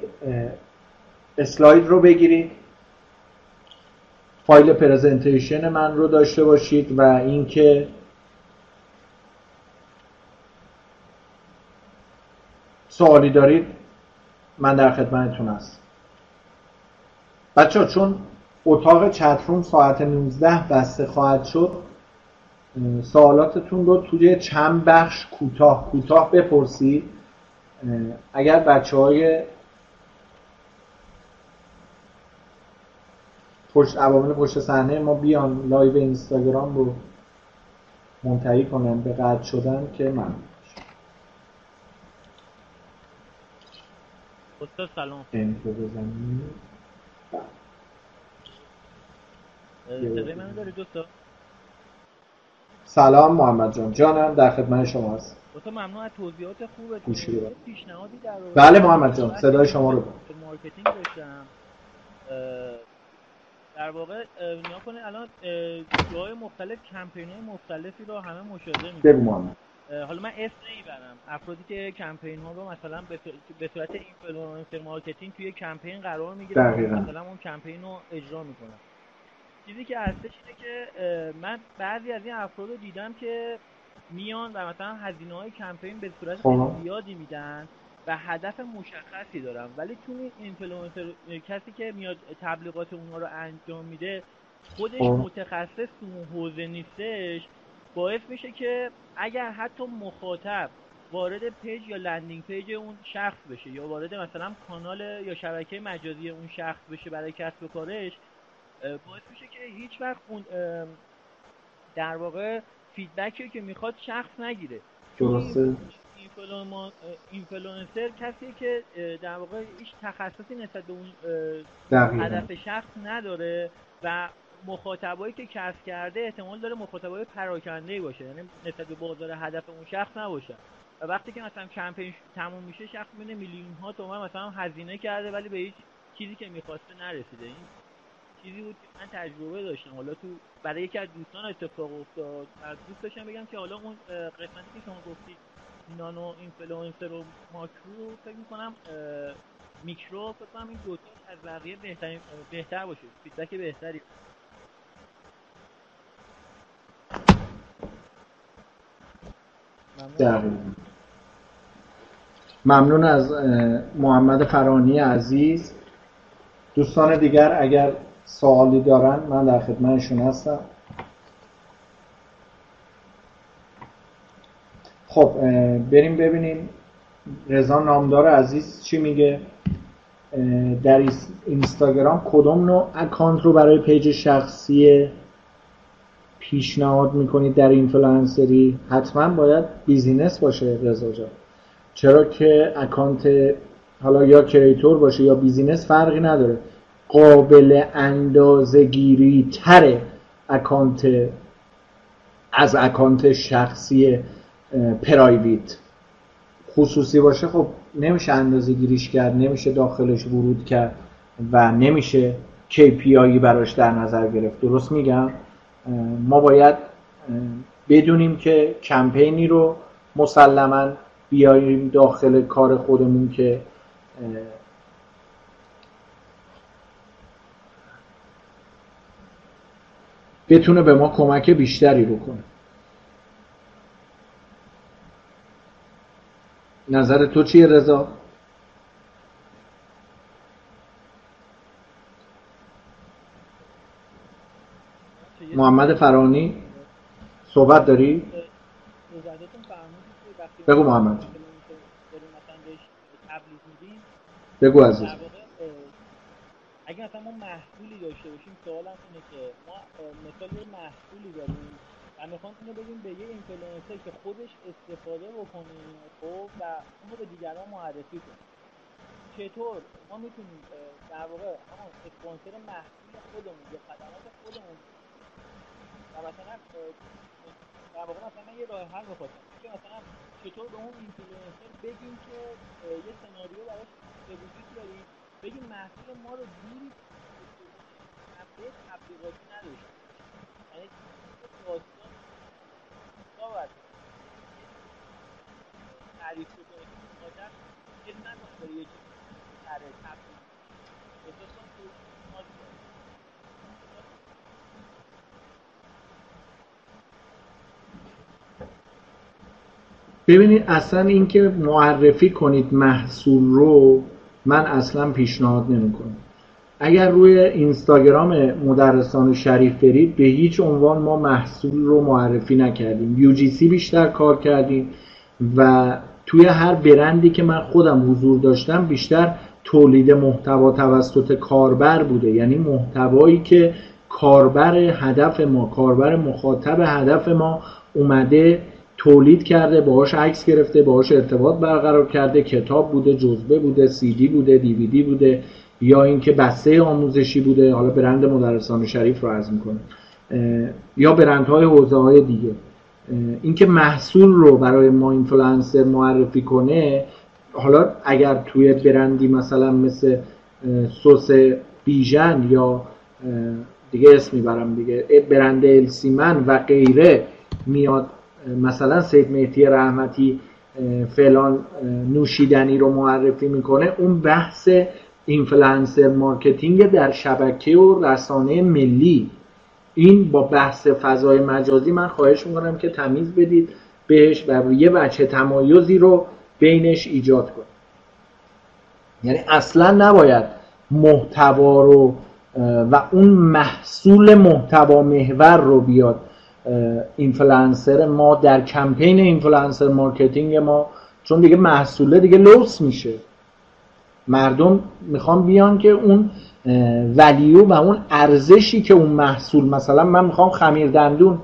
اسلاید رو بگیرید. فایل پرزنتیشن من رو داشته باشید و اینکه سوالی دارید من در خدمتتون هست بچه ها چون اتاق چتروم ساعت 19 بسته خواهد شد سوالاتتون رو توی چند بخش کوتاه کوتاه بپرسید. اگر بچه های پشت عوامل پشت صحنه ما بیان لایو اینستاگرام رو منتهی کنن به قطع شدن که من استاد سلام صدای منو داری دوستا سلام محمد جان. جانم در خدمت شما هست. تو ممنون از توضیحات خوبه پیشنهادی در بله محمد جان. صدای شما رو مارکتینگ داشتم. در واقع نیا کنه الان جای مختلف کمپین های مختلفی رو همه مشاهده می‌کنم بگو محمد. حالا من اسم نمی‌برم افرادی که کمپین ها رو مثلا به صورت اینفلوئنسر مارکتینگ توی کمپین قرار می‌گیرن مثلا اون کمپین رو اجرا می‌کنن چیزی که هستش اینه که من بعضی از این افراد رو دیدم که میان و مثلا هزینه های کمپین به صورت خب. زیادی میدن و هدف مشخصی دارم. ولی تو این اینفلوئنسر کسی که میاد تبلیغات اونها رو انجام میده خودش خب. متخصص تو اون حوزه نیستش. باعث میشه که اگر حتی مخاطب وارد پیج یا landing page اون شخص بشه یا وارد مثلا کانال یا شبکه مجازی اون شخص بشه برای کسب و کارش باعث میشه که هیچ وقت اون در واقع feedback ی که می‌خواد شخص نگیره. درسته. اینفلوئنسر کسی که در واقع هیچ تخصصی نسبت به اون هدف شخص نداره و مخاطبایی که کسب کرده احتمال داره مخاطبای پراکنده باشه یعنی نسبت به بازار هدف اون شخص نباشه. و وقتی که مثلا کمپین تموم میشه شخص می‌بینه میلیون ها تومن مثلا هزینه کرده ولی به هیچ چیزی که می‌خواسته نرسیده. این چیزی بود که من تجربه داشتم. حالا تو برای یکی از دوستان اتفاق افتاد از دوست داشتم بگم که حالا اون قسمتی که شما گفتید nano influencer و ماکرو فکر می‌کنم میکرو فکر کنم این دو از بقیه بهتر بهتر باشه. feedback بهتری. ممنون از محمد فرانی عزیز. دوستان دیگر اگر سوالی دارن من در خدمتشون هستم. خب بریم ببینیم. رضا نامدار عزیز چی میگه؟ در اینستاگرام کدوم نوع اکانت رو برای پیج شخصی پیشنهاد می‌کنید در اینفلوئنسری؟ حتما باید business باشه رضا چرا که اکانت حالا یا creator باشه یا business فرقی نداره. قابل اندازه گیری تره اکانت از اکانت شخصی private. خصوصی باشه خب نمیشه اندازه گیریش کرد نمیشه داخلش ورود کرد و نمیشه KPI براش در نظر گرفت. درست میگم؟ ما باید بدونیم که کمپینی رو مسلما بیاییم داخل کار خودمون که بتونه به ما کمک بیشتری بکنه نظر تو چیه رضا؟ محمد فرانی صحبت داری؟ بگو محمد. بگو عزیز. اگه مثلا ما محصولی داشته باشیم سوالم اینه که ما مثال یه محصولی داریم و می‌خوام اینو بگیم به یه اینفلوئنسر که خودش استفاده بکنه خب و اون به دیگران معرفی کنه. چطور؟ ما می‌تونیم در واقع اسپانسر محصول خودمون یا خدمات خودمون و مثلا در واقع مثلا یه راه حل می‌خواستم که مثلا چطور به اون اینفلوئنسر بگیم که یه سناریو براش به وجود بیاریم بگیم محصول ما رو جوری به تبلیغاتی نداشته یعنی داستان باید تعریف بکنه که مادر چیز نکنه برای یه چیز تبلیغ داستان ببینید اصلا اینکه معرفی کنید محصول رو من اصلا پیشنهاد نمی‌کنم. اگر روی اینستاگرام مدرسان شریف برید به هیچ عنوان ما محصول رو معرفی نکردیم. UGC بیشتر کار کردیم و توی هر برندی که من خودم حضور داشتم بیشتر تولید محتوا توسط کاربر بوده. یعنی محتوایی که کاربر هدف ما کاربر مخاطب هدف ما اومده تولید کرده باهاش عکس گرفته باهاش ارتباط برقرار کرده کتاب بوده جزوه بوده سی دی بوده دیویدی بوده یا اینکه بسته آموزشی بوده. حالا برند مدرسان شریف رو عرض می‌کنم یا برندهای حوزه های دیگه اینکه محصول رو برای ما اینفلوئنسر معرفی کنه حالا اگر توی برندی مثلا مثل سس بیژن یا دیگه اسم می‌برم دیگه برند ال سی من و غیره میاد مثلا سید مهدی رحمتی فلان نوشیدنی رو معرفی می‌کنه. اون بحث influencer marketing در شبکه و رسانه ملی. این با بحث فضای مجازی من خواهش می‌کنم که تمیز بدید بهش و یه وجه تمایزی رو بینش ایجاد کنید. یعنی اصلا نباید محتوا رو و اون محصول محتوا محور رو بیاد. اینفلانسر ما در کمپین influencer marketing ما چون دیگه محصوله دیگه لوس میشه. مردم می‌خوان بیان که اون value و اون ارزشی که اون محصول مثلا من می‌خوام خمیر دندون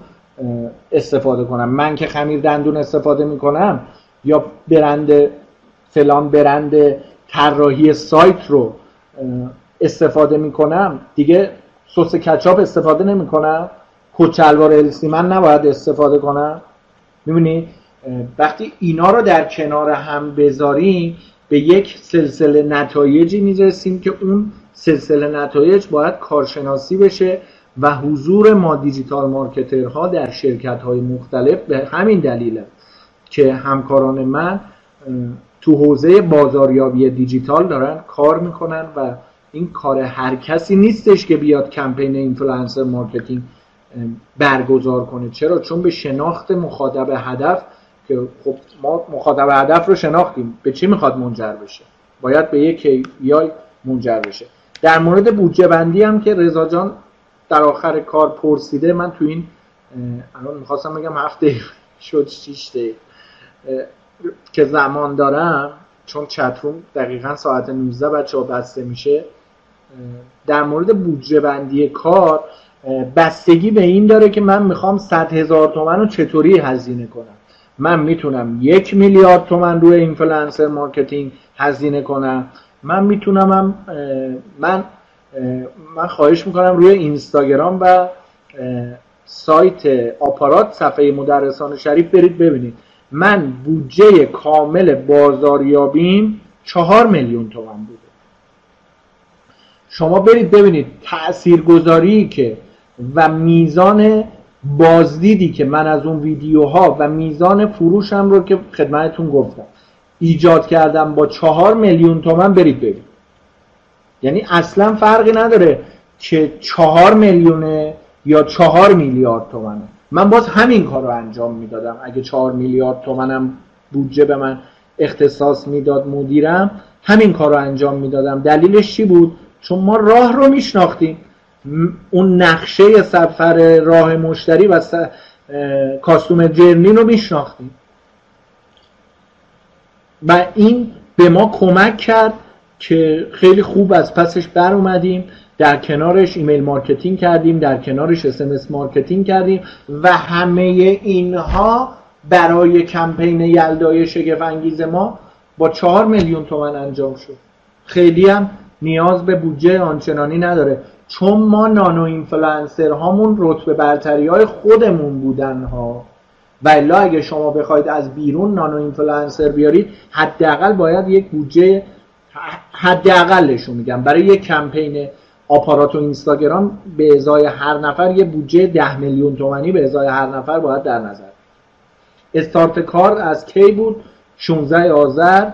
استفاده کنم. من که خمیر دندون استفاده می‌کنم یا برند فلان برند طراحی سایت رو استفاده می‌کنم دیگه سس کچاپ استفاده نمی‌کنم. کت شلوار ال سی من نباید استفاده کنم. می‌بینی؟ وقتی اینا رو در کنار هم بذاریم به یک سلسله نتایجی می‌رسیم که اون سلسله نتایج باید کارشناسی بشه و حضور ما digital marketer ها در شرکت های مختلف به همین دلیله که همکاران من تو حوزه بازاریابی دیجیتال دارن کار می‌کنن و این کار هر کسی نیستش که بیاد کمپین influencer marketing برگزار کنه. چرا؟ چون به شناخت مخاطب هدف که خب ما مخاطب هدف رو شناختیم. به چی می‌خواد منجر بشه؟ باید به یک یا منجر بشه. در مورد بودجه بندی هم که رضا جان در آخر کار پرسیده من تو این الان می‌خواستم بگم هفته شد شیش که زمان دارم چون chat room دقیقا ساعت 19 بچه ها بسته میشه در مورد بودجه بندی کار بستگی به این داره که من می‌خوام 100 هزار تومن رو چطوری هزینه کنم. من می‌تونم یک میلیارد تومن روی influencer marketing هزینه کنم. من می‌تونم هم من من خواهش می‌کنم روی اینستاگرام و سایت آپارات صفحه مدرسان شریف برید ببینید. من بودجه کامل بازاریابیم چهار میلیون تومن بوده. شما برید ببینید تاثیرگذاری که و میزان بازدیدی که من از اون ویدیوها و میزان فروشم رو که خدمتتون گفتم. ایجاد کردم با چهار میلیون تومن برید ببینید. یعنی اصلا فرقی نداره که چهار میلیونه یا چهار میلیارد تومنه. من باز همین کار رو انجام می‌دادم. اگه چهار میلیارد تومنم بودجه به من اختصاص می‌داد مدیرم همین کار رو انجام می‌دادم. دلیلش چی بود؟ چون ما راه رو میشناختیم. اون نقشه سفر راه مشتری و کاستوم جرنی رو میشناختیم. و این به ما کمک کرد که خیلی خوب از پسش بر اومدیم در کنارش email marketing کردیم در کنارش SMS marketing کردیم و همه اینها برای کمپین یلدای شگفت انگیز ما با چهار میلیون تومن انجام شد. خیلی هم نیاز به بودجه آنچنانی نداره. چون ما nano influencer هامون رتبه برتری های خودمون بودن ها و الا اگه شما بخواید از بیرون نانو اینفلانسر بیارید حداقل باید یک بودجه حداقلش رو میگم. برای یک کمپین آپارات و اینستاگرام به ازای هر نفر یه بودجه ده میلیون تومنی به ازای هر نفر باید در نظر. استارت کار از کی بود؟ 16 آذر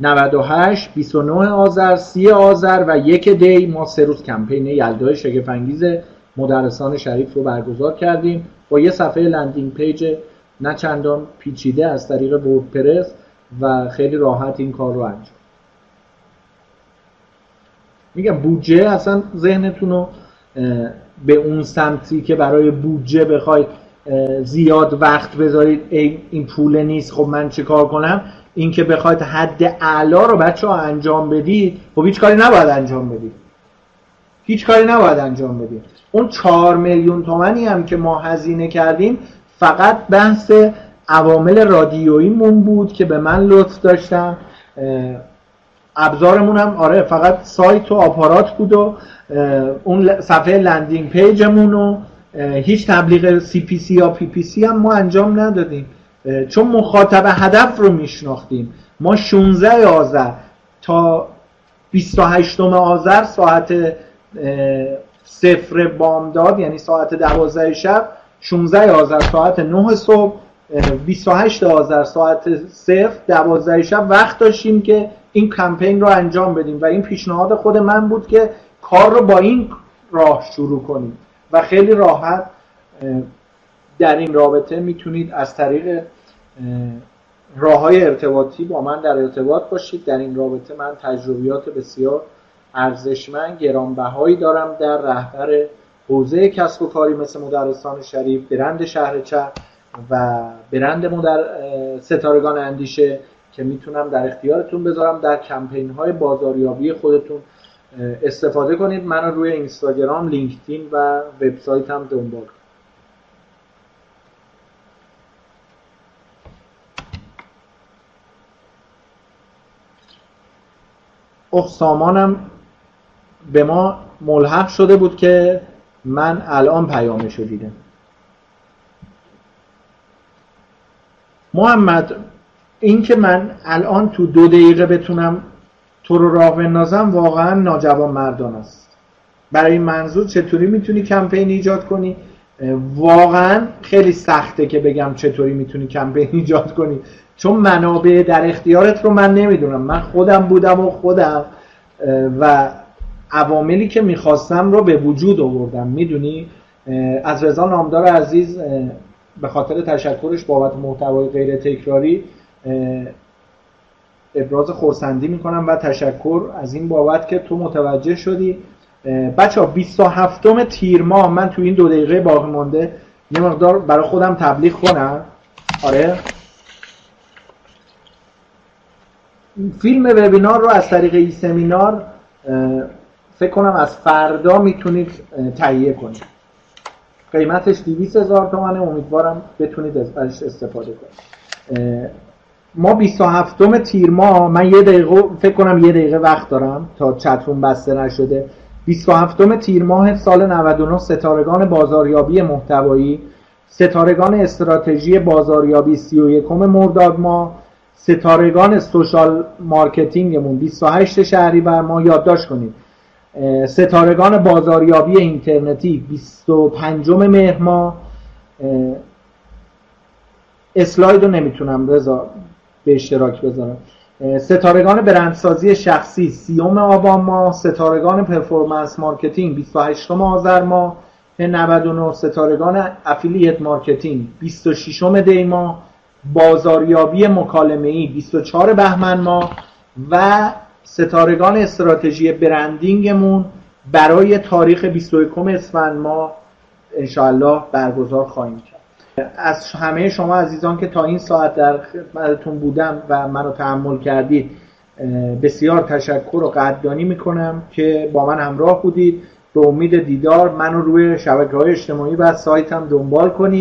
98 29 آذر 30 آذر و یک دی. ما سه روز کمپین یلدای شگفنگیز مدرسان شریف رو برگزار کردیم. با یه صفحه landing page نه چندان پیچیده از طریق وردپرس و خیلی راحت این کار رو انجام. میگم بودجه اصلا ذهنتون رو به اون سمتی که برای بودجه بخواید زیاد وقت بذارید این پول نیست خب من چه کار کنم؟ این که بخواید حد اعلا رو بچه ها انجام بدید خب هیچ کاری نباید انجام بدید. هیچ کاری نباید انجام بدید. اون چهار میلیون تومنی هم که ما هزینه کردیم فقط بحث عوامل رادیوییمون بود که به من لطف داشتم ابزارمون هم آره فقط سایت و آپارات بود و اون صفحه landing page مون و هیچ تبلیغ CPC یا PPC هم ما انجام ندادیم. چون مخاطب هدف رو میشناختیم. ما 16 آذر تا 28 آذر ساعت صفر بامداد یعنی ساعت 12 شب 16 آذر ساعت 9 صبح 28 آذر ساعت صفر 12 شب. وقت داشتیم که این کمپین رو انجام بدیم و این پیشنهاد خود من بود که کار رو با این راه شروع کنیم. و خیلی راحت در این رابطه می‌تونید از طریق راه های ارتباطی با من در ارتباط باشید. در این رابطه من تجربیات بسیار ارزشمند گرانبهایی دارم در رهبر حوزه کسب و کاری مثل مدرسان شریف برند شهر چه و برند مدر... ستارگان اندیشه که می‌تونم در اختیارتون بذارم. در کمپین های بازاریابی خودتون استفاده کنید. من روی اینستاگرام لینکدین و وبسایت هم دنبال کنید. سامانم به ما ملحق شده بود که من الان پیامش رو دیدم. محمد این که من الان تو دو دقیقه بتونم تو رو راه بندازم واقعا ناجوان مردان است. برای منظور چطوری می‌تونی کمپین ایجاد کنی؟ واقعا خیلی سخته که بگم چطوری می‌تونی کمپین ایجاد کنی. چون منابع در اختیارت رو من نمی‌دونم. من خودم بودم و خودم و عواملی که می‌خواستم رو به وجود آوردم. می‌دونی؟ از رضا نامدار عزیز به خاطر تشکرش بابت محتوای غیر تکراری ابراز خورسندی می‌کنم و تشکر از این بابت که تو متوجه شدی. بچه ها 27 تیر ماه. من تو این دو دقیقه باقی مونده. یه مقدار برای خودم تبلیغ کنم. آره؟ فیلم وبینار رو از طریق ای سمینار فکر کنم از فردا می‌تونید تهیه کنید. قیمتش 200 هزار تومنه امیدوارم بتونید ازش استفاده کنید. ما 27 تیر ماه من یه دقیقه فکر کنم یه دقیقه وقت دارم تا چتون بسته نشده. 27 تیر ماه سال 99 ستارگان بازاریابی محتوایی. ستارگان استراتژی بازاریابی 31 مرداد ماه ستارگان social marketing مون 28 شهریور ماه یادداشت کنید. ستارگان بازاریابی اینترنتی 25 مهر ماه. اسلاید رو نمی‌تونم رضا به اشتراک بذارم. ستارگان برندسازی شخصی سیوم آبان ماه. ستارگان performance marketing 28 آذر ماه. 99 ستارگان affiliate marketing 26 دی ماه. بازاریابی مکالمه ای 24 بهمن ماه و ستارگان استراتژی branding مون برای تاریخ 21 اسفند ماه انشاءالله برگزار خواهیم کرد. از همه شما عزیزان که تا این ساعت در خدمتتون بودم و منو تحمل کردید بسیار تشکر و قدردانی می‌کنم که با من همراه بودید. به امید دیدار منو روی شبکه های اجتماعی و سایتم دنبال کنید.